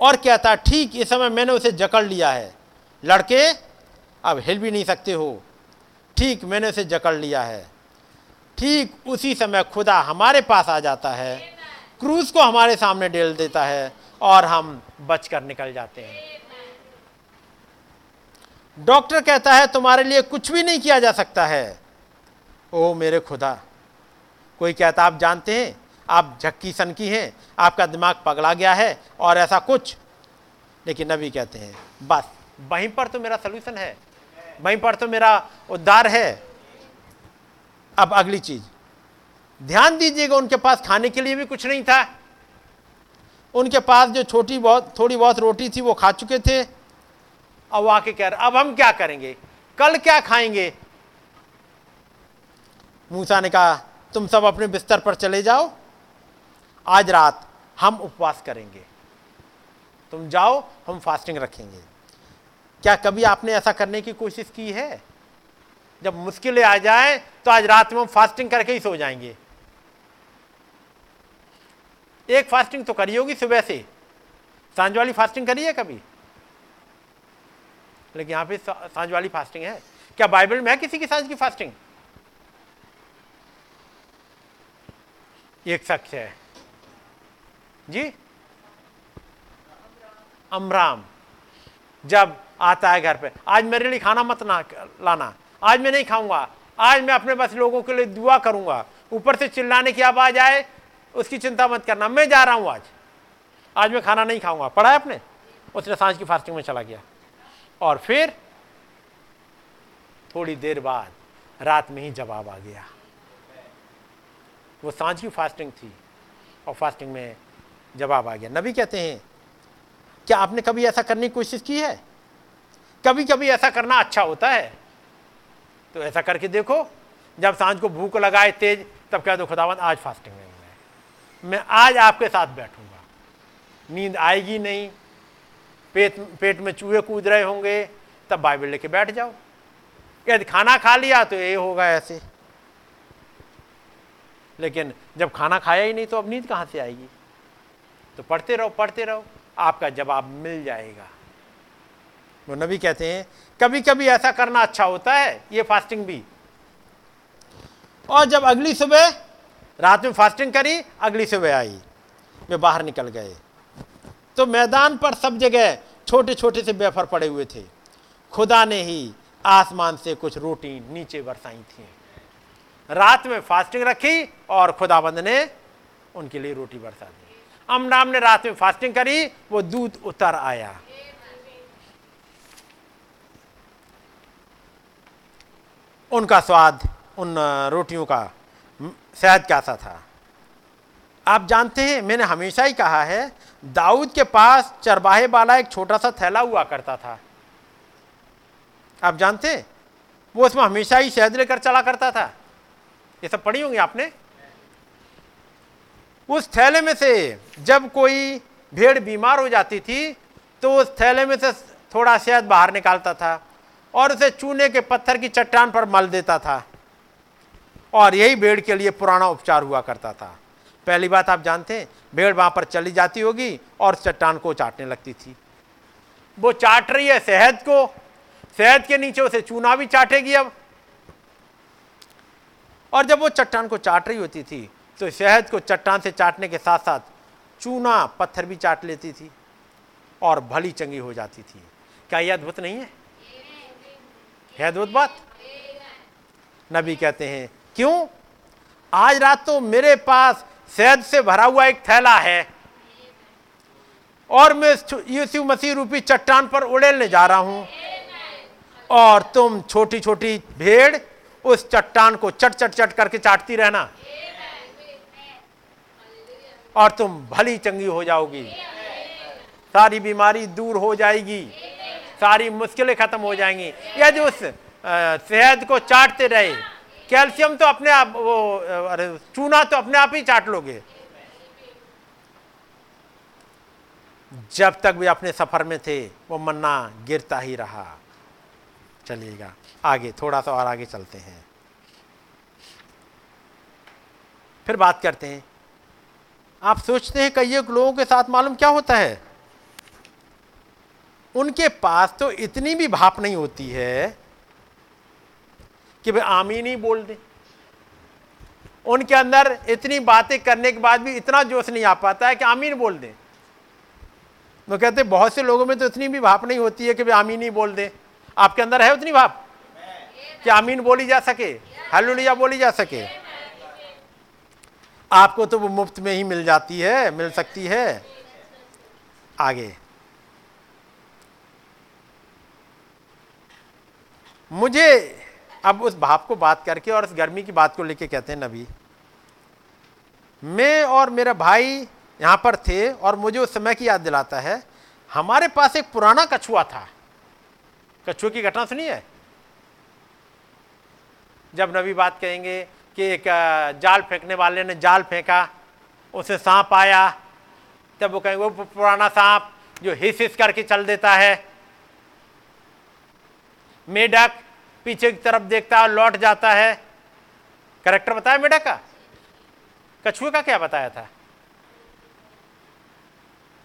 और कहता, ठीक, इस समय मैंने उसे जकड़ लिया है। लड़के अब हिल भी नहीं सकते हो। ठीक मैंने उसे जकड़ लिया है। ठीक उसी समय खुदा हमारे पास आ जाता है। क्रूज को हमारे सामने डेल देता है और हम बचकर निकल जाते हैं। डॉक्टर कहता है, तुम्हारे लिए कुछ भी नहीं किया जा सकता है। ओ मेरे खुदा, कोई कहता आप जानते हैं? आप झक्की सनकी हैं, आपका दिमाग पगला गया है और ऐसा कुछ? लेकिन नबी कहते हैं, बस, वहीं पर तो मेरा सोल्यूशन है। वहीं पर तो मेरा उद्धार है। अब अगली चीज़। ध्यान दीजिएगा, उनके पास खाने के लिए भी कुछ नहीं था। उनके पास जो छोटी बहुत, थोड़ी बहुत रोटी थी, वो खा चुके थे। अब आके कह रहे, अब हम क्या करेंगे? कल क्या खाएँगे? मूसा ने कहा, तुम सब अपने बिस्तर पर चले जाओ। आज रात हम उपवास करेंगे। तुम जाओ, हम फास्टिंग रखेंगे। क्या कभी आपने ऐसा करने की कोशिश की है? जब मुश्किलें आ जाए तो आज रात में हम फास्टिंग करके ही सो जाएँगे। एक फास्टिंग तो करी होगी सुबह से। साँझ वाली फास्टिंग करी है कभी? लेकिन यहाँ पे साँझ वाली फास्टिंग है। क्या बाइबल में है किसी की साँझ की फास्टिंग? एक शख्स है। जी? अमराम। जब आता है घर पे। आज मेरे लिए खाना मत ना लाना। आज मैं नहीं खाऊँगा। आज मैं अपने बस लोगों के लिए दुआ करूँगा। ऊपर से चिल्लाने की आवाज़ आए, उसकी चिंता मत करना। मैं जा रहा हूँ आज। आज मैं खाना नहीं खाऊँगा। पढ़ा है आपने? उसने साँझ की फास्टिंग में चला गया। और फिर थोड़ी देर बाद रात में ही जवाब आ गया। वो साँझ की फास्टिंग थी और फास्टिंग में जवाब आ गया। नबी कहते हैं, क्या आपने कभी ऐसा करने की कोशिश की है? कभी कभी ऐसा करना अच्छा होता है। तो ऐसा करके देखो, जब साँझ को भूख लगाए तेज, तब कह दो खुदावंत आज फास्टिंग में मैं आज आपके साथ बैठूँगा। नींद आएगी नहीं। पेट पेट में चूहे कूद रहे होंगे, तब बाइबल लेके बैठ जाओ। यदि खाना खा लिया तो ये होगा ऐसे। लेकिन जब खाना खाया ही नहीं तो अब नींद कहाँ से आएगी? तो पढ़ते रहो पढ़ते रहो, आपका जवाब मिल जाएगा। वो नबी कहते हैं कभी कभी ऐसा करना अच्छा होता है, ये फास्टिंग भी. और जब अगली सुबह, रात में फास्टिंग करी, अगली सुबह आई, वे बाहर निकल गए। तो मैदान पर सब जगह छोटे छोटे से बेफर पड़े हुए थे। खुदा ने ही आसमान से कुछ रोटी नीचे बरसाई थी। रात में फास्टिंग रखी और खुदाबंद ने उनके लिए रोटी बरसा दी। अमराम ने रात में फास्टिंग करी, वो दूध उतर आया। उनका स्वाद, उन रोटियों का शहद कैसा था? आप जानते हैं, मैंने हमेशा ही कहा है, दाऊद के पास चरबाहे वाला एक छोटा सा थैला हुआ करता था। आप जानते हैं? वो उसमें हमेशा ही शहद लेकर चला करता था। ये सब पढ़ी होंगी आपने? उस थैले में से जब कोई भेड़ बीमार हो जाती थी तो उस थैले में से थोड़ा शहद बाहर निकालता था। और उसे चूने के पत्थर की चट्टान पर मल देता था। और यही भेड़ के लिए पुराना उपचार हुआ करता था। पहली बात आप जानते हैं, भेड़ वहाँ पर चली जाती होगी और चट्टान को चाटने लगती थी। वो चाट रही है शहद को। शहद के नीचे उसे चूना भी चाटेगी अब। और जब वो चट्टान को चाट रही होती थी तो शहद को चट्टान से चाटने के साथ साथ चूना, पत्थर भी चाट लेती थी और भली चंगी हो जाती थी। क्या यह अद्भुत नहीं है? है अद्भुत बात। नबी कहते हैं, क्यों? आज रात तो मेरे पास शहद से भरा हुआ एक थैला है और मैं यीशु मसीह रूपी चट्टान पर उड़ेलने जा रहा हूँ। और तुम छोटी छोटी भेड़ उस चट्टान को चट चट चट करके चाटती रहना। और तुम भली चंगी हो जाओगी। सारी बीमारी दूर हो जाएगी। सारी मुश्किलें खत्म हो जाएँगी। यदि उस शहद को चाटते रहे, कैल्शियम तो अपने आप, वो, अरे, चूना तो अपने आप ही चाट लोगे। जब तक भी अपने सफ़र में थे, वो मन्ना गिरता ही रहा। चलिएगा, आगे, थोड़ा सा और आगे चलते हैं। फिर बात करते हैं। आप सोचते हैं कई लोगों के साथ मालूम क्या होता है? उनके पास तो इतनी भी भाप नहीं होती है कि भाई आमीन ही बोल दे। उनके अंदर इतनी बातें करने के बाद भी इतना जोश नहीं आ पाता है कि आमीन बोल दें। वो कहते बहुत से लोगों में तो इतनी भी भाप नहीं होती है कि भाई आमीन ही बोल दें। आपके अंदर है उतनी भाप? कि आमीन बोली जा सके? हलुलिया बोली जा सके? आपको तो वो मुफ़्त में ही मिल जाती है, मिल सकती है। आगे। मुझे अब उस भाप को बात करके और उस गर्मी की बात को लेके कहते हैं नबी। मैं और मेरा भाई यहाँ पर थे और मुझे उस समय की याद दिलाता है, हमारे पास एक पुराना कछुआ था। कछुए की घटना सुनी है? जब नबी बात कहेंगे कि एक जाल फेंकने वाले ने जाल फेंका, उसे सांप आया, तब वो कहेंगे, वो पुराना सांप जो हिस हिस करके चल देता है। मेढक पीछे की तरफ़ देखता है, लौट जाता है। करेक्टर बताया मेढक का? कछुए का क्या बताया था?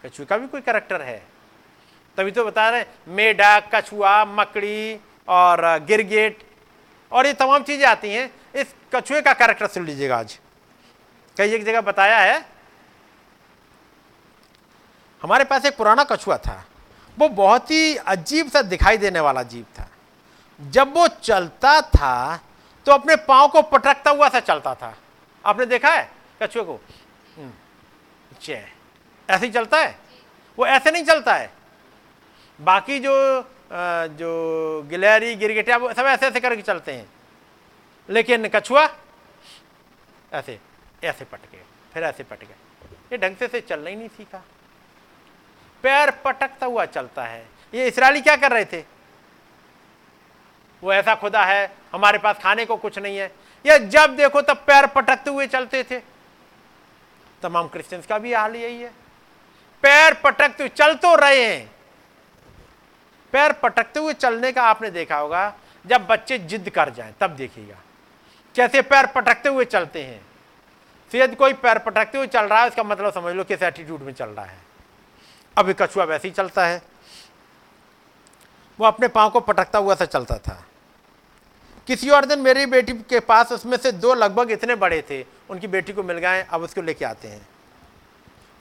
कछुए का भी कोई करेक्टर है। तभी तो बता रहे मेढक कछुआ, मकड़ी और गिरगेट और ये तमाम चीज़ें आती हैं। इस कछुए का कैरेक्टर सुन लीजिएगा आज। कई एक जगह बताया है, हमारे पास एक पुराना कछुआ था। वो बहुत ही अजीब सा दिखाई देने वाला जीव था। जब वो चलता था तो अपने पाँव को पटकता हुआ सा चलता था। आपने देखा है? कछुए को। हम्म, ऐसे ही चलता है? वो ऐसे नहीं चलता है। बाकी जो जो गिलहरी गिरगिटिया वो सब ऐसे ऐसे करके चलते हैं। लेकिन कछुआ ऐसे ऐसे पटके फिर ऐसे पटके। ये ढंग से से चलना ही नहीं सीखा। पैर पटकता हुआ चलता है। ये इसराइली क्या कर रहे थे? वो ऐसा खुदा है, हमारे पास खाने को कुछ नहीं है। या जब देखो तब पैर पटकते हुए चलते थे। तमाम क्रिश्चियंस का भी हाल यही है। पैर पटकते हुए चल तो रहे हैं। पैर पटकते हुए चलने का आपने देखा होगा, जब बच्चे जिद कर जाएँ, तब देखिएगा। कैसे पैर पटकते हुए चलते हैं। फिर कोई पैर पटकते हुए चल रहा है, उसका मतलब समझ लो किस एटीट्यूड में चल रहा है। अभी कछुआ वैसे ही चलता है। वो अपने पाँव को पटकता हुआ सा चलता था। किसी और दिन मेरी बेटी के पास उसमें से दो लगभग इतने बड़े थे। उनकी बेटी को मिल गए, अब उसको लेके आते हैं।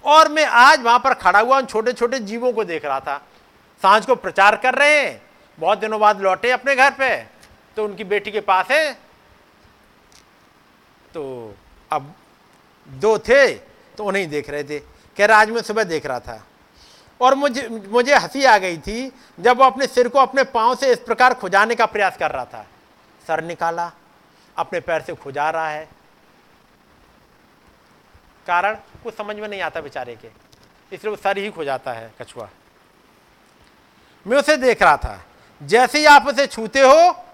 और मैं आज वहाँ पर खड़ा हुआ, उन छोटे छोटे जीवों को देख रहा था। साँझ को प्रचार कर रहे हैं। बहुत दिनों बाद लौटे अपने घर पे। तो उनकी बेटी के पास है। तो अब दो थे तो उन्हें ही देख रहे थे। कह रहा, आज मैं सुबह देख रहा था। और मुझे मुझे हँसी आ गई थी जब वो अपने सिर को अपने पाँव से इस प्रकार खुजाने का प्रयास कर रहा था। सर निकाला, अपने पैर से खुजा रहा है। कारण कुछ समझ में नहीं आता बेचारे के। इसलिए वो सर ही खुजाता है, कछुआ। मैं उसे देख रहा था। जैसे ही आप उसे छूते हो,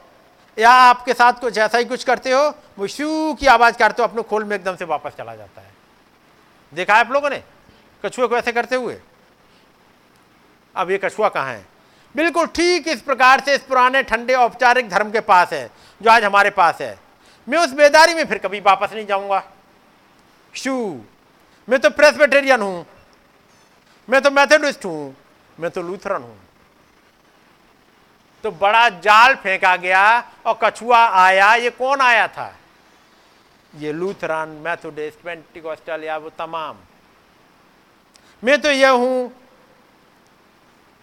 या आपके साथ कुछ ऐसा ही कुछ करते हो, वो शू की आवाज़ करते हो, अपने खोल में एकदम से वापस चला जाता है। देखा है आप लोगों ने? कछुए को ऐसे करते हुए? अब ये कछुआ कहाँ है? बिल्कुल ठीक इस प्रकार से इस पुराने ठंडे औपचारिक धर्म के पास है, जो आज हमारे पास है। मैं उस बेदारी में फिर कभी वापस नहीं जाऊँगा। शू मैं तो प्रेसबेटेरियन हूँ। मैं तो मैथोडिस्ट हूँ। मैं तो लूथरन हूँ। तो बड़ा जाल फेंका गया और कछुआ आया, ये कौन आया था? ये लूथरन, मैथोडिस्ट, पेंटिकॉस्टल, या वो तमाम। मैं तो यह हूँ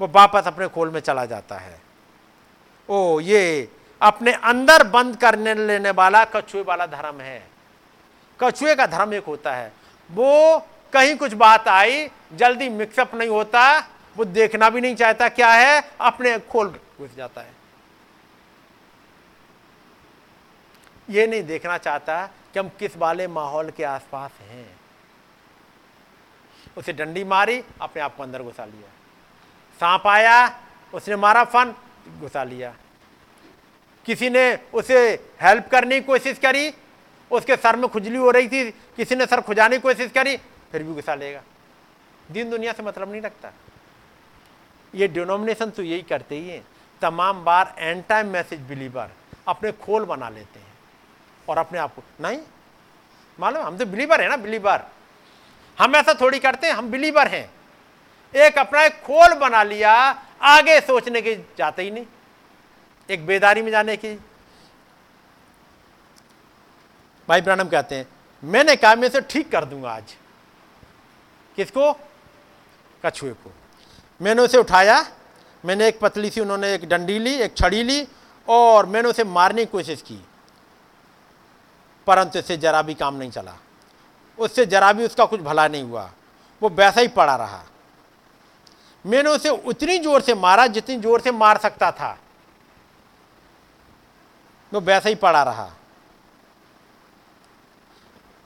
वो वापस अपने खोल में चला जाता है। ओ, ये अपने अंदर बंद करने लेने वाला कछुए वाला धर्म है। कछुए का धर्म एक होता है। वो कहीं कुछ बात आई, जल्दी मिक्सअप नहीं होता, वो देखना भी नहीं चाहता क्या है, अपने खोल घुस जाता है। ये नहीं देखना चाहता कि हम किस वाले माहौल के आसपास हैं। उसे डंडी मारी, अपने आप को अंदर घुसा लिया। सांप आया उसने मारा फन, घुसा लिया। किसी ने उसे हेल्प करने की कोशिश करी, उसके सर में खुजली हो रही थी, किसी ने सर खुजाने की कोशिश करी, फिर भी घुसा लेगा। दिन दुनिया से मतलब नहीं रखता। ये डिनोमिनेशन तो यही करते ही हैं। तमाम बार एंड टाइम मैसेज बिलीवर अपने खोल बना लेते हैं और अपने आप को नहीं। मालूम? हम तो बिलीवर है ना बिलीवर हम ऐसा थोड़ी करते हैं, हम बिलीवर हैं। एक अपना एक खोल बना लिया, आगे सोचने की जाते ही नहीं। एक बेदारी में जाने की। भाई ब्रानम कहते हैं, मैंने कहा, मैं ठीक कर दूँगा आज। किसको? कछुए को। मैंने उसे उठाया, मैंने एक पतली सी, उन्होंने एक डंडी ली, एक छड़ी ली, और मैंने उसे मारने की कोशिश की। परंतु इससे जरा भी काम नहीं चला। उससे जरा भी उसका कुछ भला नहीं हुआ। वो वैसा ही पड़ा रहा। मैंने उसे उतनी ज़ोर से मारा जितनी ज़ोर से मार सकता था। वो वैसा ही पड़ा रहा।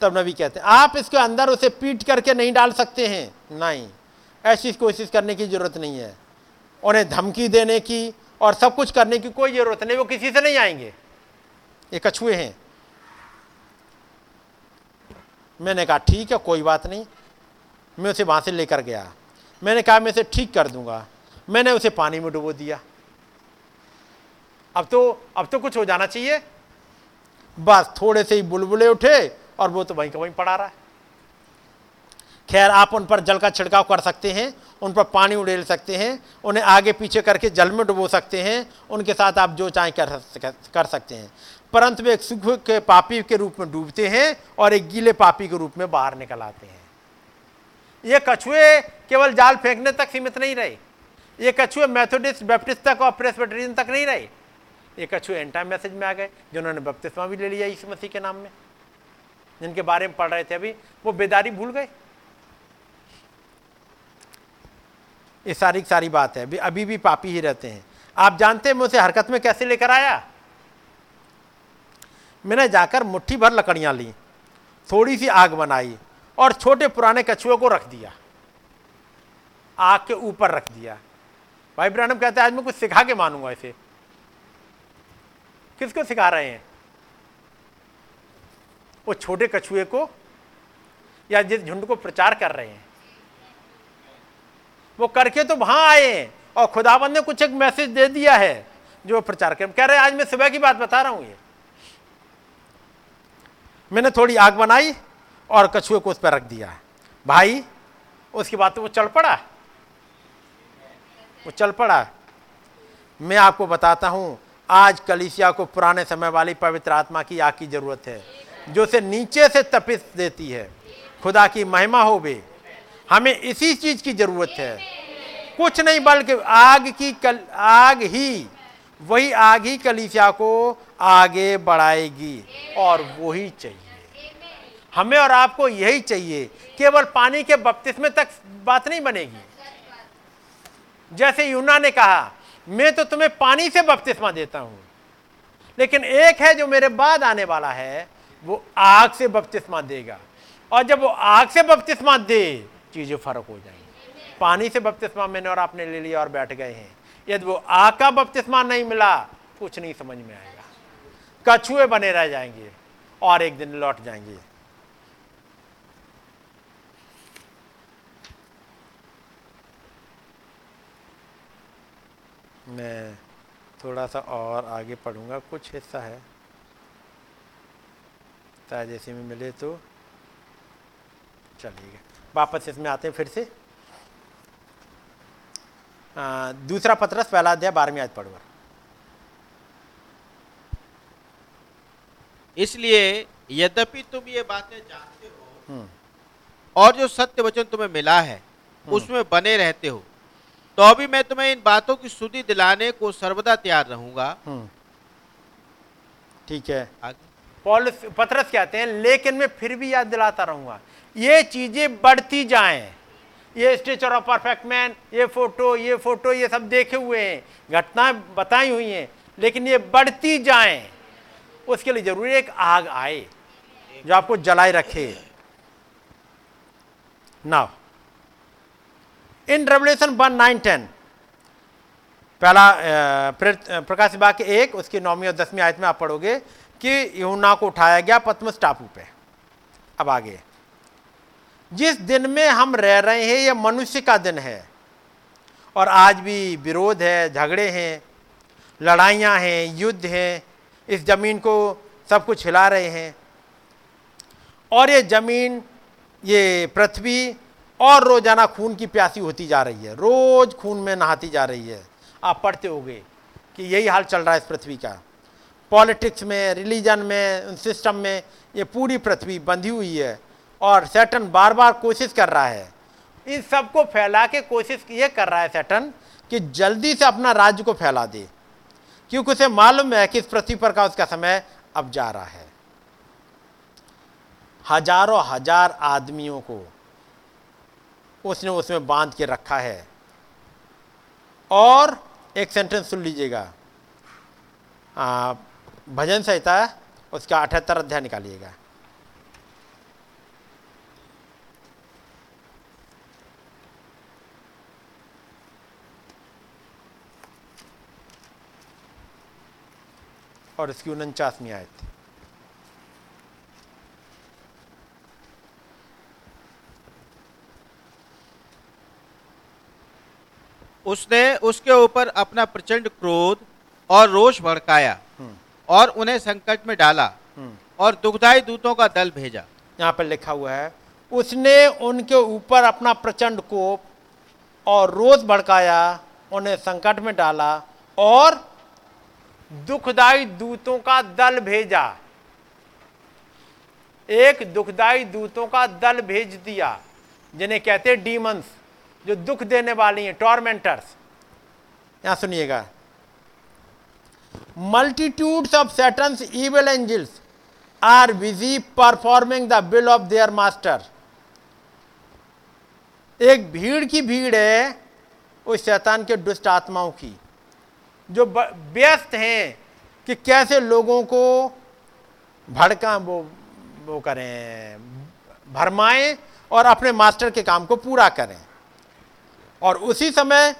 तब नबी कहते हैं आप इसके अंदर उसे पीट करके नहीं डाल सकते हैं? नहीं, ऐसी कोशिश करने की ज़रूरत नहीं है। उन्हें धमकी देने की और सब कुछ करने की कोई ज़रूरत नहीं, वो किसी से नहीं आएँगे। ये कछुए हैं। मैंने कहा, ठीक है, कोई बात नहीं। मैं उसे वहाँ से लेकर गया। मैंने कहा, मैं इसे ठीक कर दूँगा। मैंने उसे पानी में डुबो दिया। अब तो अब तो कुछ हो जाना चाहिए। बस थोड़े से ही बुलबुले उठे और वो तो वहीं का वहीं पड़ा रहा है। खैर, आप उन पर जल का छिड़काव कर सकते हैं, उन पर पानी उड़ेल सकते हैं, उन्हें आगे पीछे करके जल में डुबो सकते हैं, उनके साथ आप जो चाहें कर कर सकते हैं। परंतु वे एक सुख के पापी के रूप में डूबते हैं और एक गीले पापी के रूप में बाहर निकल आते हैं। ये कछुए केवल जाल फेंकने तक सीमित नहीं रहे। ये कछुए मैथोडिस्ट बैप्टिस्ट तक और प्रेसबेटरियन तक नहीं रहे। ये कछुए एंड टाइम मैसेज में आ गए, जिन्होंने बपतिस्मा भी ले लिया इस मसीह के नाम में। जिनके बारे में पढ़ रहे थे अभी, वो बेदारी भूल गए। ये सारी सारी बात है। अभी अभी भी पापी ही रहते हैं। आप जानते हैं मैं उसे हरकत में कैसे लेकर आया? मैंने जाकर मुट्ठी भर लकड़ियाँ ली, थोड़ी सी आग बनाई और छोटे पुराने कछुए को रख दिया। आग के ऊपर रख दिया। भाई ब्रहणम कहते हैं, आज मैं कुछ सिखा के मानूँगा इसे। किसको सिखा रहे हैं? वो छोटे कछुए को या जिस झुंड को प्रचार कर रहे हैं। वो करके तो वहाँ आए हैं और खुदाबंद ने कुछ एक मैसेज दे दिया है जो प्रचार कर कह रहे हैं, आज मैं सुबह की बात बता रहा हूँ ये। मैंने थोड़ी आग बनाई और कछुए को उस पर रख दिया। भाई, उसके बाद तो वो चल पड़ा। वो चल पड़ा। मैं आपको बताता हूँ, आज कलिसिया को पुराने समय वाली पवित्र आत्मा की आग की ज़रूरत है, जो से नीचे से तपिस देती है। खुदा की महिमा हो बे हमें इसी चीज़ की ज़रूरत है। कुछ नहीं बल्कि आग की कल, आग ही, वही आग ही कलिसिया को आगे बढ़ाएगी और वही चाहिए। हमें और आपको यही चाहिए। केवल पानी के बपतिस्मे तक बात नहीं बनेगी। जैसे यूना ने कहा, मैं तो तुम्हें पानी से बपतिस्मा देता हूँ। लेकिन एक है जो मेरे बाद आने वाला है, वो आग से बपतिस्मा देगा। और जब वो आग से बपतिस्मा दे, चीज़ें फ़र्क हो जाएँगी। पानी से बपतिस्मा मैंने और आपने ले लिया और बैठ गए हैं। यदि वो आग का बपतिस्मा नहीं मिला, कुछ नहीं समझ में आएगा। कछुए बने रह जाएँगे और एक दिन लौट जाएँगे। मैं थोड़ा सा और आगे पढ़ूँगा। कुछ हिस्सा है। शायद जैसे में मिले तो चलिएगा वापस इसमें आते हैं फिर से। आ, दूसरा पत्रस पहला अध्याय बारहवीं आज पढ़ूँगा। इसलिए यद्यपि तुम ये बातें जानते हो और जो सत्य वचन तुम्हें मिला है उसमें बने रहते हो तो अभी मैं तुम्हें इन बातों की सुधि दिलाने को सर्वदा तैयार रहूँगा। ठीक है। पॉल पत्रस कहते हैं लेकिन मैं फिर भी याद दिलाता रहूँगा ये चीज़ें बढ़ती जाएँ। ये स्टेचर ऑफ़ परफेक्ट मैन ये फ़ोटो ये फ़ोटो ये सब देखे हुए हैं घटनाएँ बताई हुई हैं लेकिन ये बढ़ती जाएँ। उसके लिए ज़रूरी एक आग आए जो आपको जलाए रखे। Now in Revelation one nine ten पहला प्रकाश विभाग के एक, उसकी नौवीं और दसवीं आयत में आप पढ़ोगे कि यूना को उठाया गया पद्मस टापू पे। अब आगे। जिस दिन में हम रह रहे हैं, यह मनुष्य का दिन है। और आज भी विरोध है, झगड़े हैं, लड़ाइयाँ हैं, युद्ध हैं, इस ज़मीन को सब कुछ हिला रहे हैं। और ये ज़मीन, ये पृथ्वी और रोज़ाना खून की प्यासी होती जा रही है। रोज खून में नहाती जा रही है। आप पढ़ते होगे कि यही हाल चल रहा है इस पृथ्वी का। पॉलिटिक्स में, रिलीजन में, सिस्टम में ये पूरी पृथ्वी बंधी हुई है और सैटन बार बार कोशिश कर रहा है। इन सबको फैला के कोशिश ये कर रहा है सैटन कि जल्दी से अपना राज्य को फैला दे। क्योंकि उसे मालूम है कि इस पृथ्वी पर का उसका समय अब जा रहा है। हज़ारों हज़ार आदमियों को उसने उसमें बाँध के रखा है। और एक सेंटेंस सुन लीजिएगा। भजन संहिता, उसका अठहत्तर अध्याय निकालिएगा। और इसकी उनचासवीं आयत। उसने उसके ऊपर अपना प्रचंड क्रोध और रोष भड़काया और उन्हें संकट में डाला और दुखदाई दूतों का दल भेजा। यहाँ पर लिखा हुआ है उसने उनके ऊपर अपना प्रचंड कोप और रोष भड़काया उन्हें संकट में डाला और दुखदाई दूतों का दल भेजा। एक दुखदाई दूतों का दल भेज दिया जिन्हें कहते हैं डीमंस जो दुख देने वाली हैं टॉर्मेंटर्स यहाँ सुनिएगा। Multitudes of Satan's evil angels are busy performing the will of their master एक भीड़ की भीड़ है उस शैतान के दुष्ट आत्माओं की, जो व्यस्त हैं कि कैसे लोगों को भड़का वो वो करें, भरमाएँ और अपने मास्टर के काम को पूरा करें। और उसी समय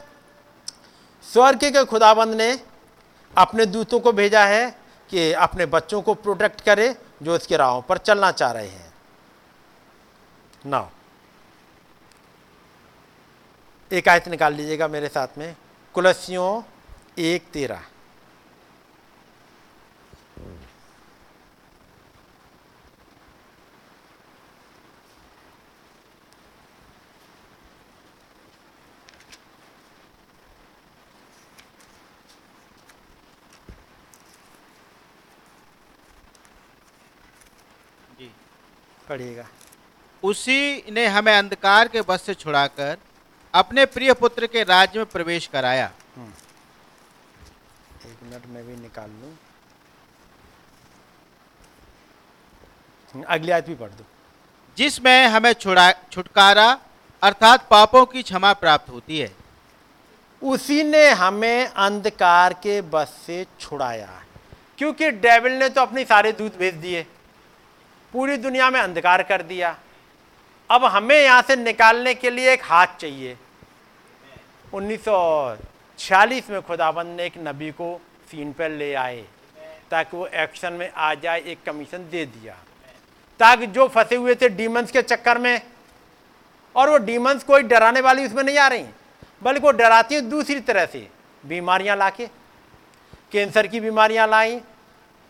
स्वर्ग के खुदाबंद ने अपने दूतों को भेजा है कि अपने बच्चों को प्रोटेक्ट करे, जो उसके राहों पर चलना चाह रहे हैं। नाउ एक आयत निकाल लीजिएगा मेरे साथ में। कुलसियों एक तेरह। पढ़िएगा। उसी ने हमें अंधकार के बस से छुड़ाकर अपने प्रिय पुत्र के राज्य में प्रवेश कराया। एक मिनट में भी निकाल लूँ। अगली आयत भी पढ़ दो। जिसमें हमें छुड़ा छुटकारा अर्थात पापों की क्षमा प्राप्त होती है। उसी ने हमें अंधकार के बस से छुड़ाया। क्योंकि डेविल ने तो अपने सारे दूत भेज दिए। पूरी दुनिया में अंधकार कर दिया। अब हमें यहाँ से निकालने के लिए एक हाथ चाहिए। 1946 में खुदाबंद ने एक नबी को सीन पर ले आए, ताकि वो एक्शन में आ जाए, एक कमीशन दे दिया। ताकि जो फंसे हुए थे डीमंस के चक्कर में, और वो डीमंस कोई डराने वाली उसमें नहीं आ रही, बल्कि वो डराती हैं दूसरी तरह से। बीमारियाँ लाके, कैंसर की बीमारियाँ लाई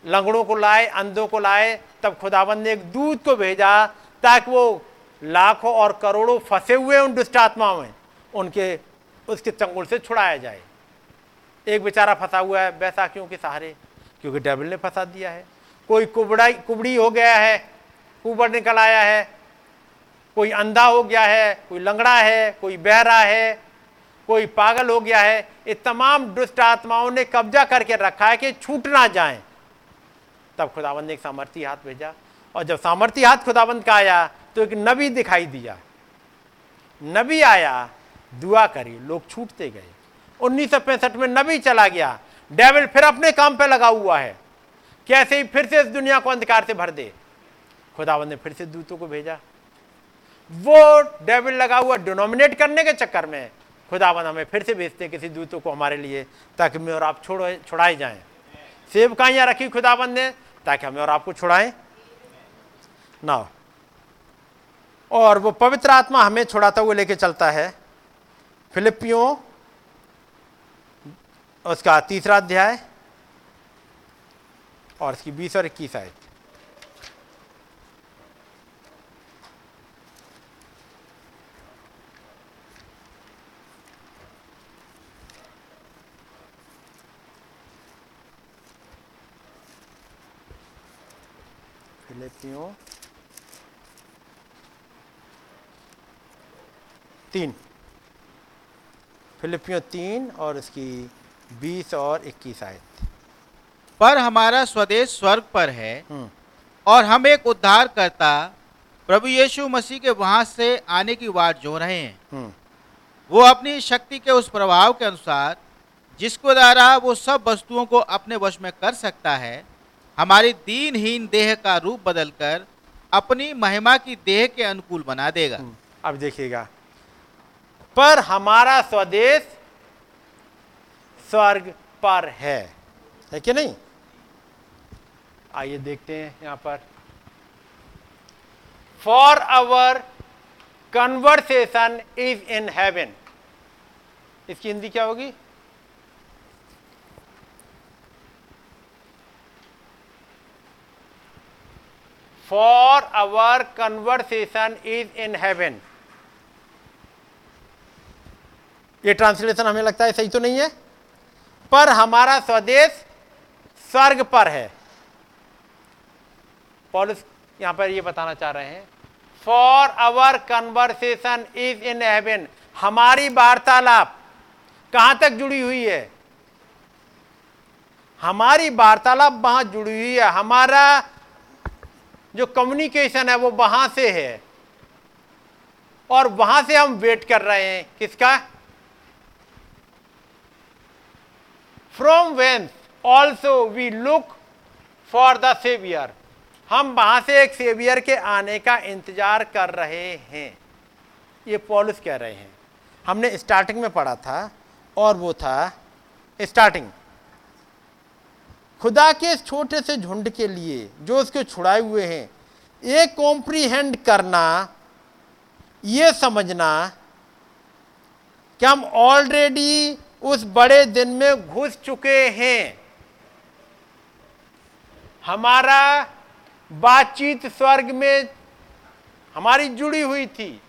लंगड़ों को लाए, अंधों को लाए, तब खुदावन ने एक दूध को भेजा ताकि वो लाखों और करोड़ों फंसे हुए उन दुष्ट आत्माओं में, उनके, उसके चंगुल से छुड़ाया जाए। एक बेचारा फंसा हुआ है बैसाखियों के सहारे, क्योंकि डेविल ने फंसा दिया है। कोई कुबड़ाई, कुबड़ी हो गया है, कुबड़ निकल आया है, कोई अंधा हो गया है, कोई लंगड़ा है, कोई बहरा है, कोई पागल हो गया है, ये तमाम दुष्ट आत्माओं ने कब्जा करके रखा है कि छूट ना जाए। तब खुदाबंद ने एक सामर्थी हाथ भेजा और जब सामर्थी हाथ खुदाबंद का आया तो एक नबी दिखाई दिया। नबी आया, दुआ करी, लोग छूटते गए। उन्नीस सौ पैंसठ में नबी चला गया। डेविल फिर अपने काम पे लगा हुआ है। कैसे ही फिर से इस दुनिया को अंधकार से भर दे। खुदाबंद ने फिर से दूतों को भेजा। वो डेविल लगा हुआ डिनोमिनेट करने के चक्कर में खुदाबंद हमें फिर से भेजते किसी दूतों को हमारे लिए, ताकि मैं और आप छोड़ो, छुड़ाए जाएँ। सेवकाइयाँ रखी खुदाबंद ने ताकि हमें और आपको छुड़ाएँ। ना और वो पवित्र आत्मा हमें छुड़ाता हुआ लेके चलता है। फिलिपियों उसका तीसरा अध्याय और इसकी बीस और इक्कीस आयत। फिलिपियों तीन। फिलिपियों तीन और उसकी बीस और इक्कीस आयत। पर हमारा स्वदेश स्वर्ग पर है हम्म। और हम एक उद्धार करता प्रभु यीशु मसीह के वहाँ से आने की वाट जो रहे हैं। हम्म। वो अपनी शक्ति के उस प्रभाव के अनुसार जिसको द्वारा वो सब वस्तुओं को अपने वश में कर सकता है हमारी दीनहीन देह का रूप बदलकर अपनी महिमा की देह के अनुकूल बना देगा। अब देखिएगा। पर हमारा स्वदेश स्वर्ग पर है। है कि नहीं? आइए देखते हैं यहाँ पर। For our conversation is in heaven इसकी हिंदी क्या होगी? For our conversation is in heaven ये ट्रांसलेशन हमें लगता है सही तो नहीं है, पर हमारा स्वदेश स्वर्ग पर है। पॉलिस यहाँ पर ये बताना चाह रहे हैं for our conversation is in heaven हमारी वार्तालाप कहाँ तक जुड़ी हुई है? हमारी वार्तालाप वहाँ जुड़ी हुई है। हमारा जो कम्युनिकेशन है, वो वहाँ से है। और वहाँ से हम वेट कर रहे हैं। किसका? From whence also we look for the saviour हम वहाँ से एक सेवियर के आने का इंतज़ार कर रहे हैं। ये पॉलिस कह रहे हैं। हमने स्टार्टिंग में पढ़ा था और वो था स्टार्टिंग खुदा के इस छोटे से झुंड के लिए जो उसके छुड़ाए हुए हैं ये कॉम्प्रीहेंड करना, ये समझना कि हम ऑलरेडी उस बड़े दिन में घुस चुके हैं। हमारा बातचीत स्वर्ग में हमारी जुड़ी हुई थी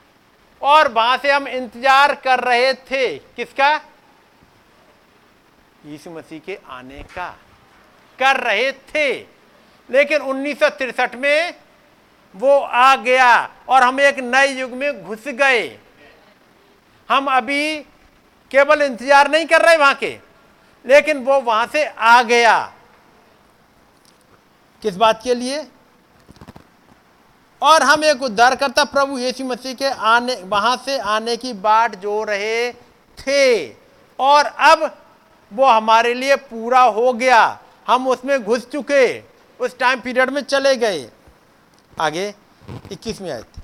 और वहाँ से हम इंतज़ार कर रहे थे। किसका? यीशु मसीह के आने का। कर रहे थे। लेकिन उन्नीस में वो आ गया और हम एक नए युग में घुस गए। हम अभी केवल इंतज़ार नहीं कर रहे वहाँ के, लेकिन वो वहाँ से आ गया। किस बात के लिए? और हम एक उद्धारकर्ता प्रभु यीशु मसीह के आने, वहाँ से आने की बाट जो रहे थे। और अब वो हमारे लिए पूरा हो गया। हम उसमें घुस चुके उस टाइम पीरियड में चले गए। आगे इक्कीस में आए थे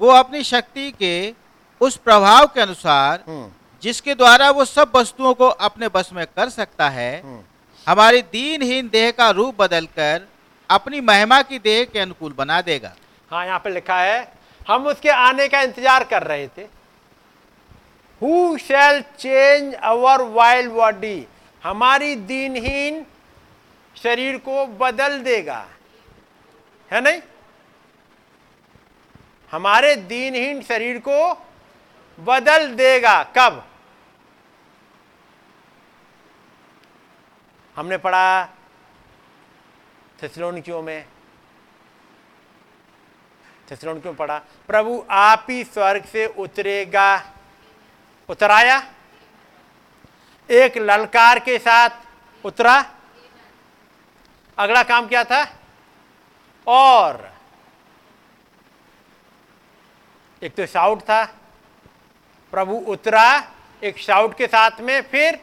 वो अपनी शक्ति के उस प्रभाव के अनुसार हम्म, जिसके द्वारा वो सब वस्तुओं को अपने बस में कर सकता है हम्म। हमारी दीनहीन देह का रूप बदलकर अपनी महिमा की देह के अनुकूल बना देगा। हाँ यहाँ पे लिखा है हम उसके आने का इंतज़ार कर रहे थे। Who shall change our vile body हमारी दीनहीन शरीर को बदल देगा। है नहीं? हमारे दीनहीन शरीर को बदल देगा। कब? हमने पढ़ा थेसलोनिकियों में। थेसलोनिकियों पढ़ा, प्रभु आप ही स्वर्ग से उतरेगा। उतराया? एक ललकार के साथ उतरा। अगला काम क्या था? और। एक तो शाउट था। प्रभु उतरा एक शाउट के साथ में, फिर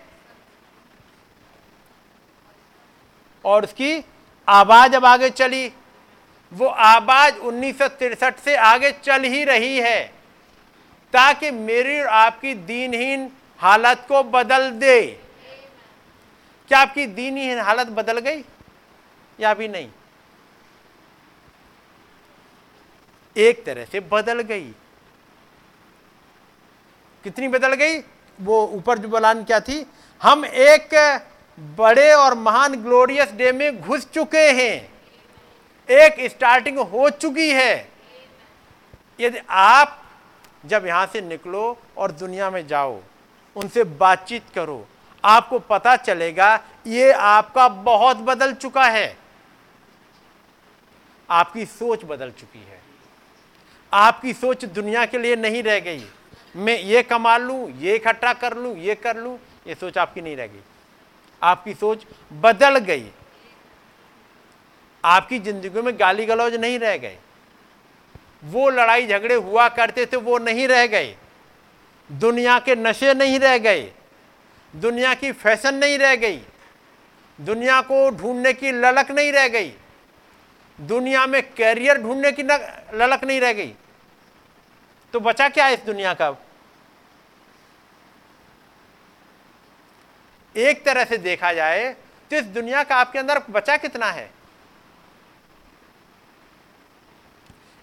और उसकी आवाज़ अब आगे चली। वो आवाज़ उन्नीस से आगे चल ही रही है, ताकि मेरी और आपकी दीनहीन हालत को बदल दे। क्या आपकी दीनहीन हालत बदल गई या भी नहीं? एक तरह से बदल गई। कितनी बदल गई? वो ऊपर जो बलान क्या थी? हम एक बड़े और महान ग्लोरियस डे में घुस चुके हैं। एक स्टार्टिंग हो चुकी है। यदि आप जब यहाँ से निकलो और दुनिया में जाओ उनसे बातचीत करो। आपको पता चलेगा, ये आपका बहुत बदल चुका है। आपकी सोच बदल चुकी है। आपकी सोच दुनिया के लिए नहीं रह गई। मैं ये कमा लूँ, ये इकट्ठा कर लूँ, ये कर लूँ, ये सोच आपकी नहीं रह गई। आपकी सोच बदल गई। आपकी ज़िंदगी में गाली गलौज नहीं रह गए। वो लड़ाई झगड़े हुआ करते थे, वो नहीं रह गए। दुनिया के नशे नहीं रह गए, दुनिया की फ़ैशन नहीं रह गई, दुनिया को ढूँढने की ललक नहीं रह गई, दुनिया में कैरियर ढूँढने की ललक नहीं रह गई। तो बचा क्या है इस दुनिया का? एक तरह से देखा जाए तो इस दुनिया का आपके अंदर बचा कितना है?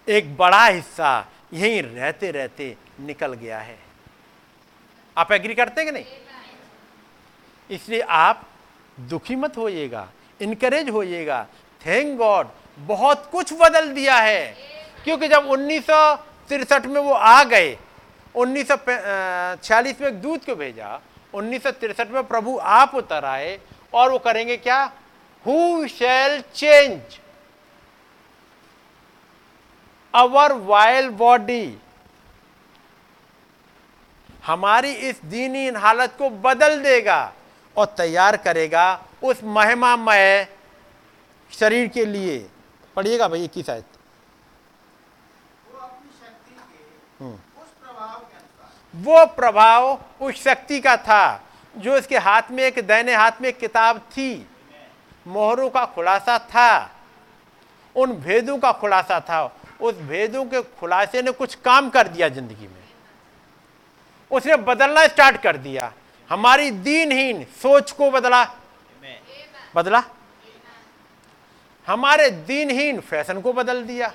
एक बड़ा हिस्सा यहीं रहते रहते निकल गया है। आप एग्री करते हैं कि नहीं? इसलिए आप दुखी मत होइएगा इनकरेज होइएगा। थैंक गॉड बहुत कुछ बदल दिया है। क्योंकि जब उन्नीस में वो आ गए, उन्नीस में एक दूत को भेजा, उन्नीस में प्रभु आप उतर आए और वो करेंगे क्या? Who shall change our vile body हमारी इस दीनहीन हालत को बदल देगा और तैयार करेगा उस महिमामय शरीर के लिए। पढ़िएगा भाई इक्कीस आयत। प्रभाव वो प्रभाव उस शक्ति का था जो इसके हाथ में एक दैने हाथ में एक किताब थी। मोहरों का खुलासा था। उन भेदों का खुलासा था। उस भेदों के खुलासे ने कुछ काम कर दिया ज़िंदगी में। उसने बदलना स्टार्ट कर दिया। हमारी दीनहीन सोच को बदला। बदला? हमारे दीनहीन फ़ैशन को बदल दिया।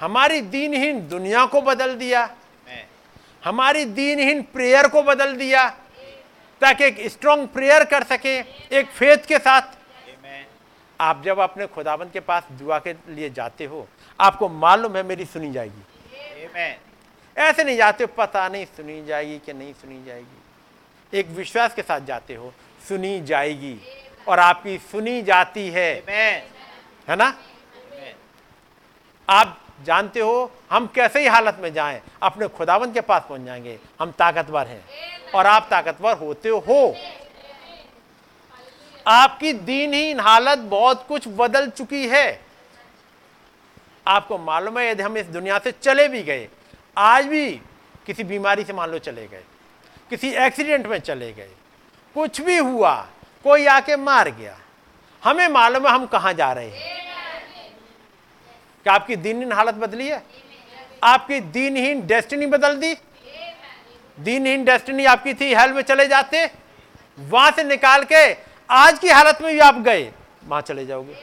हमारी दीनहीन दुनिया को बदल दिया। हमारी दीनहीन प्रेयर को बदल दिया। ताकि एक स्ट्रांग प्रेयर कर सके, एक फेथ के साथ। आप जब अपने खुदाबंद के पास दुआ के लिए जाते हो, आपको मालूम है मेरी सुनी जाएगी। ऐसे नहीं जाते हो पता नहीं सुनी जाएगी कि नहीं सुनी जाएगी। एक विश्वास के साथ जाते हो सुनी जाएगी। और आपकी सुनी जाती है। है ना? आप जानते हो हम कैसे ही हालत में जाएँ अपने खुदावन के पास पहुँच जाएँगे। हम ताकतवर हैं। और आप ताकतवर होते हो। आपकी दीनहीन हालत बहुत कुछ बदल चुकी है। आपको मालूम है यदि हम इस दुनिया से चले भी गए आज भी किसी बीमारी से मान लो चले गए, किसी एक्सीडेंट में चले गए, कुछ भी हुआ, कोई आके मार गया, हमें मालूम है हम कहाँ जा रहे हैं। क्या आपकी दीनहीन हालत बदली है? आपकी दीनहीन डेस्टिनी बदल दी? दीनहीन डेस्टिनी आपकी थी, हेल में चले जाते, वहाँ से निकाल के आज की हालत में भी आप गए, वहाँ चले जाओगे।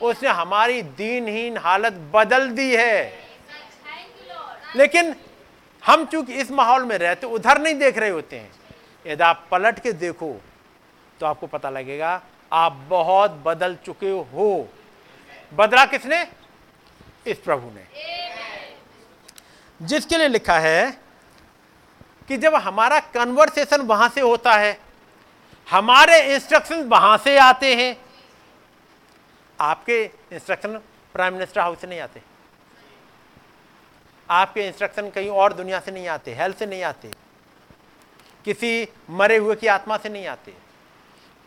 उसने हमारी दीनहीन हालत बदल दी है। लेकिन हम चूँकि इस माहौल में रहते, उधर नहीं देख रहे होते हैं। यदि आप पलट के देखो तो आपको पता लगेगा, आप बहुत बदल चुके हो। बदला किसने? इस प्रभु ने। जिसके लिए लिखा है कि जब हमारा कन्वर्सेशन वहाँ से होता है, हमारे इंस्ट्रक्शन वहाँ से आते हैं। आपके इंस्ट्रक्शन प्राइम मिनिस्टर हाउस से नहीं आते। आपके इंस्ट्रक्शन कहीं और दुनिया से नहीं आते हेल्थ से नहीं आते किसी मरे हुए की आत्मा से नहीं आते।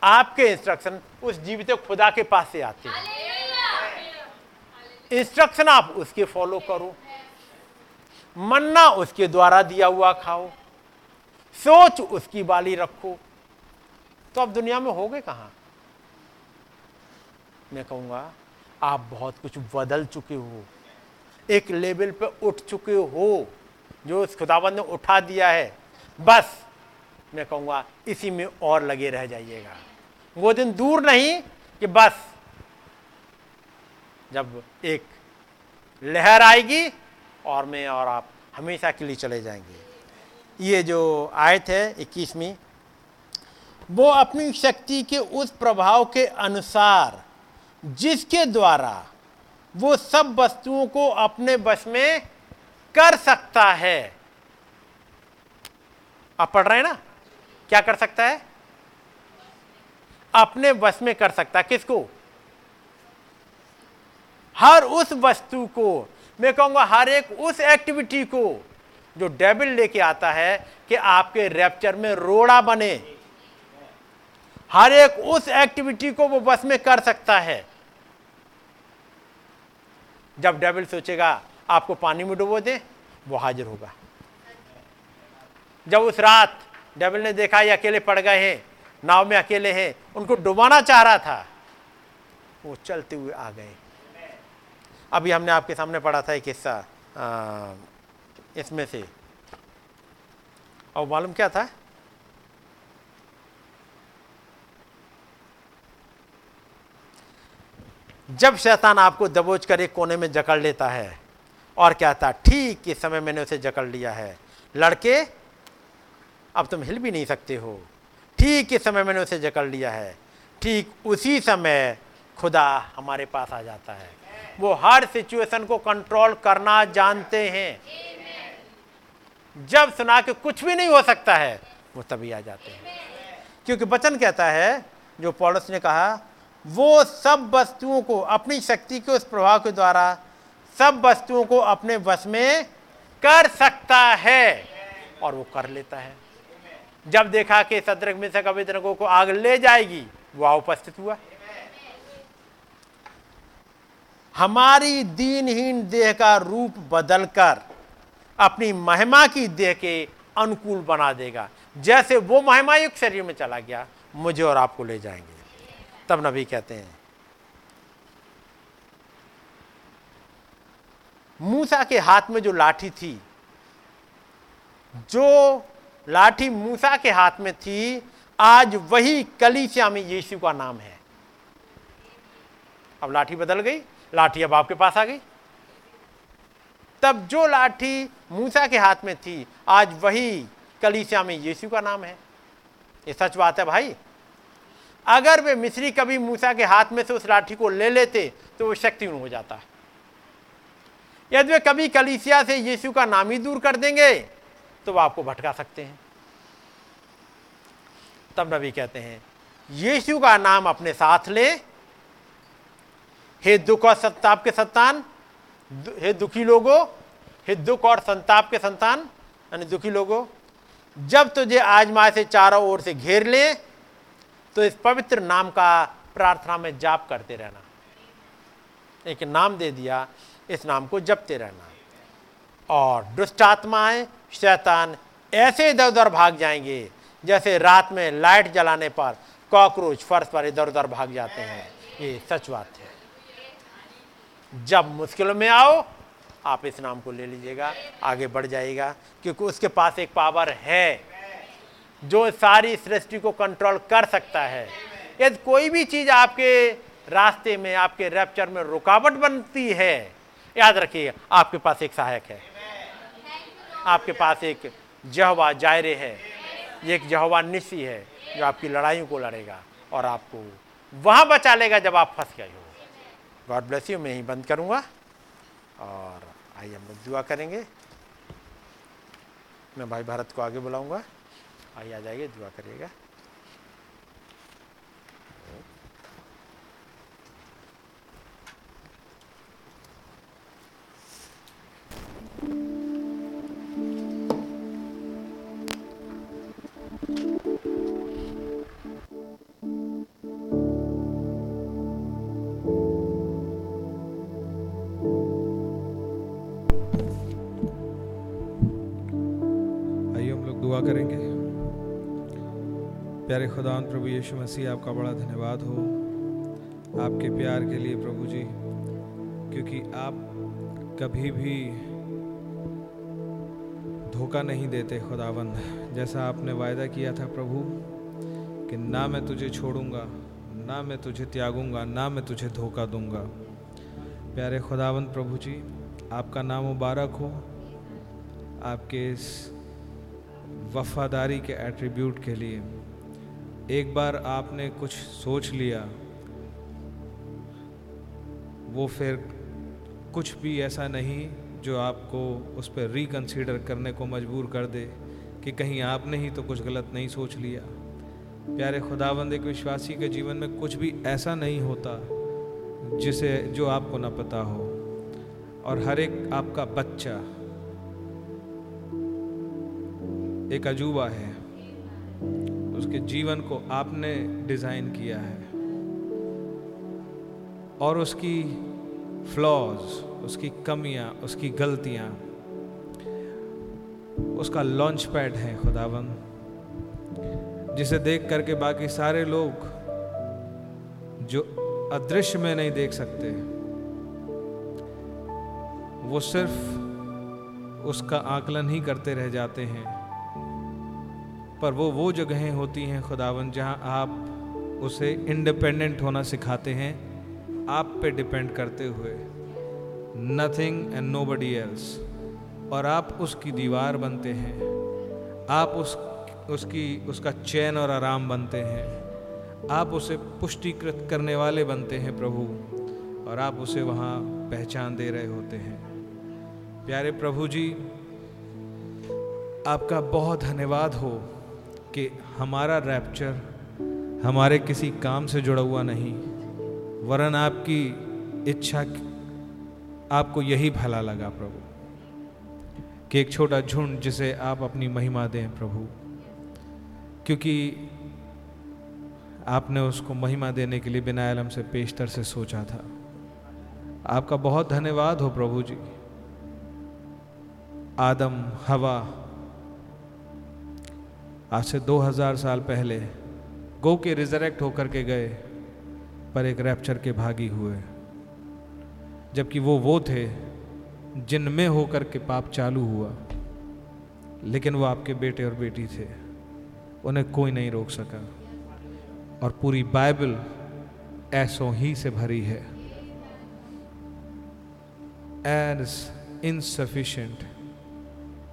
आपके इंस्ट्रक्शन उस जीवित खुदा के पास से आते हैं। इंस्ट्रक्शन आप उसके फॉलो करो। मन्ना उसके द्वारा दिया हुआ खाओ। सोच उसकी बाली रखो। तो आप दुनिया में हो गए कहाँ? मैं कहूँगा आप बहुत कुछ बदल चुके हो। एक लेवल पे उठ चुके हो, जो उस खुदाबंद ने उठा दिया है, बस, मैं कहूँगा, इसी में और लगे रह जाइएगा। वो दिन दूर नहीं कि बस, जब एक लहर आएगी और मैं और आप हमेशा के लिए चले जाएँगे। ये जो आयत है, इक्कीसवीं, वो अपनी शक्ति के उस प्रभाव के अनुसार, जिसके द्वारा वो सब वस्तुओं को अपने बस में कर सकता है। आप पढ़ रहे हैं ना? क्या कर सकता है? अपने बस में कर सकता है। किसको? हर उस वस्तु को। मैं कहूँगा हर एक उस एक्टिविटी को जो डेबिल लेके आता है कि आपके रैप्चर में रोड़ा बने। हर एक उस एक्टिविटी को वो बस में कर सकता है। जब डेबिल सोचेगा, आपको पानी में डुबो दे, वो हाजिर होगा। जब उस रात डेबिल ने देखा, ये अकेले पड़ गए हैं, नाव में अकेले हैं, उनको डुबाना चाह रहा था, वो चलते हुए आ गए। अभी हमने आपके सामने पढ़ा था एक किस्सा इसमें से। और मालूम क्या था? जब शैतान आपको दबोच कर एक कोने में जकड़ लेता है, और कहता ठीक, इस समय मैंने उसे जकड़ लिया है। लड़के, अब तुम हिल भी नहीं सकते हो। ठीक, इस समय मैंने उसे जकड़ लिया है। ठीक, उसी समय खुदा हमारे पास आ जाता है। वो हर सिचुएशन को कंट्रोल करना जानते हैं। जब सुना के कुछ भी नहीं हो सकता है, वो तभी आ जाते हैं। क्योंकि वचन कहता है, जो पॉलस ने कहा वो सब वस्तुओं को, अपनी शक्ति के उस प्रभाव के द्वारा सब वस्तुओं को अपने वश में कर सकता है और वो कर लेता है। जब देखा कि सदरक में से अभिद्रकों को आग ले जाएगी वो उपस्थित हुआ। हमारी दीनहीन देह का रूप बदलकर अपनी महिमा की देह के अनुकूल बना देगा। जैसे वो महिमा युक्त शरीर में चला गया, मुझे और आपको ले जाएँगे। तब नबी कहते हैं। मूसा के हाथ में जो लाठी थी, जो लाठी मूसा के हाथ में थी, आज वही कलीसिया में यीशु का नाम है। अब लाठी बदल गई, लाठी अब आपके पास आ गई। तब जो लाठी मूसा के हाथ में थी, आज वही कलीसिया में यीशु का नाम है। ये सच बात है भाई? अगर वे मिस्री कभी मूसा के हाथ में से उस लाठी को ले लेते तो वो शक्तिहीन हो जाता। यदि वे कभी कलीसिया से यीशु का नाम ही दूर कर देंगे तो वो आपको भटका सकते हैं। तब नबी कहते हैं, यीशु का नाम अपने साथ ले। हे दुख और संताप के संतान, हे दुखी लोगों, हे दुख और संताप के संतान, यानी दुखी लोगों, जब तुझे आजमाए से चारों ओर से घेर ले तो इस पवित्र नाम का प्रार्थना में जाप करते रहना। एक नाम दे दिया, इस नाम को जपते रहना। और दुष्ट आत्माएँ, शैतान ऐसे इधर उधर भाग जाएँगे, जैसे रात में लाइट जलाने पर कॉकरोच फर्श पर इधर उधर भाग जाते हैं। ये सच बात है। जब मुश्किलों में आओ, आप इस नाम को ले लीजिएगा, आगे बढ़ जाएगा क्योंकि उसके पास एक पावर है। जो सारी सृष्टि को कंट्रोल कर सकता है। यदि कोई भी चीज़ आपके रास्ते में, आपके रैप्चर में रुकावट बनती है, याद रखिए, आपके पास एक सहायक है। आपके पास एक जहवा जायरे है। एक जहवा निशी है, जो आपकी लड़ाइयों को लड़ेगा और आपको वहाँ बचा लेगा जब आप फंस गए हो। गॉड ब्लेस यू मैं ही बंद करूँगा और आइए हम लोग दुआ करेंगे। मैं भाई भारत को आगे बुलाऊँगा। आइए आ जाइए दुआ करिएगा। दुआ करेंगे। प्यारे खुदान प्रभु यीशु मसीह, आपका बड़ा धन्यवाद हो। आपके प्यार के लिए प्रभु जी, क्योंकि आप कभी भी धोखा नहीं देते खुदावंद जैसा आपने वायदा किया था प्रभु, कि ना मैं तुझे छोड़ूँगा, ना मैं तुझे त्यागूँगा, ना मैं तुझे धोखा दूँगा। प्यारे खुदावंद प्रभु जी, आपका नाम मुबारक हो। आपके इस वफादारी के एट्रीब्यूट के लिए। एक बार आपने कुछ सोच लिया, वो फिर कुछ भी ऐसा नहीं जो आपको उस पर रिकंसीडर करने को मजबूर कर दे कि कहीं आपने ही तो कुछ गलत नहीं सोच लिया। प्यारे खुदाबंद एक विश्वासी के जीवन में कुछ भी ऐसा नहीं होता जिसे, जो आपको ना पता हो। और हर एक आपका बच्चा, एक अजूबा है। उसके जीवन को आपने डिज़ाइन किया है। और उसकी फ्लॉज उसकी कमियाँ, उसकी गलतियाँ, उसका लॉन्च पैड है खुदावन जिसे देख करके बाकी सारे लोग जो अदृश्य में नहीं देख सकते, वो सिर्फ़ उसका आकलन ही करते रह जाते हैं। पर वो वो जगहें होती हैं खुदावन जहाँ आप उसे इंडिपेंडेंट होना सिखाते हैं, आप पे डिपेंड करते हुए। Nothing and nobody else और आप उसकी दीवार बनते हैं। आप उस, उसकी, उसका चैन और आराम बनते हैं। आप उसे पुष्टिकृत करने वाले बनते हैं प्रभु। और आप उसे वहाँ पहचान दे रहे होते हैं। प्यारे प्रभु जी, आपका बहुत धन्यवाद हो। कि हमारा रैप्चर हमारे किसी काम से जुड़ा हुआ नहीं, वरन आपकी इच्छा आपको यही भला लगा प्रभु। कि एक छोटा झुंड जिसे आप अपनी महिमा दें प्रभु। क्योंकि आपने उसको महिमा देने के लिए बिना अलम से, पेशतर से सोचा था। आपका बहुत धन्यवाद हो प्रभु जी। आदम, हवा आज से 2000 साल पहले गो के रिजरेक्ट होकर के गए, पर एक रैप्चर के भागी हुए। जबकि वो वो थे जिनमें होकर के पाप चालू हुआ, लेकिन वो आपके बेटे और बेटी थे। उन्हें कोई नहीं रोक सका। और पूरी बाइबल ऐसों ही से भरी है। As insufficient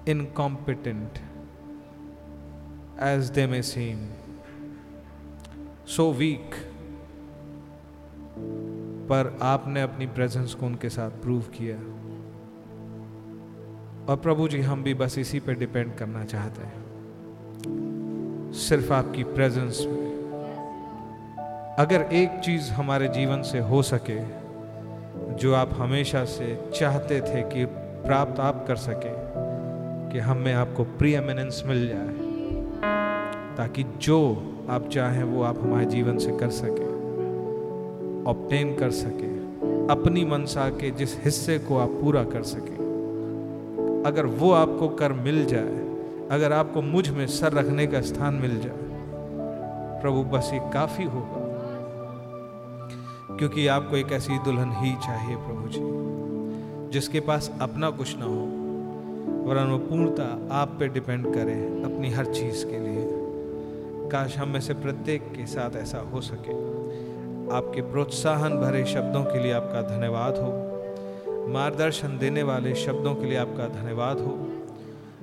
incompetent as they may seem so weak पर आपने अपनी प्रेजेंस को उनके साथ प्रूव किया। और प्रभु जी, हम भी बस इसी पे डिपेंड करना चाहते हैं। सिर्फ़ आपकी प्रेजेंस में अगर एक चीज़ हमारे जीवन से हो सके, जो आप हमेशा से चाहते थे कि प्राप्त आप कर सके, कि हम में आपको प्री एमिनेंस मिल जाए। ताकि जो आप चाहें वो आप हमारे जीवन से कर सके ऑप्टेन कर सके, अपनी मनसा के जिस हिस्से को आप पूरा कर सके। अगर वो आपको कर मिल जाए, अगर आपको मुझमें सर रखने का स्थान मिल जाए, प्रभु बस ये काफ़ी होगा। क्योंकि आपको एक ऐसी दुल्हन ही चाहिए प्रभु जी, जिसके पास अपना कुछ ना हो, वरन वो पूर्णता आप पे डिपेंड करे अपनी हर चीज़ के लिए। काश हम में से प्रत्येक के साथ ऐसा हो सके। आपके प्रोत्साहन भरे शब्दों के लिए आपका धन्यवाद हो। मार्गदर्शन देने वाले शब्दों के लिए आपका धन्यवाद हो।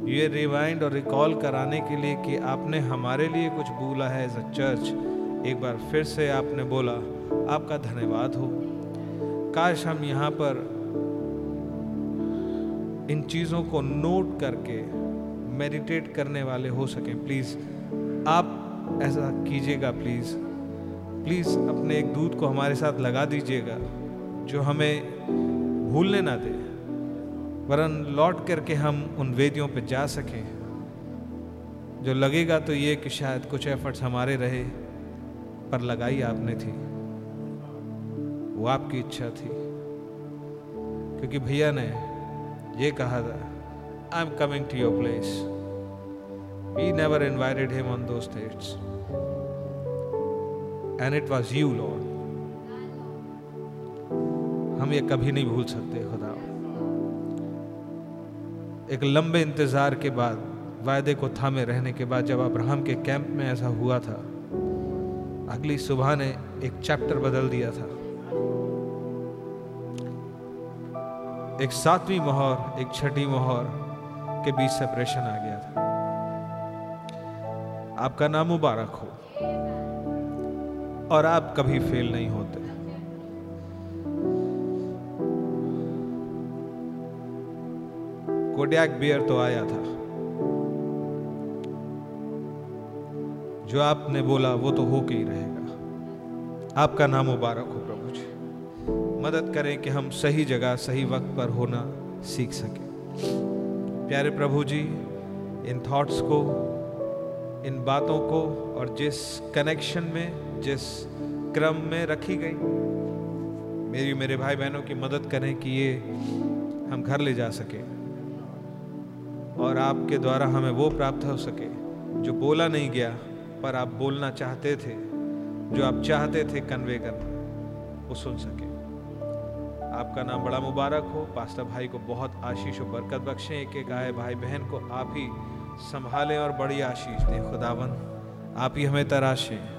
ये रिवाइंड और रिकॉल कराने के लिए कि आपने हमारे लिए कुछ बोला है एज अ चर्च एक बार फिर से आपने बोला, आपका धन्यवाद हो। काश हम यहाँ पर इन चीज़ों को नोट करके मेडिटेट करने वाले हो सकें। प्लीज़ आप ऐसा कीजिएगा प्लीज़ प्लीज़ अपने एक दूध को हमारे साथ लगा दीजिएगा, जो हमें भूलने ना दे, वरन लौट करके हम उन वेदियों पे जा सकें। जो लगेगा तो ये कि शायद कुछ एफर्ट्स हमारे रहे, पर लगाई आपने थी। वो आपकी इच्छा थी। क्योंकि भैया ने ये कहा था I am coming to your place we never invited him on though states and it was you Lord हम ये कभी नहीं भूल सकते, खुदा। एक लंबे इंतज़ार के बाद, वायदे को थामे रहने के बाद जब अब्राहम के कैंप में ऐसा हुआ था, अगली सुबह ने एक चैप्टर बदल दिया था। एक सातवीं मोहर, एक छठी मोहर के बीच सेपरेशन आ गया था। आपका नाम मुबारक हो। और आप कभी फेल नहीं होते। कोडियाक बियर तो आया था। जो आपने बोला, वो तो हो के ही रहेगा। आपका नाम मुबारक हो प्रभु जी। मदद करें कि हम सही जगह, सही वक्त पर होना सीख सकें। प्यारे प्रभु जी, इन थॉट्स को, इन बातों को और जिस कनेक्शन में जिस क्रम में रखी गई, मेरी मेरे भाई बहनों की मदद करें कि ये हम घर ले जा सके और आपके द्वारा हमें वो प्राप्त हो सके, जो बोला नहीं गया, पर आप बोलना चाहते थे, जो आप चाहते थे कन्वे करना, वो सुन सके। आपका नाम बड़ा मुबारक हो। पास्टर भाई को बहुत आशीष और बरकत बख्शें। एक एक आए भाई बहन को आप ही संभालें और बड़ी आशीष दें। खुदावन आप ही हमें तराशें।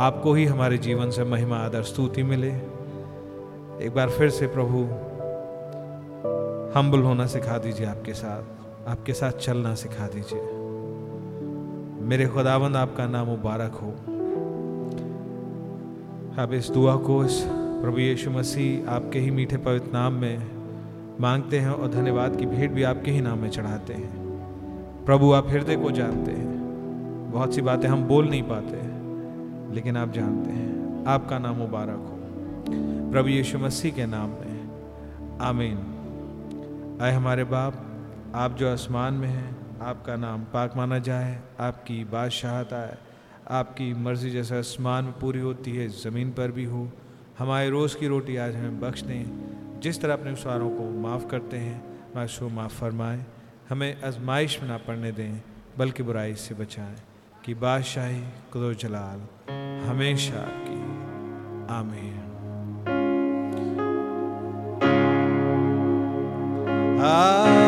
आपको ही हमारे जीवन से महिमा, आदर, स्तुति मिले। एक बार फिर से प्रभु हम्बल होना सिखा दीजिए आपके साथ। आपके साथ चलना सिखा दीजिए। मेरे खुदावंद, आपका नाम मुबारक हो। अब इस दुआ को, इस प्रभु यीशु मसीह, आपके ही मीठे पवित्र नाम में मांगते हैं और धन्यवाद की भेंट भी आपके ही नाम में चढ़ाते हैं। प्रभु, आप हृदय को जानते हैं। बहुत सी बातें हम बोल नहीं पाते। लेकिन आप जानते हैं, आपका नाम मुबारक हो। प्रभु यीशु मसीह के नाम में। आमीन। आए हमारे बाप, आप जो आसमान में हैं, आपका नाम पाक माना जाए, आपकी बादशाहत आए, आपकी मर्ज़ी जैसे आसमान में पूरी होती है, ज़मीन पर भी हो। हमारे रोज़ की रोटी आज हमें बख्श दें। जिस तरह अपने सवारों को माफ़ करते हैं माशो माफ़ फरमाएँ। हमें आजमाइश में ना पड़ने दें, बल्कि बुराई से बचाएँ। कि बादशाही क्रो जलाल हमेशा आपकी आमीन। I